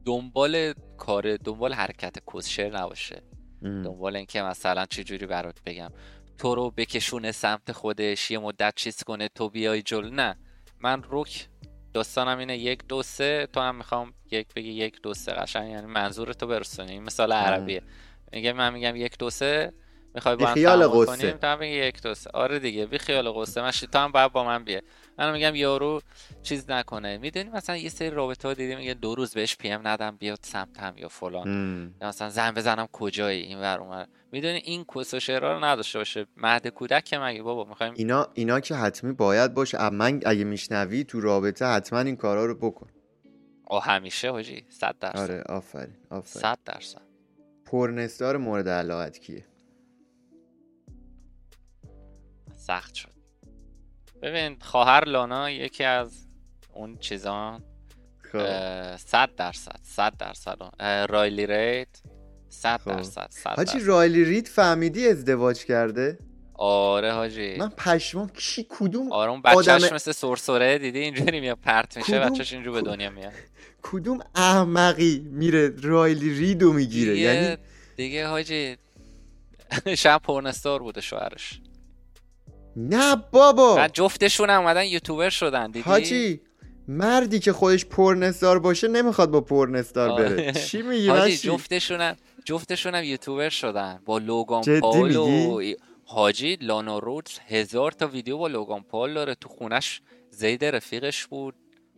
دنبال کار دنبال حرکت کسشر نباشه دنبال اینکه مثلا چجوری برات بگم. تو رو بکشونه سمت خودش یه مدت چیز کنه تو بیای جلو نه. من روک داستانم اینه یک دو سه. تو هم می‌خوام یک بگی یک دو سه قشنگ. یعنی منظور تو برسونی. این مثال عربیه. میگه من میگم یک دو سه. می‌خوای با هم تعامل قصه. کنیم تو هم بگی یک دو سه. آره دیگه. بی خیال قصه من تو هم باید با من بیه من میگم یارو چیز نکنه. می‌دونی مثلا یه سری رابطه ها دیدی میگه دو روز بهش پی ام ندم بیاد سمتم یا فلان. یا مثلا زن بزنم کجایی؟ این ور ور. می‌دونی این کس و رو نداشته باشه. مهد کودک که مگه بابا می‌خوایم اینا اینا که حتمی باید باشه. من اگه میشنوی تو رابطه حتما این کارا رو بکن. او همیشه حاجی. صد درصد. آره آفرین آفرین. صد درصد. پرنستار مورد علاقت کیه؟ سخت شد. ببین خواهر لانا یکی از اون چیزان خب. صد درصد صد درصد. رایلی ریت صد خب. درصد صد حاجی. رایلی رید فهمیدی ازدواج کرده؟ آره حاجی. من پشمام کی کدوم آره اون بچهش آدم- مثل سرسره دیدی؟ اینجوری میاد پرت میشه کدوم- بچهش اینجور به دنیا میاد. کدوم احمقی میره رایلی ریدو می‌گیره؟ دیگه یعنی دیگه حاجی شب پرنستار بوده شوهرش. نه بابا بعد جفتشون هم اومدن یوتیوبر شدن دیدی حاجی مردی که خودش پرنستار باشه نمی‌خواد با پرنستار بره. چی میگی حاجی مشی؟ جفتشونم جفتشونم یوتیوبر شدن با لوگان پال و؟ حاجی لانا رودز هزار تا ویدیو با لوگان پال داره تو خونش زید رفیقش بود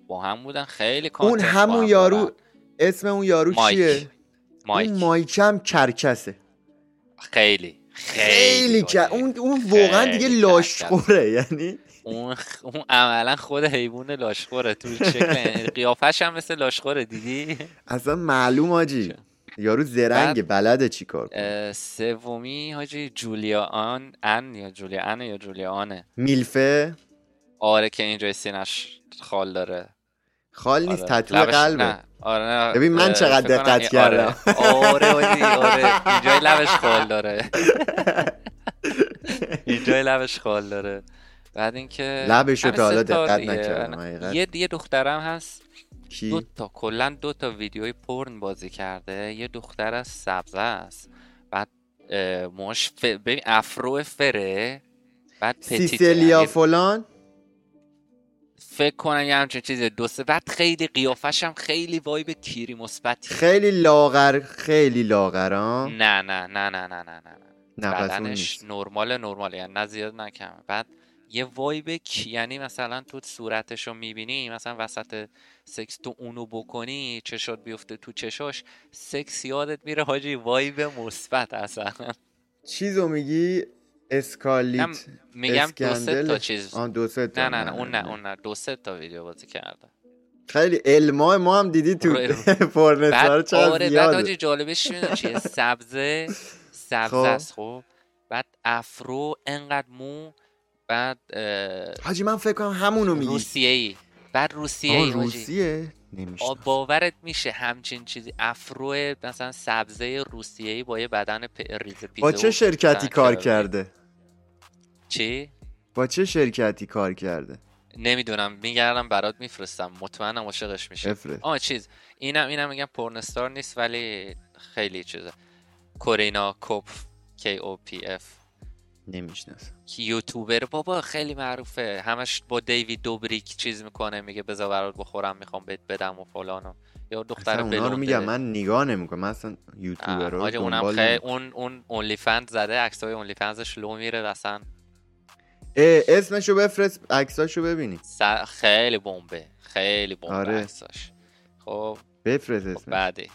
با هم بودن خیلی اون کانتنت با همون هم یارو. اسم اون یارو مایک. چیه مایک اون مایک هم کرکسه خیلی خیلی. کر... اون اون واقعا دیگه لاشخوره یعنی؟ اون اون عملا خود حیوان لاشخوره. تو شکل قیافش هم مثل لاشخوره دیدی؟ اصلا معلوم آجی. یارو زرنگه بلده چی کار کنه؟ اه، سومی حاجی جولیا آن ان یا جولیا ان یا جولیا آنه. میلفه؟ آره که اینجا سینش خال داره. خال نیست آره. لبش- قلبه نه آره نه. ببین من چقدر دقت این- آره. کردم. آره حاجی آره اینجای لبش خال داره اینجای لبش خال داره بعد اینکه لبشو همین تا حالا دقت. نکردم. یه یه دخترم هست کی دو تا کلا دو تا ویدیوی پرن بازی کرده یه دختر از سبزه است بعد موش ف... ببین افرو فره بعد سیسیلیا فلان فکر کنم یه همچین چیزی دو سه بعد خیلی قیافش هم خیلی وایب کیری مثبتی. خیلی لاغر خیلی لاغرا نه نه نه نه نه نه نه نه. نه بدنش نرمال نرمال یعنی نه زیاد نه کم. بعد یه وایب کی یعنی مثلا تو صورتش رو می‌بینی مثلا وسط سکس تو اونو بکنی چشات بیفته تو چشاش سکس یادت میره حاجی وایب مثبت اصلا. چیزو میگی؟ اسکالیت هم میگم دو سه تا؟ چیز. آه دو سه تا. نه نه نه اون نه اون نه. دو سه تا ویدیو بازی کرده. خیلی علما ما هم دیدی تو پرنسار بعد چقدر آره بعد حاجی جالبش چیه؟ سبزه سبزه خب. است خب. بعد افرو انقدر مو بعد حاجی من فکر کنم همونو میگی. روسیه ای بعد روسیه ای روسیه؟ نمیشه باورت میشه همچین چیزی. افرو مثلا سبزه روسیه ای با یه بدن ریز پیزه با چه شرکتی کار کرده؟ چی؟ با چه شرکتی کار کرده؟ نمی‌دونم میگردم برات میفرستم. مطمئنم عاشقش میشه. آه چیز. اینم اینم میگم pornstar نیست ولی خیلی چیزه. Corinna Kopf K O P F. نمی‌شناسم. که یوتیوبر بابا خیلی معروفه. همش با David Dobrik چیز می‌کنه میگه بذار برات بخورم می‌خوام بهت بدم و فلانو یا دختر اونا رو blonde ه میگم من نگاه نمی‌کنم. من اصلا یوتیوبر رو اونم خیلی. اون اون OnlyFans زده عکسای OnlyFans ش لو میره اصلا اسمشو بفرست عکساشو ببینی. س- خیلی بمبه خیلی بمبه آره. عکساش. خب بفرست اسم بعدی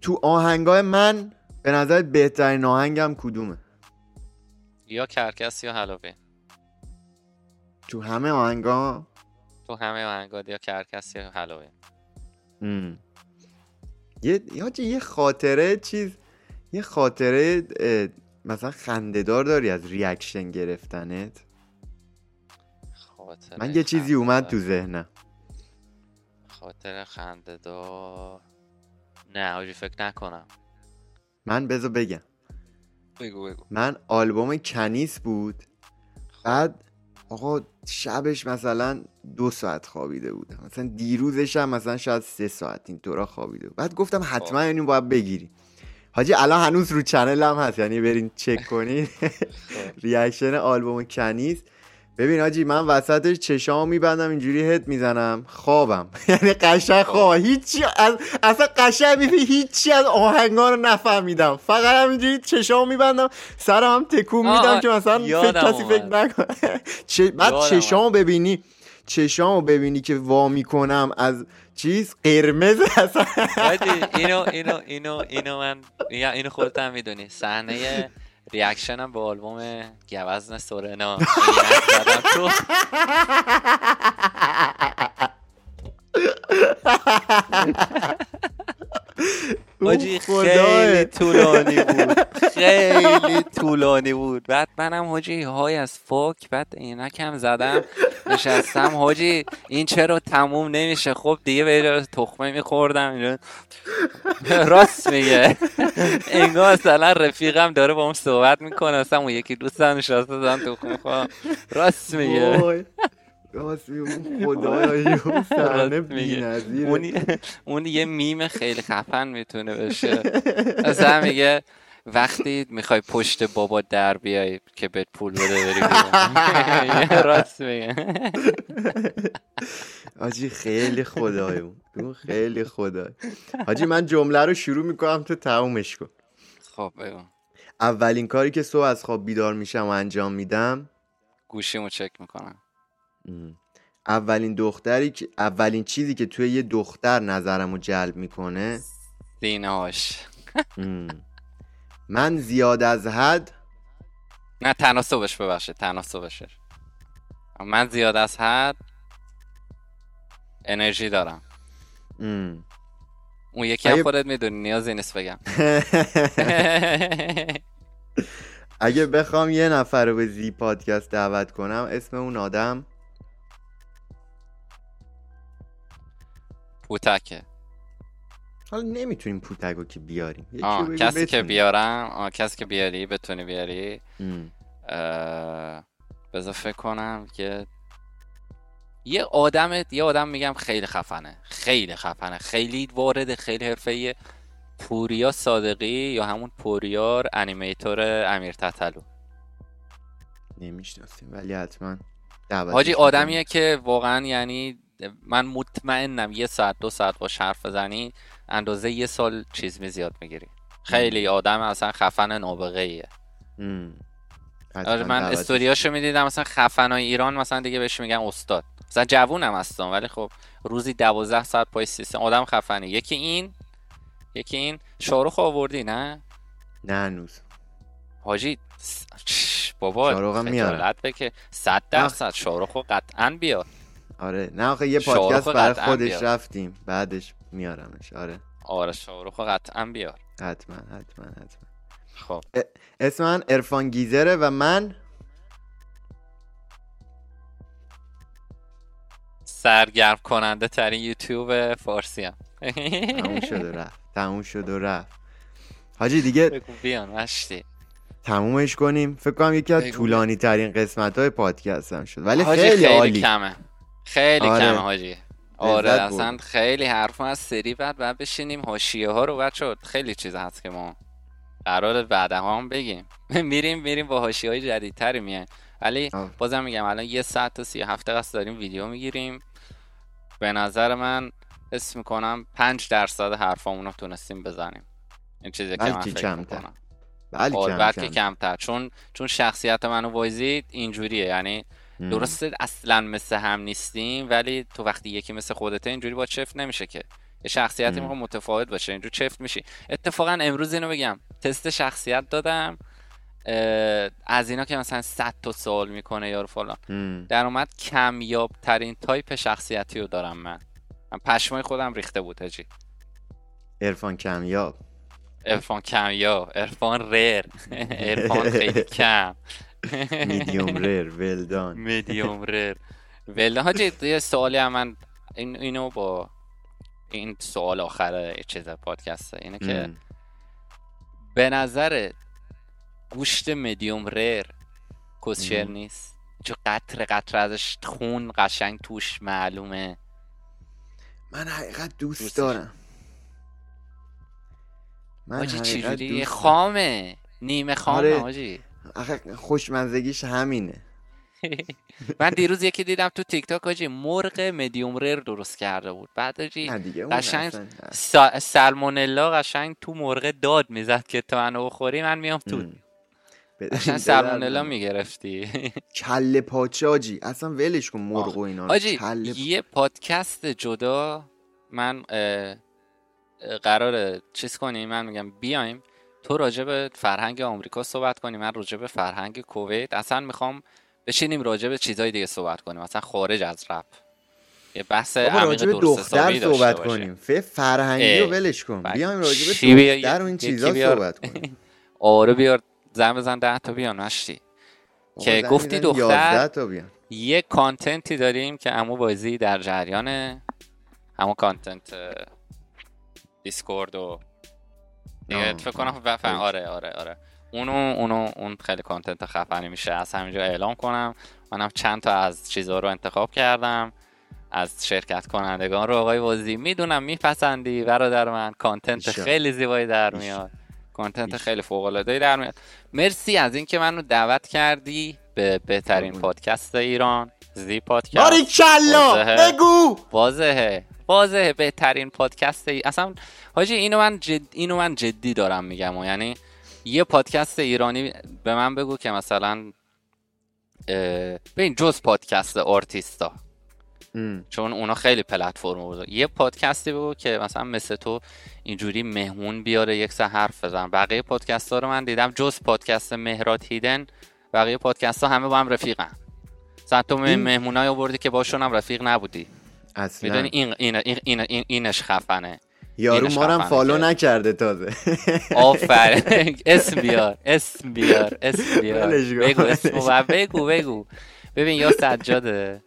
تو آهنگای من به نظرت بهترین آهنگم کدومه؟ یا کرکس یا هالووین تو همه آهنگا؟ تو همه آهنگات یا کرکس یا هالووین. یه یه خاطره چیز یه خاطره مثلا خندهدار داری از ریاکشن گرفتنت؟ خاطره من یه چیزی اومد تو خنده‌دار. ذهنم. خاطر خنده دار نه حاجی فکر نکنم. من بذار بگم. بگو بگو. من آلبوم کنیس بود. بعد آقا شبش مثلا دو ساعت خوابیده بودم. مثلا دیروزش هم مثلا شاید سه ساعت اینطورا خوابیده بود. بعد گفتم حتما خب. اینو باید بگیری. حاجی الان هنوز رو channel هم هست یعنی برین چک کنین. خب. reaction آلبوم کنیز. ببین حاجی من وسطش چشامو میبندم اینجوری head می‌زنم خوابم. یعنی قشنگ خواب هیچی از اصلا قشنگ می‌بینی هیچی از آهنگا رو نفهمیدم. فقط همینجوری چشامو میبندم سرم هم تکون میدم که مثلا فکر کسی فکر. نکنه. بعد چشامو ببینی. چشامو ببینی که وا می‌کنم از چیز؟ قرمز؟ اصلا اینو اینو اینو اینو من اینو خودت هم می‌دونی. صحنه ریاکشنم به آلبوم گوزن سورنا. تو. اوه، خیلی. طولانی بود. خیلی طولانی بود. بعد منم حاجی های از فوک بعد عینکم زدم نشستم. حاجی این چرا تموم نمیشه؟ خب دیگه به تخمه میخوردم. راست میگه. انگار مثلا رفیقم داره با اون صحبت می‌کنه. مثلا اون یکی دوستم نشسته دارم تخمه می‌خورم. راست میگه. وای. راست میگه خدایا اون صحنه. بی‌نظیره اون اون یه میم خیلی خفن می‌تونه بشه مثلا میگه وقتی می‌خوای پشت بابا در بیای که بهت پول بده بری. راست میگه حاجی خیلی خدای اون اون خیلی خدای حاجی من جمله رو شروع می‌کنم تو تمومش کن خب بگو اولین کاری که صبح از خواب بیدار میشم و انجام میدم گوشیمو چک می‌کنم. اولین دختری که اولین چیزی که توی یه دختر نظرمو جلب می‌کنه؟ ام. من زیاد از حد نه تناسبش ببخشید تناسبش من زیاد از حد انرژی دارم. ام. اون یکی هم اگه- خودت می‌دونی نیازی نیست بگم. اگه بخوام یه نفر رو به زی پادکست دعوت کنم اسم اون آدم پوتکه حالا نمی‌تونیم پوتگو که بیاریم رو آه کسی که بتونیم. بیارم آه کسی که بیاری بتونی بیاری. اه، بذار فکر کنم که یه آدم یه آدم میگم خیلی خفنه خیلی خفنه خیلی وارد خیلی حرفه‌ایه پوریا صادقی یا همون پوریار انیمیتور امیر تتلو نمی‌شناسیم ولی حتما حاجی. آدمیه که واقعا یعنی من مطمئنم یه ساعت دو ساعت با حرف بزنی اندازه یه سال چیز می زیاد می‌گیری. خیلی آدم اصلا خفن نابغه ایه. آره من استوریاشو می‌دیدم مثلا خفنای ایران مثلا دیگه بهش میگن استاد. مثلا جوونم هستم ولی خب روزی دوازده ساعت پای سیستم آدم خفنه. یکی این یکی این. شاروخ آوردی نه؟ نه هنوز. حاجی بابا شاهرخ هم. خجالت بکه صد درصد. شاروخ رو قطعا بیار. آره. نه آخه یه پادکست برای خودش بیار. رفتیم. بعدش میارمش. آره. آره شاروخ رو قطعا بیار. حتما حتما حتما. خب. اسم من ارفان گیزره و من سرگرم کننده ترین یوتیوب فارسی هم تموم شد و رفت. تموم شد و رفت. حاجی دیگه بیان مشتی. تمومش کنیم. فکر کنم یکی از. طولانی ترین قسمت های پادکست هم شد. ولی خیلی, خیلی عالی. کمه. خیلی آره. کمه حاجی آره اصلا. خیلی حرف از سری بعد بعد بشینیم حاشیه ها رو بعد شد خیلی چیز هست که ما قرار بعدها هم بگیم میریم میریم با حاشیه های جدیدتری میایم ولی. بازم میگم الان یه ساعت تا سی هفته قصد داریم ویدیو می‌گیریم به نظر من اسم می‌کنم پنج درصد حرفامون رو تونستیم بزنیم این چیزی که من فکر کمتر. می‌کنم آره کم بلکه کم کمتر چون چون شخصیت منو وایزید اینجوریه یعنی. درسته اصلا مثل هم نیستیم ولی تو وقتی یکی مثل خودته اینجوری با چفت نمیشه که. یه شخصیتی م. می‌خواد متفاوت باشه اینجور چفت میشی. اتفاقا امروز اینو بگم. تست شخصیت دادم از اینا که مثلا 100 تا سوال می‌کنه یارو فلان. در اومد کمیاب ترین تایپ شخصیتی رو دارم من. من پشمای خودم ریخته بود حاجی عرفان کمیاب. عرفان کمیاب. عرفان rare ارفان خیلی کم. میدیوم ریر ولدان میدیوم ریر ولی حاجی یه سوالی هم من این اینو با این سوال آخر چیز پادکسته اینه که. به نظر گوشت میدیوم ریر کسشر مم. نیست چون قطر قطر ازش خون قشنگ توش معلومه من حقیقت دوست دوستش. دارم من حقیقت چجوری دوست دارم. خامه نیمه خامه آره. آخه خوشمزگیش همینه. من دیروز یکی دیدم تو تیک تاک حاجی مرغ میدیوم ریر درست کرده بود. بعد اون قشنگ سا- سالمونلا قشنگ تو مرغ داد می‌زد که تو منو بخوری من میام تو. قشنگ نمی‌خوره. می‌گرفتی. کله پاچه آجی اصلا ولش کن مرغ و اینا کله یه پادکست جدا من قراره چیز کنیم؟ من میگم بیایم. تو راجع به فرهنگ آمریکا صحبت کنیم من راجع به فرهنگ کویت. اصلا می‌خوام بشینیم راجع به چیزای دیگه صحبت کنیم. مثلا خارج از رپ. یه بحث عمیق درست حسابی صحبت. کنیم. ف فرهنگی رو. ولش کن. بیایم راجع به دختر و این چیزا بیار. صحبت کنیم. آره بیار. زن بزن ده تا بیان نشتی که گفتی دختر 11 تا بیان. یه کانتنتی داریم که امو بازی در جریانه. همون content Discord و دیگه فکر کنم. بفهم okay. آره آره آره. اونو اونو اون خیلی content خفنی میشه. از همینجا اعلام کنم. منم چند تا از چیزها رو انتخاب کردم. از شرکت کنندگان رو آقای بازی می‌دونم میپسندی برادر من. content. خیلی زیبایی در. میاد. content خیلی فوق العاده در میاد. مرسی از اینکه منو دعوت کردی به بهترین پادکست ایران. زی پادکست. باری کلا بگو! واضحه. واضحه بهترین پادکست ای... اصلا حاجی اینو من جد... اینو من جدی دارم میگم و یعنی یه پادکست ایرانی به من بگو که مثلا ببین جز پادکست آرتیستا. چون اونا خیلی پلتفرم بود یه پادکستی بگو که مثلا مثل تو اینجوری مهمون بیاره یک سه حرف بزن. بقیه پادکست ها رو من دیدم جز پادکست مهرات هیدن بقیه پادکست ها همه با هم رفیقن. مثلا تو این... مهمون های آوردی که باشون هم رفیق نبودی. اصلا. می‌دونی این, این, این, این, اینش خفنه. یارو ما هم follow نکرده تازه. آفرین. اسم بیار اسم بیار اسم بیار. بگو اسم بگو بگو. ببین یا سجاده.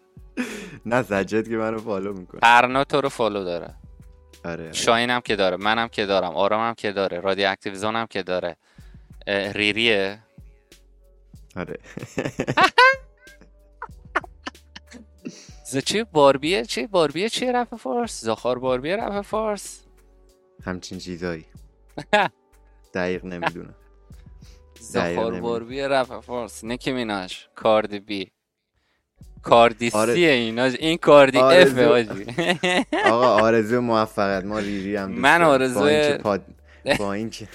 نه سجاد که منو follow می‌کنه. پرنا تو رو follow داره. آره شاین هم که داره منم که دارم آرام هم که داره رادی اکتیویزون هم که داره. ریریه. آره. چی؟ باربیه؟ چی؟ باربیه چی رپ فارس؟ زخار باربیه رپ فارس. همچین چیزایی. دقیق نمی‌دونم. زخار باربیه رپ فارس. نکی میناش کاردی بی. کاردی آره... اینا. این کاردی اف آجی. آقا آرزو موفقیت ما ریری هم من آرزو با اینکه, پاد... با اینکه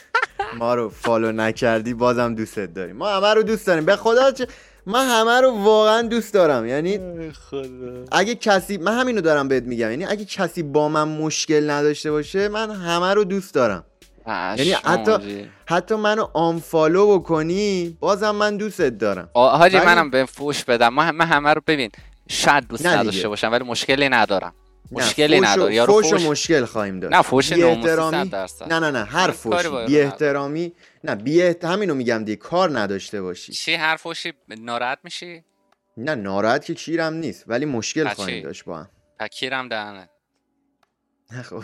ما رو فالو نکردی بازم دوستت داریم. ما همه رو دوست داریم. به خدا چه من همه رو واقعا دوست دارم. یعنی خدا. اگه کسی من همینو دارم بهت میگم. یعنی اگه کسی با من مشکل نداشته باشه من همه رو دوست دارم. یعنی حتی حتی منو آنفالو بکنی بازم من دوستت دارم. حاجی منم به فوش بدم. من همه رو ببین شاید دوست نداشته باشم ولی مشکلی ندارم. مشکلی نداره یارو فوش, فوش مشکل خواهیم داشت. نه فوش نه نه نه هر فوشی. بی احترامی نه بی احت... همینو میگم دیگه کار نداشته باشی. چی هر فوشی ناراحت میشی؟ نه ناراحت که کیرم نیست ولی مشکل خواهیم داشت با هم. پکیرم دهنه. نه خب.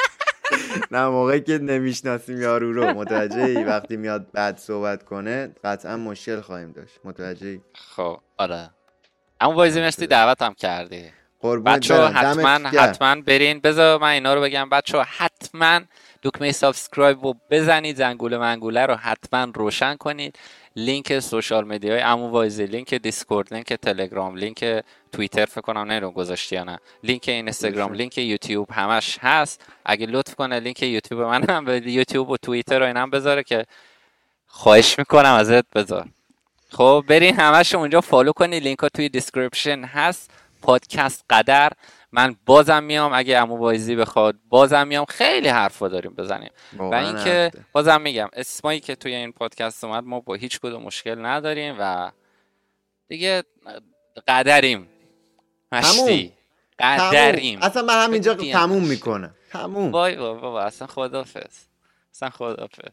نه موقعی که نمی‌شناسیم یارو رو متوجه ای وقتی میاد بعد صحبت کنه قطعا مشکل خواهیم داشت. متوجه ای خب آره. اما وایزی مرسی دعوت هم کردی. بچه حتما حتما برین. بذار من اینا رو بگم. بچه حتما دکمه subscribe رو بزنید زنگوله منگوله رو حتما روشن کنید. لینک social media های امو وایزی لینک Discord لینک تلگرام لینک توییتر فکر کنم نمی‌دونم گذاشتی یا نه. لینک اینستاگرام لینک یوتیوب همش هست. اگه لطف کنه لینک یوتیوب من هم به یوتیوب و توییتر رو اینم بذاره که خواهش می‌کنم ازت بذار. خب برین همش اونجا follow کنید. لینک ها توی description هست. پادکست قدر. من بازم میام اگه امو وایزی بخواد بازم میام. خیلی حرفا داریم بزنیم. و اینکه بازم میگم اسمایی که توی این پادکست اومد ما با هیچ کدوم مشکل نداریم و دیگه قدریم. مشتی. قدریم. اصلا من همینجا تموم می‌کنم. تموم. وای بابا اصلا خدافز اصلا خدافز